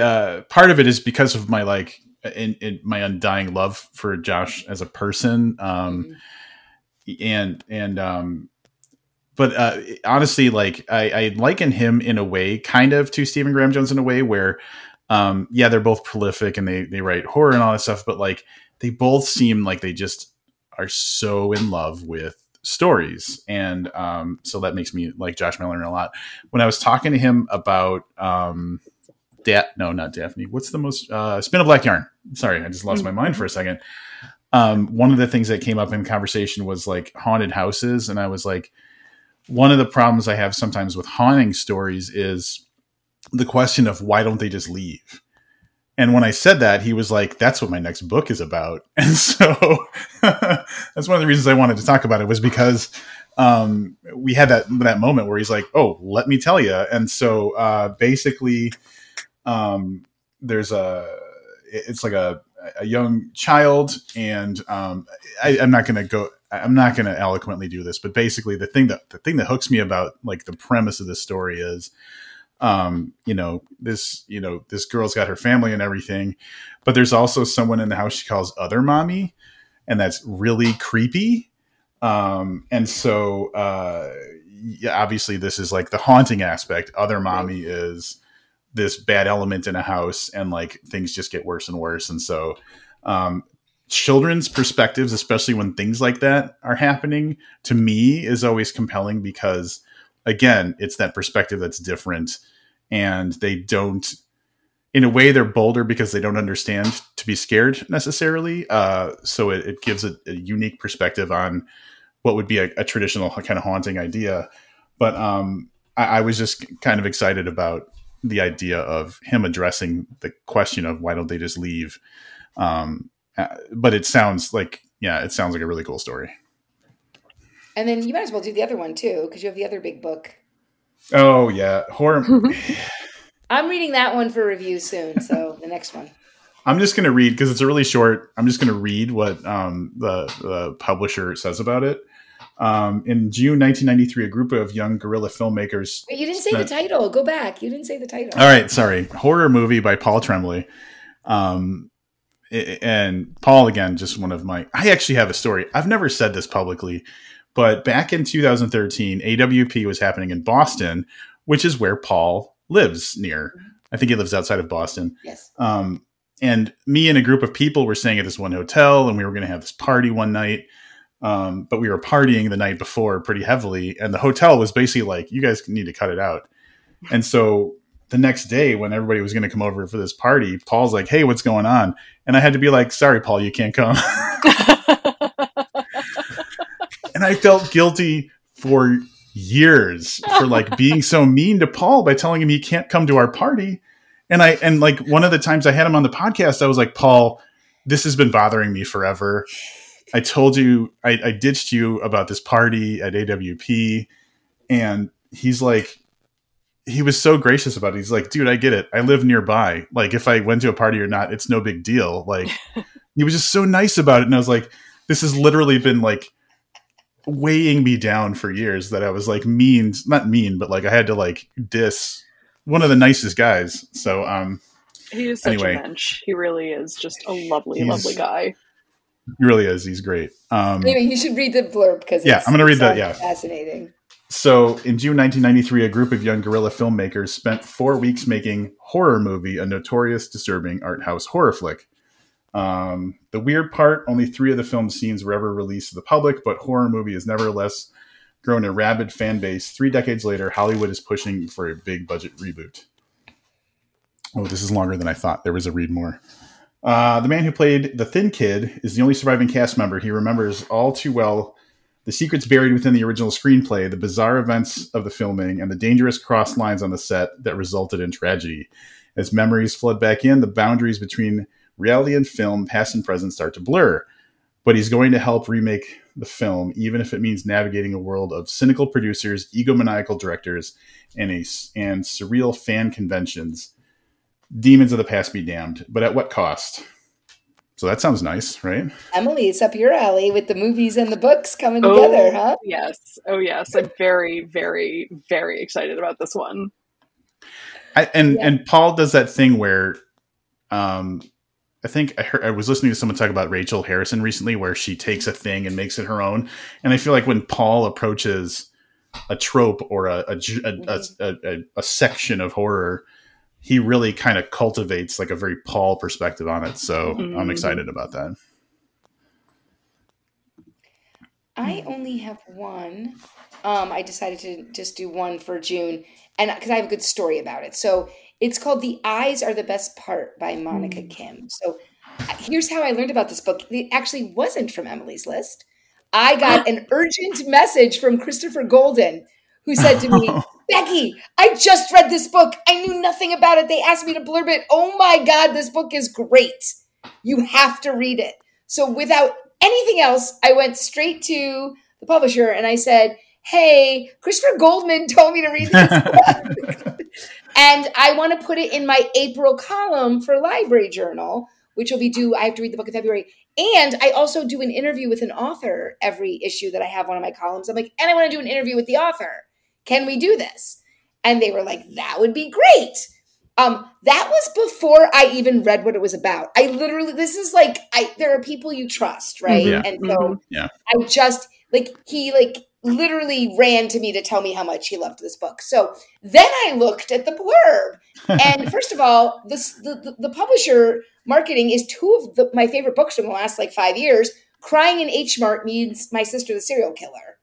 uh, part of it is because of my like in, in my undying love for Josh as a person, um, mm-hmm. and and um, but uh, honestly, like I, I liken him in a way, kind of to Stephen Graham Jones in a way where, um, yeah, they're both prolific and they they write horror and all that stuff, but like they both seem like they just are so in love with stories. And um, so that makes me like josh miller a lot. When i was talking to him about um, da- no not daphne. What's the most uh, spin a black yarn? Sorry i just lost my mind for a second. Um, one of the things that came up in conversation was like haunted houses. And i was like one of the problems i have sometimes with haunting stories is the question of why don't they just leave and when I said that, he was like, "That's what my next book is about." And so that's one of the reasons I wanted to talk about it was because um, we had that that moment where he's like, "Oh, let me tell you." And so uh, basically, um, there's a it's like a a young child, and um, I, I'm not going to go. I'm not going to eloquently do this, but basically, the thing that the thing that hooks me about like the premise of this story is um, you know, this, you know, this girl's got her family and everything, but there's also someone in the house she calls other mommy, and that's really creepy. Um, and so, uh, yeah, obviously this is like the haunting aspect. Other mommy right. is this bad element in a house and like things just get worse and worse. And so, um, children's perspectives, especially when things like that are happening to me is always compelling because again, it's that perspective that's different and they don't in a way they're bolder because they don't understand to be scared necessarily uh, so it, it gives a, a, unique perspective on what would be a, a traditional kind of haunting idea. But um, I, I, was just kind of excited about the idea of him addressing the question of why don't they just leave um, uh, but it sounds like yeah it sounds like a really cool story and then you might as well do the other one too because you have the other big book Oh yeah, horror. I'm reading that one for review soon. So the next one. I'm just going to read because it's a really short. I'm just going to read what um, the, the publisher says about it. Um, in June 1993, a group of young guerrilla filmmakers. Wait, you didn't say spent, the title. Go back. You didn't say the title. All right, sorry. Horror movie by Paul Tremblay. Um, and Paul again, just one of my. I actually have a story. I've never said this publicly, but back in 2013, AWP was happening in Boston, which is where Paul lives near. I think he lives outside of Boston. Yes. Um, and me and a group of people were staying at this one hotel, and we were going to have this party one night. Um, but we were partying the night before pretty heavily, and the hotel was basically like, "You guys need to cut it out." And so the next day, when everybody was going to come over for this party, Paul's like, "Hey, what's going on?" And I had to be like, "Sorry, Paul, you can't come." and I felt guilty for years for like being so mean to Paul by telling him he can't come to our party. And I and like one of the times I had him on the podcast, I was like, Paul, this has been bothering me forever. I told you I, I ditched you about this party at AWP, and he's like, he was so gracious about it. He's like, dude, I get it. I live nearby. Like, if I went to a party or not, it's no big deal. Like, he was just so nice about it. And I was like, this has literally been like weighing me down for years that I was like mean, not mean, but like I had to like diss one of the nicest guys. So, um, he is such anyway, a mensch. He really is just a lovely, lovely guy. He really is. He's great. Um, anyway, you should read the blurb because yeah, I'm going to read that. Yeah, fascinating. So, in June 1993, a group of young guerrilla filmmakers spent four weeks making Horror Movie, a notorious, disturbing art house horror flick. Um, the weird part only three of the film's scenes were ever released to the public, but horror movie has nevertheless grown a rabid fan base. Three decades later, Hollywood is pushing for a big budget reboot. Oh, this is longer than I thought. There was a read more. Uh, the man who played the Thin Kid is the only surviving cast member. He remembers all too well the secrets buried within the original screenplay, the bizarre events of the filming, and the dangerous cross lines on the set that resulted in tragedy. As memories flood back in, the boundaries between reality and film, past and present, start to blur. But he's going to help remake the film, even if it means navigating a world of cynical producers, egomaniacal directors, and a and surreal fan conventions. Demons of the past be damned, but at what cost? So that sounds nice, right? Emily, it's up your alley with the movies and the books coming oh, together, huh? Yes. Oh, yes. I'm very, very, very excited about this one. I, and yeah. and Paul does that thing where, um, I think I heard I was listening to someone talk about Rachel Harrison recently, where she takes a thing and makes it her own. And I feel like when Paul approaches a trope or a a, a, mm-hmm. a, a section of horror, he really kind of cultivates like a very Paul perspective on it. So mm-hmm. I'm excited about that. I only have one. Um, I decided to just do one for June, and because I have a good story about it. So it's called "The Eyes Are the Best Part" by Monika mm. Kim. So here's how I learned about this book. It actually wasn't from Emily's list. I got an urgent message from Christopher Golden, who said to me, Becky, I just read this book. I knew nothing about it. They asked me to blurb it. Oh my God, this book is great. You have to read it. So, without anything else, I went straight to the publisher and I said, Hey, Christopher Goldman told me to read this book. And I want to put it in my April column for Library Journal, which will be due. I have to read the book in February. And I also do an interview with an author every issue that I have one of my columns. I'm like, and I want to do an interview with the author. Can we do this? And they were like, that would be great. Um, that was before I even read what it was about. I literally, this is like, I there are people you trust, right? Yeah. And so mm-hmm. yeah. I just like he like literally ran to me to tell me how much he loved this book. So then I looked at the blurb, and first of all, this the, the, the publisher marketing is two of the, my favorite books from the last like five years. Crying in H Mart means my sister the serial killer.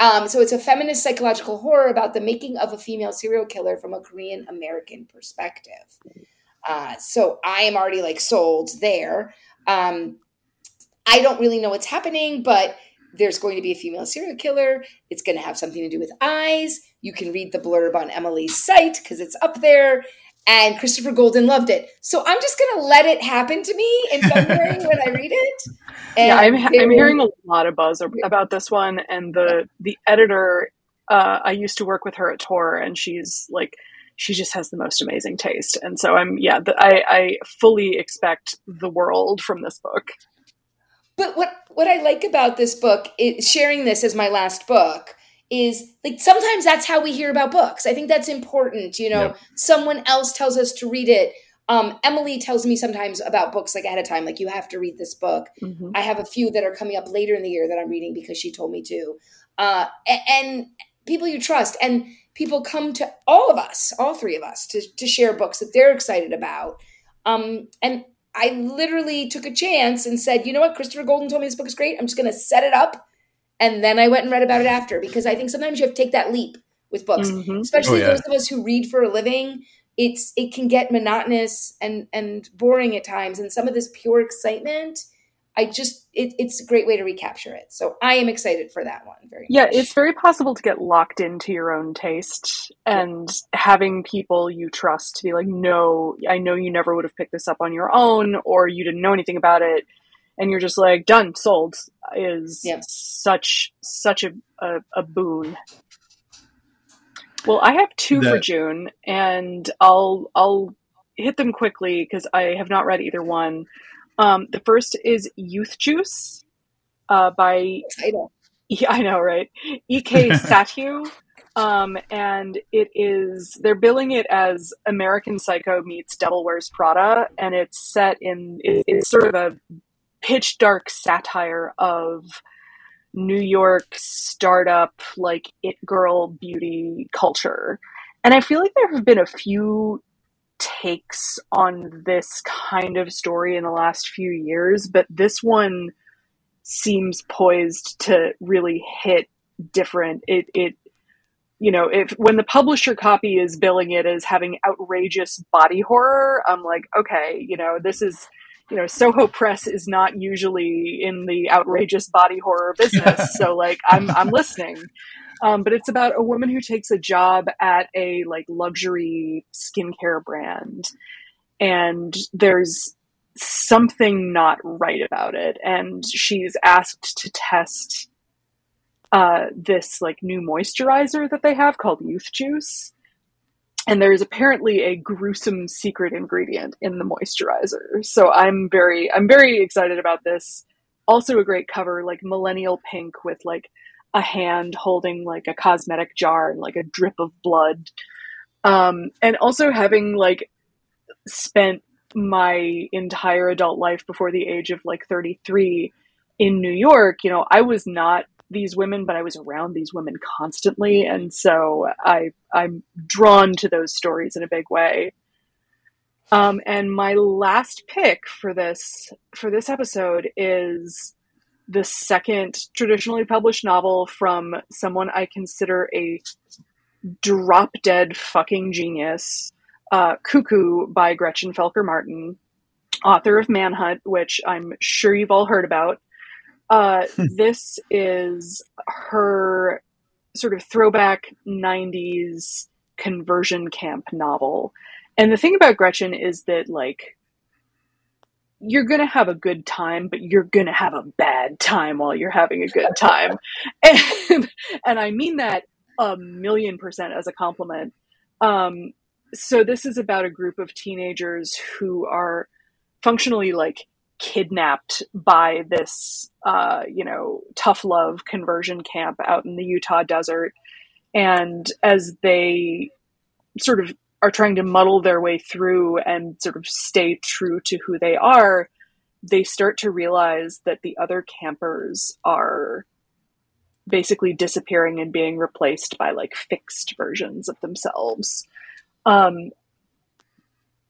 Um, so it's a feminist psychological horror about the making of a female serial killer from a Korean American perspective. Uh, so I am already like sold there. Um, I don't really know what's happening, but there's going to be a female serial killer. It's going to have something to do with eyes. You can read the blurb on Emily's site because it's up there. And Christopher Golden loved it. So I'm just going to let it happen to me in February when I read it. And yeah, I'm, I'm hearing a lot of buzz about this one. And the, the editor, uh, I used to work with her at Tor, and she's like, she just has the most amazing taste. And so I'm, yeah, the, I, I fully expect the world from this book. But what what I like about this book, is sharing this as my last book, is like sometimes that's how we hear about books. I think that's important. You know, yep. someone else tells us to read it. Um, Emily tells me sometimes about books like ahead of time, like you have to read this book. Mm-hmm. I have a few that are coming up later in the year that I'm reading because she told me to. Uh, and, and people you trust and people come to all of us, all three of us, to, to share books that they're excited about. Um, and I literally took a chance and said, you know what, Christopher Golden told me this book is great. I'm just going to set it up. And then I went and read about it after because I think sometimes you have to take that leap with books, mm-hmm. especially oh, yeah. those of us who read for a living. It's it can get monotonous and and boring at times, and some of this pure excitement I just it, it's a great way to recapture it. So I am excited for that one. Very yeah, much. it's very possible to get locked into your own taste and yeah. having people you trust to be like, no, I know you never would have picked this up on your own, or you didn't know anything about it, and you're just like done, sold is yeah. such such a, a, a boon. Well, I have two that- for June, and I'll I'll hit them quickly because I have not read either one. Um, the first is Youth Juice uh, by. Title. Yeah, I know, right? E.K. Sathue. Um, and it is, they're billing it as American Psycho meets Devil Wears Prada. And it's set in, it, it's sort of a pitch dark satire of New York startup, like it girl beauty culture. And I feel like there have been a few takes on this kind of story in the last few years, but this one seems poised to really hit different. It it you know, if when the publisher copy is billing it as having outrageous body horror, I'm like, okay, you know, this is you know, Soho Press is not usually in the outrageous body horror business, so like I'm I'm listening. Um, but it's about a woman who takes a job at a like luxury skincare brand, and there's something not right about it, and she's asked to test uh, this like new moisturizer that they have called Youth Juice. and there is apparently a gruesome secret ingredient in the moisturizer. So I'm very I'm very excited about this. Also a great cover, like millennial pink with like a hand holding like a cosmetic jar and like a drip of blood. Um, and also having like spent my entire adult life before the age of like 33 in New York, you know, I was not these women, but I was around these women constantly, and so I I'm drawn to those stories in a big way. Um, and my last pick for this for this episode is the second traditionally published novel from someone I consider a drop dead fucking genius, uh, Cuckoo by Gretchen Felker Martin, author of Manhunt, which I'm sure you've all heard about. Uh, hmm. this is her sort of throwback 90s conversion camp novel. And the thing about Gretchen is that, like, you're going to have a good time, but you're going to have a bad time while you're having a good time. and, and I mean that a million percent as a compliment. Um, so, this is about a group of teenagers who are functionally like kidnapped by this, uh, you know, tough love conversion camp out in the Utah desert. And as they sort of are trying to muddle their way through and sort of stay true to who they are, they start to realize that the other campers are basically disappearing and being replaced by like fixed versions of themselves. Um,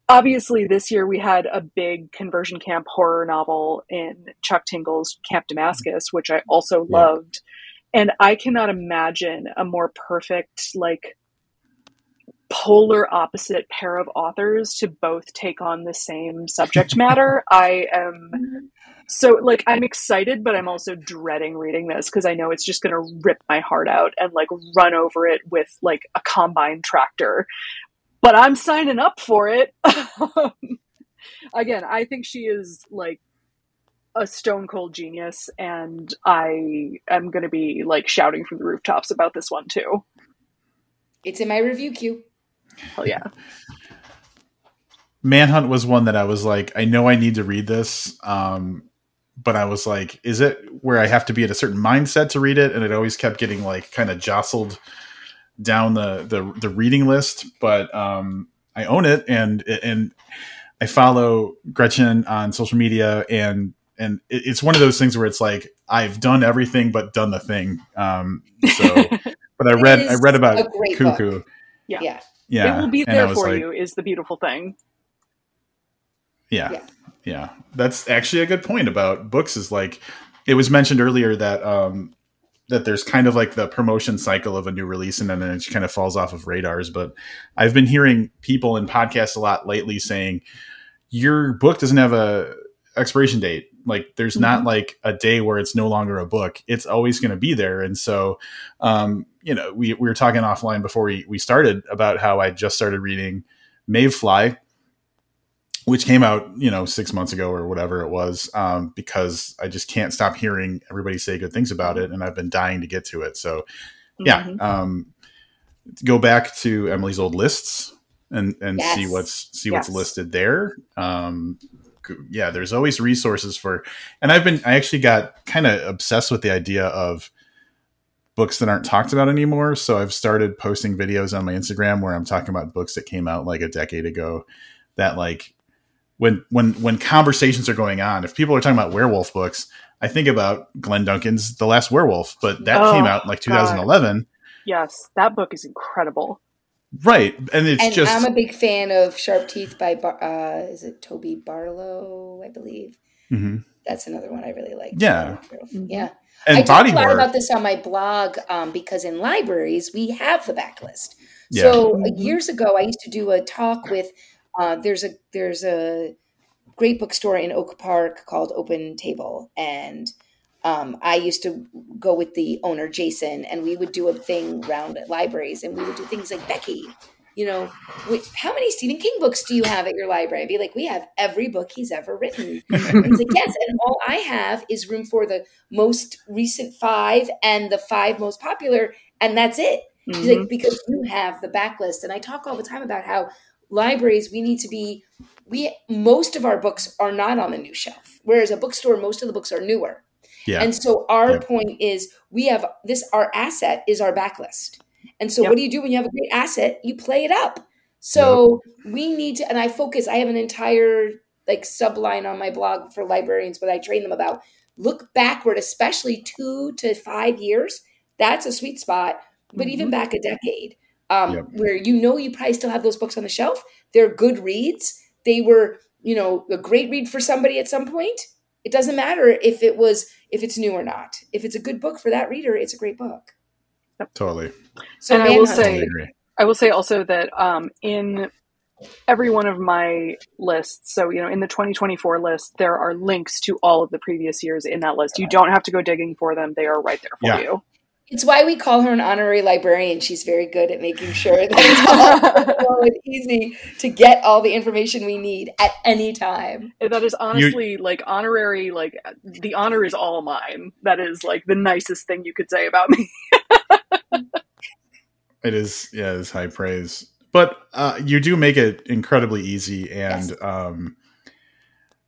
obviously this year we had a big conversion camp horror novel in Chuck Tingle's Camp Damascus, which I also yeah. loved. And I cannot imagine a more perfect, like, polar opposite pair of authors to both take on the same subject matter. I am mm-hmm. so, like, I'm excited, but I'm also dreading reading this because I know it's just going to rip my heart out and, like, run over it with, like, a combine tractor but I'm signing up for it. Again, I think she is like a stone cold genius, and I am going to be like shouting from the rooftops about this one too. It's in my review queue. Hell yeah. Manhunt was one that I was like, I know I need to read this. Um, but I was like, is it where I have to be at a certain mindset to read it? And it always kept getting like kind of jostled down the the, the reading list, but um, I own it and and I follow Gretchen on social media and and it's one of those things where it's like I've done everything but done the thing. Um, so, but I read I read about Cuckoo. Book. Yeah. yeah, yeah, it will be there for like, you. Is the beautiful thing. Yeah, yeah, yeah. That's actually a good point about books. Is like it was mentioned earlier that um, that there's kind of like the promotion cycle of a new release and then it kind of falls off of radars. But I've been hearing people in podcasts a lot lately saying your book doesn't have a expiration date. Like there's mm-hmm. not like a day where it's no longer a book. It's always going to be there. And so, um, you know, we, we were talking offline before we, we started about how I just started reading Maeve Fly, which came out you know six months ago or whatever it was um, because i just can't stop hearing everybody say good things about it and i've been dying to get to it so yeah mm-hmm. um, go back to emily's old lists and and yes. see what's see yes. what's listed there um, yeah there's always resources for and i've been i actually got kind of obsessed with the idea of books that aren't talked about anymore so i've started posting videos on my instagram where i'm talking about books that came out like a decade ago that like when when when conversations are going on, if people are talking about werewolf books, I think about Glen Duncan's The Last Werewolf, but that oh, came out in like 2011. God. Yes, that book is incredible. Right, and it's and just I'm a big fan of Sharp Teeth by Bar- uh, is it Toby Barlow, I believe. Mm-hmm. That's another one I really like. Yeah, mm-hmm. yeah. And I talk a lot about this on my blog um, because in libraries we have the backlist. Yeah. So mm-hmm. years ago, I used to do a talk with uh, there's a there's a great bookstore in Oak Park called Open Table, and um, I used to go with the owner Jason, and we would do a thing around at libraries, and we would do things like Becky. You know, how many Stephen King books do you have at your library? I'd be like, we have every book he's ever written. And he's like, yes, and all I have is room for the most recent five and the five most popular, and that's it She's Mhm. like, because you have the backlist. And I talk all the time about how libraries, we need to be, we, most of our books are not on the new shelf. Whereas a bookstore, most of the books are newer. Yeah. And so our point is we have this, our asset is our backlist. And so Yep. what do you do when you have a great asset? You play it up. So we need to, and I focus, I have an entire like subline on my blog for librarians, what I train them about. Look backward, especially two to five years. That's a sweet spot. But even back a decade, um, Yep. where you know you probably still have those books on the shelf. They're good reads. They were, you know, a great read for somebody at some point. It doesn't matter if it was if it's new or not. If it's a good book for that reader, it's a great book. Totally. So And I will say- Totally. I will say also that um, in every one of my lists, so you know, in the 2024 list, there are links to all of the previous years in that list. You don't have to go digging for them; they are right there for Yeah. you. It's why we call her an honorary librarian. She's very good at making sure that it's all and easy to get all the information we need at any time. That is honestly like honorary. Like the honor is all mine. That is like the nicest thing you could say about me. It is, yeah, it's high praise. But uh, you do make it incredibly easy, and Yes. um,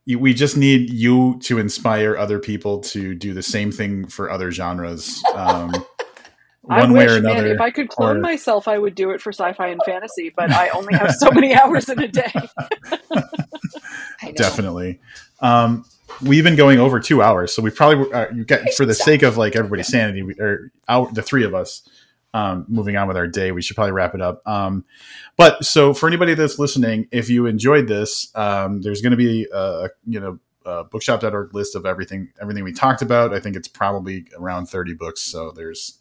you, we just need you to inspire other people to do the same thing for other genres. Um, I one wish, way or another. man, if I could clone or- myself, I would do it for sci-fi and fantasy. But I only have so many hours in a day. Definitely. Um, we've been going over two hours, so we probably uh, you get for the sake of like everybody's sanity, we, or our, the three of us. Um, moving on with our day, we should probably wrap it up. Um, but so for anybody that's listening, if you enjoyed this, um, there's going to be a you know bookshop.org list of everything everything we talked about. I think it's probably around 30 books, so there's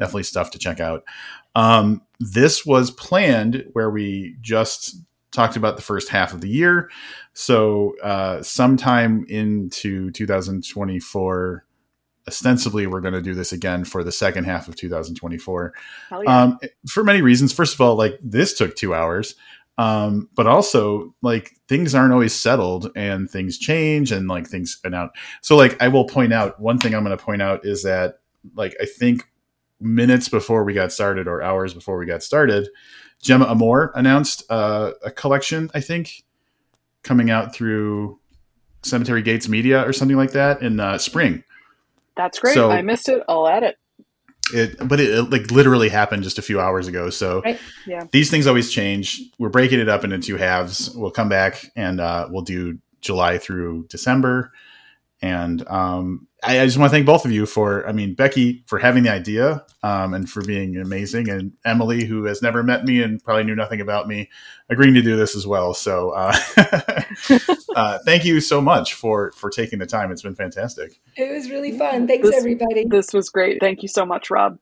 definitely stuff to check out. Um, this was planned where we just talked about the first half of the year. So uh, sometime into 2024, ostensibly, we're going to do this again for the second half of 2024. Yeah. Um, for many reasons. First of all, like this took two hours, um, but also like things aren't always settled and things change and like things spin out. So like I will point out one thing I'm going to point out is that like I think minutes before we got started or hours before we got started, Gemma Amor announced uh, a collection. I think coming out through Cemetery Gates Media or something like that in uh, spring. That's great. so- I missed it. I'll add it. it but it, it, like literally happened just a few hours ago so Right. Yeah. these things always change we're breaking it up into two halves we'll come back and uh, we'll do july through december and um, I, I just want to thank both of you for i mean becky for having the idea um, and for being amazing and emily who has never met me and probably knew nothing about me agreeing to do this as well so uh, uh, thank you so much for for taking the time it's been fantastic It was really fun. Thanks, This- everybody. This was great. Thank you so much, Rob.